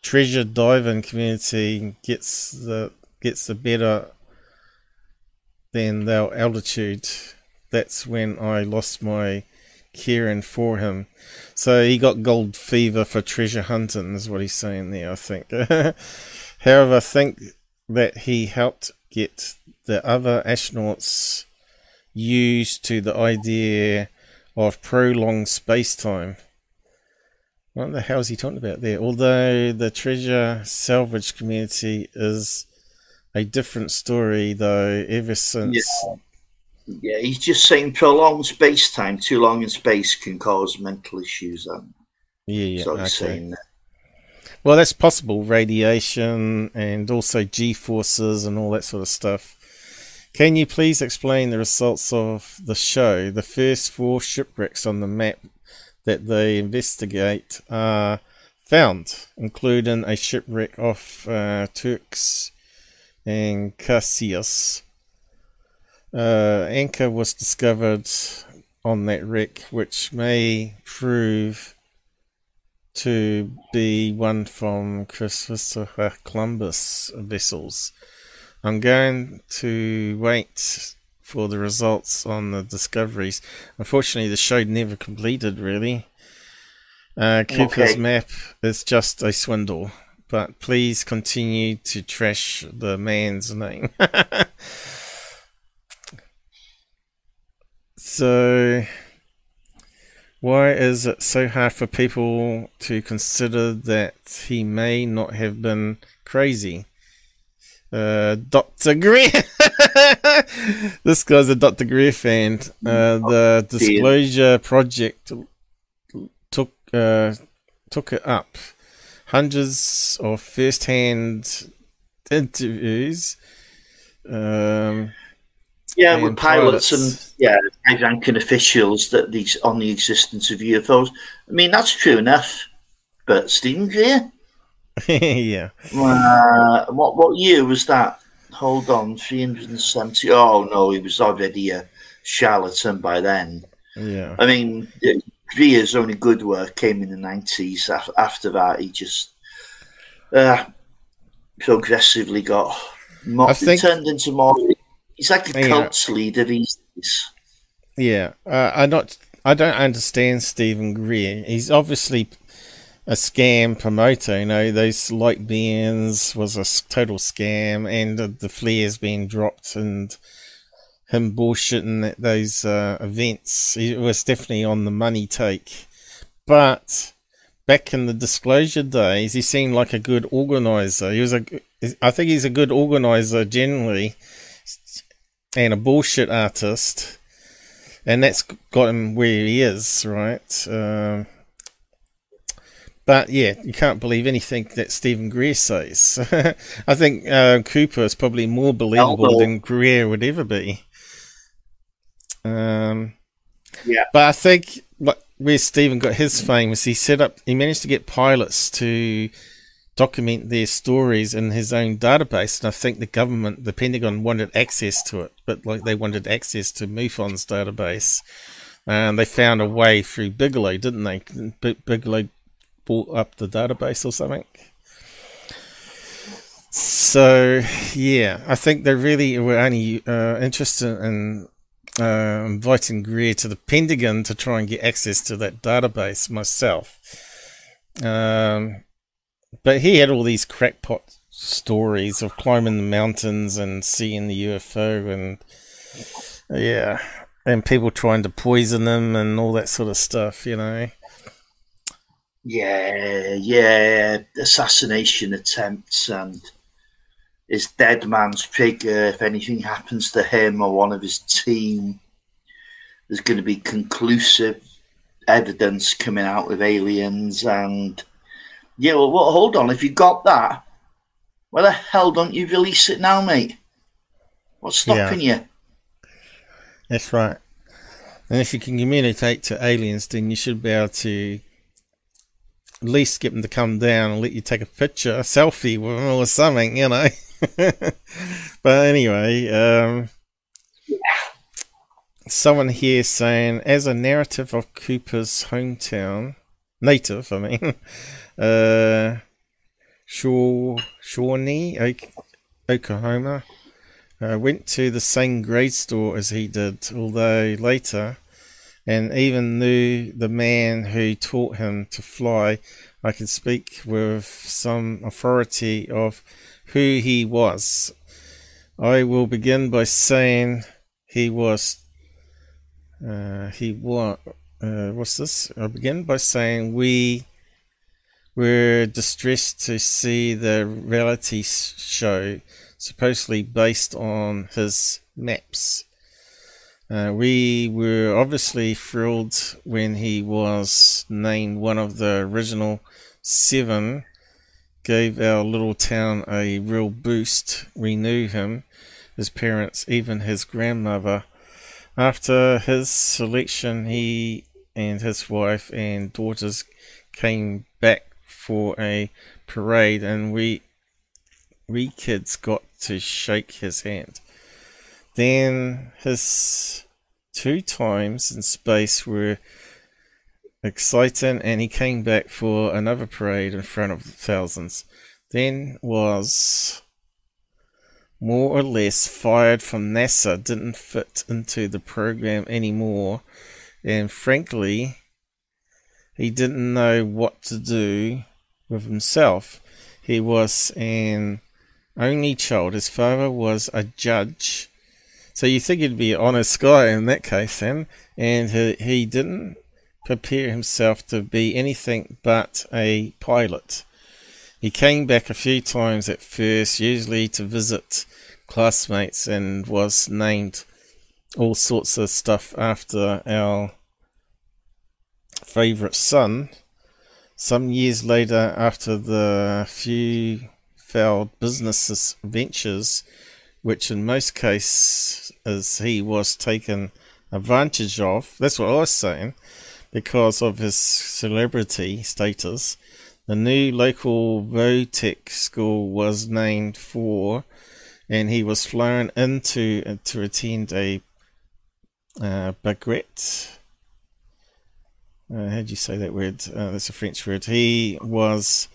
treasure diving community gets the gets the better than their altitude. That's when I lost my caring for him. So he got gold fever for treasure hunting, is what he's saying there, I think. (laughs) However, I think that he helped get the other astronauts used to the idea of prolonged space time. What the hell is he talking about there? Although the treasure salvage community is a different story, though, ever since. Yeah, he's just saying prolonged space time, too long in space can cause mental issues. Um, Yeah, yeah, so okay. he's saying that. Well, that's possible. Radiation and also G forces and all that sort of stuff. Can you please explain the results of the show? The first four shipwrecks on the map that they investigate are found, including a shipwreck off uh, Turks and Caicos. Uh, anchor was discovered on that wreck, which may prove to be one from Christopher Columbus vessels. I'm going to wait for the results on the discoveries. Unfortunately, the show never completed, really. Uh, Cooper's Okay. map is just a swindle, but please continue to trash the man's name. (laughs) so, why is it so hard for people to consider that he may not have been crazy? Uh, Dr. Greer. (laughs) this guy's a Dr. Greer fan. Uh, the dear. Disclosure Project took uh, took it up. Hundreds of first-hand interviews. Um, Yeah, with pilots, and yeah, high ranking officials that these on the existence of UFOs. I mean, that's true enough. But Steven Greer, (laughs) yeah. uh, what what year was that? Hold on, three hundred and seventy. Oh no, he was already a charlatan by then. Yeah. I mean, Greer's only good work came in the nineties. After that, he just uh, progressively got more, I think- turned into more. He's like the Yeah. cult leader these days. Yeah, uh, I not I don't understand Steven Greer. He's obviously a scam promoter. You know, those light bands was a total scam, and the, the flares being dropped and him bullshitting at those uh, events. He was definitely on the money take. But back in the disclosure days, he seemed like a good organizer. He was a, I think he's a good organizer generally, and a bullshit artist and that's got him where he is, right? Um, but yeah, you can't believe anything that Steven Greer says. (laughs) I think uh, Cooper is probably more believable than Greer would ever be. Um, Yeah. but I think what, where Stephen got his fame was he set up, he managed to get pilots to document their stories in his own database, and I think the government, the Pentagon, wanted access to it, but like they wanted access to MUFON's database, and they found a way through Bigelow, didn't they? B- Bigelow bought up the database or something. So yeah, I think they really were only uh, interested in uh, inviting Greer to the Pentagon to try and get access to that database myself. Um, but he had all these crackpot stories of climbing the mountains and seeing the UFO and yeah, and people trying to poison him and all that sort of stuff, you know. Yeah, yeah, assassination attempts and his dead man's trigger. If anything happens to him or one of his team, there's going to be conclusive evidence coming out with aliens. And yeah, well, well, hold on. If you got that, why the hell don't you release it now, mate? What's stopping you? That's right. And if you can communicate to aliens, then you should be able to at least get them to come down and let you take a picture, a selfie with them or something, you know. (laughs) but anyway, um, someone here saying, as a narrative of Cooper's hometown, native, I mean, uh, Shaw, Shawnee, Ok- Oklahoma, uh, went to the same grade store as he did, although later, and even knew the man who taught him to fly. I can speak with some authority of who he was. I will begin by saying he was. Uh, he was. Uh, what's this? I begin by saying we were distressed to see the reality show supposedly based on his maps. Uh, we were obviously thrilled when he was named one of the original seven, gave our little town a real boost. We knew him, his parents, even his grandmother. After his selection, he and his wife and daughters came back for a parade, and we we kids got to shake his hand. Then his two times in space were exciting, and he came back for another parade in front of thousands. Then was more or less fired from NASA, didn't fit into the program anymore, and frankly, he didn't know what to do with himself. He was an only child. His father was a judge. So you think he'd be an honest guy in that case, then? And he, he didn't prepare himself to be anything but a pilot. He came back a few times at first, usually to visit classmates, and was named all sorts of stuff after our favourite son. Some years later, after the few failed business ventures, which in most cases he was taken advantage of, that's what I was saying, because of his celebrity status, the new local Votech school was named for, and he was flown into to attend a uh, baguette. Uh, how do you say that word? Uh, that's a French word. He was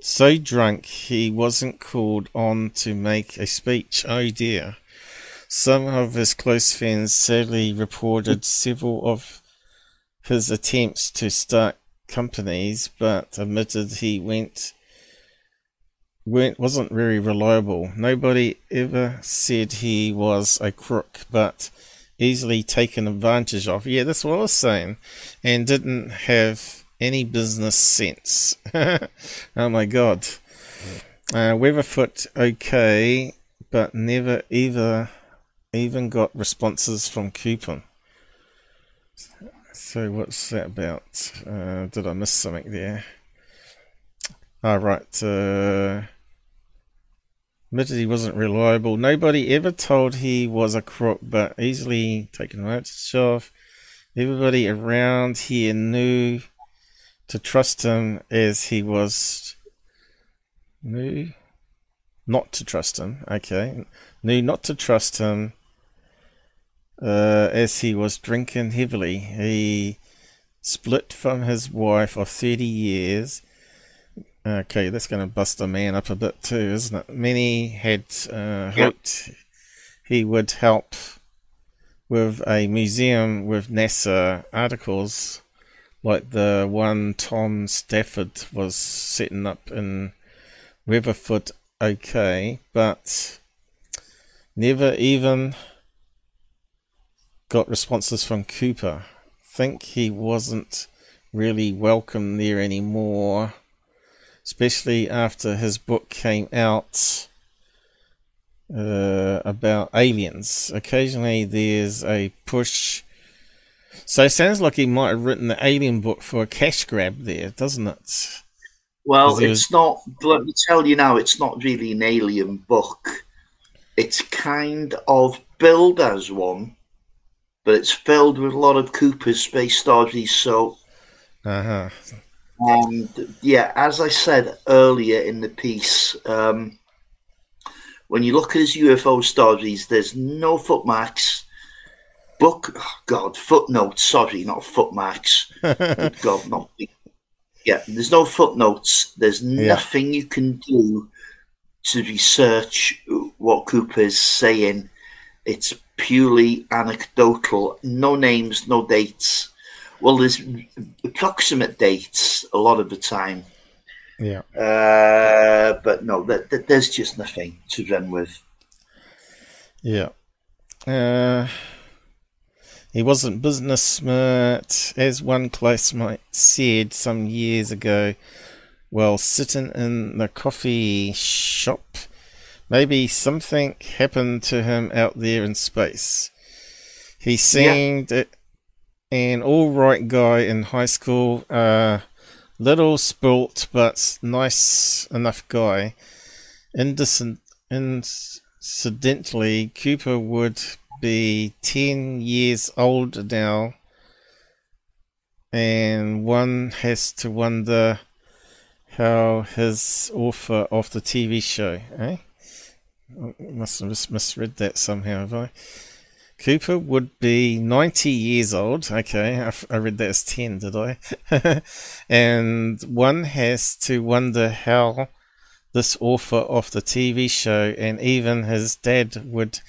so drunk he wasn't called on to make a speech. Oh dear. Some of his close friends sadly reported several of his attempts to start companies, but admitted he went wasn't very reliable. Nobody ever said he was a crook, but easily taken advantage of. Yeah, that's what I was saying, and didn't have any business sense. (laughs) oh my god. Uh, Weatherford okay, but never either even got responses from Coupon. So what's that about? Uh, did I miss something there? All oh, right. Uh, admitted he wasn't reliable. Nobody ever told he was a crook, but easily taken advantage of. Everybody around here knew to trust him as he was knew not to trust him. Okay, knew not to trust him uh, as he was drinking heavily. He split from his wife of 30 years. Okay, that's going to bust a man up a bit too, isn't it? Many had uh, hoped yep. he would help with a museum with NASA articles like the one Tom Stafford was setting up in Weatherford, okay, but never even got responses from Cooper. Think he wasn't really welcome there anymore, especially after his book came out uh, about aliens. Occasionally, there's a push. So it sounds like he might have written the alien book for a cash grab there, doesn't it? Well, it's was... not. Let me tell you now, it's not really an alien book. It's kind of billed as one, but it's filled with a lot of Cooper's space stories. So, uh-huh. And yeah, as I said earlier in the piece, um, when you look at his UFO stories, there's no footmarks. Book, oh God, footnotes. Sorry, not footmarks. (laughs) God, not. Yeah, there's no footnotes. There's yeah. nothing you can do to research what Cooper's saying. It's purely anecdotal, no names, no dates. Well, there's approximate dates a lot of the time. Yeah. Uh, but no, th- th- there's just nothing to run with. Yeah. Uh, he wasn't business smart, as one classmate said some years ago while sitting in the coffee shop Maybe something happened to him out there in space. He seemed yeah. An all right guy in high school, uh, little spilt but nice enough guy. Incidentally, Cooper would be 10 years old now, and one has to wonder how his author of the TV show, eh? I must have just misread that somehow, have I? Cooper would be 90 years old. Okay, I, read that as 10, did I? (laughs) and one has to wonder how this author of the TV show and even his dad would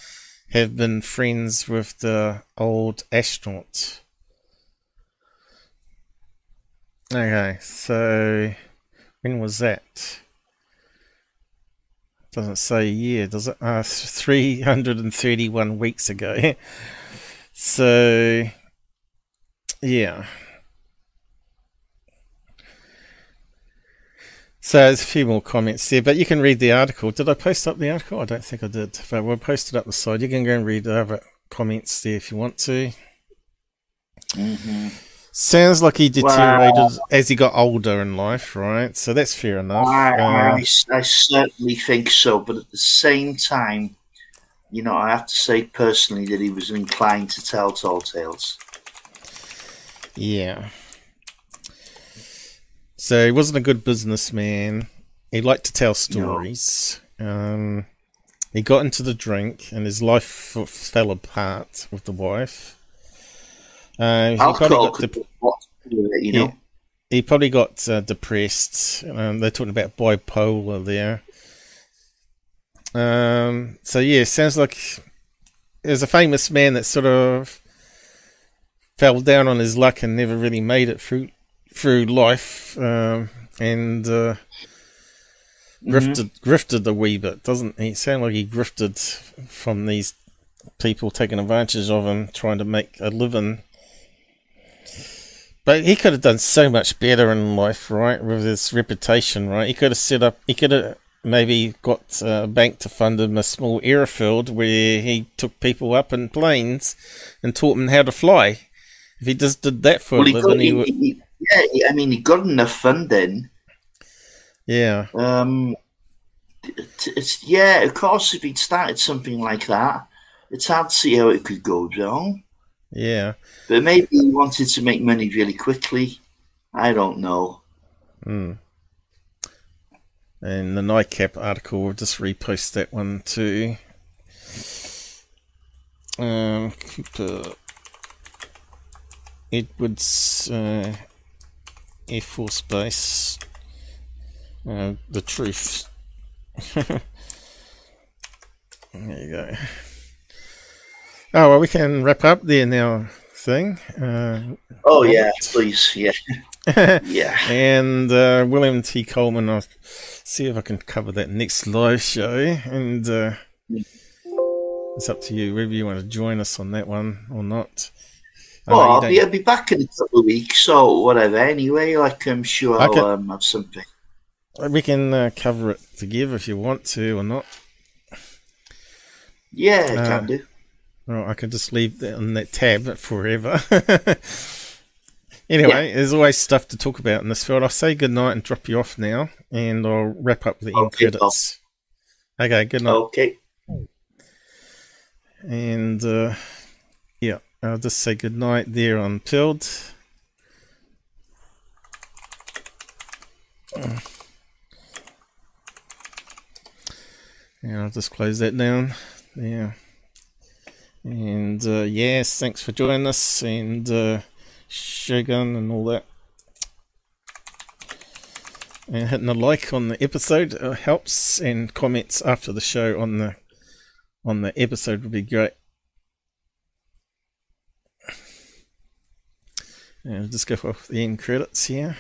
have been friends with the old astronaut. Okay, so when was that? Doesn't say a year, does it? Uh, 331 weeks ago. (laughs) so, yeah. So there's a few more comments there, but you can read the article. Did I post up the article? I don't think I did, but we'll post it up the side. You can go and read the other comments there if you want to. Mm-hmm. Sounds like he deteriorated Well- as he got older in life, right? So that's fair enough. I, Uh, I, I certainly think so, but at the same time, you know, I have to say personally that he was inclined to tell tall tales. Yeah. So he wasn't a good businessman. He liked to tell stories. Um, he got into the drink, and his life f- fell apart with the wife. Uh, he probably got could dep- do a lot to do it, you know. he, he probably got uh, depressed. Um, they're talking about bipolar there. Um, so yeah, sounds like there's a famous man that sort of fell down on his luck and never really made it through through life, um, and uh, grifted grifted a wee bit, doesn't he? Sound like he grifted from these people taking advantage of him, trying to make a living. But he could have done so much better in life, right? With his reputation, right? He could have set up. He could have maybe got a bank to fund him a small airfield where he took people up in planes and taught them how to fly. If he just did that for Well, a he living, got, he he, would. yeah, I mean, he got enough funding. Yeah. Um, it's yeah, of course, if he'd started something like that, it's hard to see how it could go wrong. Yeah. But maybe he wanted to make money really quickly. I don't know. Hmm. And the NICAP article, we'll just repost that one too. Um, Cooper Edwards uh, Air Force Base. Uh, the truth. (laughs) there you go. Oh well, we can wrap up there now. Thing. Uh, Oh yeah, please, yeah, (laughs) yeah. And uh, William T. Coleman, I'll see if I can cover that next live show. And uh, it's up to you whether you want to join us on that one or not. Well, I'll be, I'll be back in a couple of weeks or whatever. Anyway, like I'm sure Okay. I'll um, have something. we can uh, cover it together if you want to or not. Yeah, Uh, can do. Well, I can just leave that on that tab forever. (laughs) anyway, there's always stuff to talk about in this field. I'll say goodnight and drop you off now, and I'll wrap up the end Okay, credits. Okay, good night. Okay. And uh, yeah, I'll just say goodnight there on Pilled. And I'll just close that down. Yeah. And uh, yes, thanks for joining us and uh, Shogun and all that. And hitting a like on the episode uh, helps, and comments after the show on the on the episode would be great. And just go off the end credits here.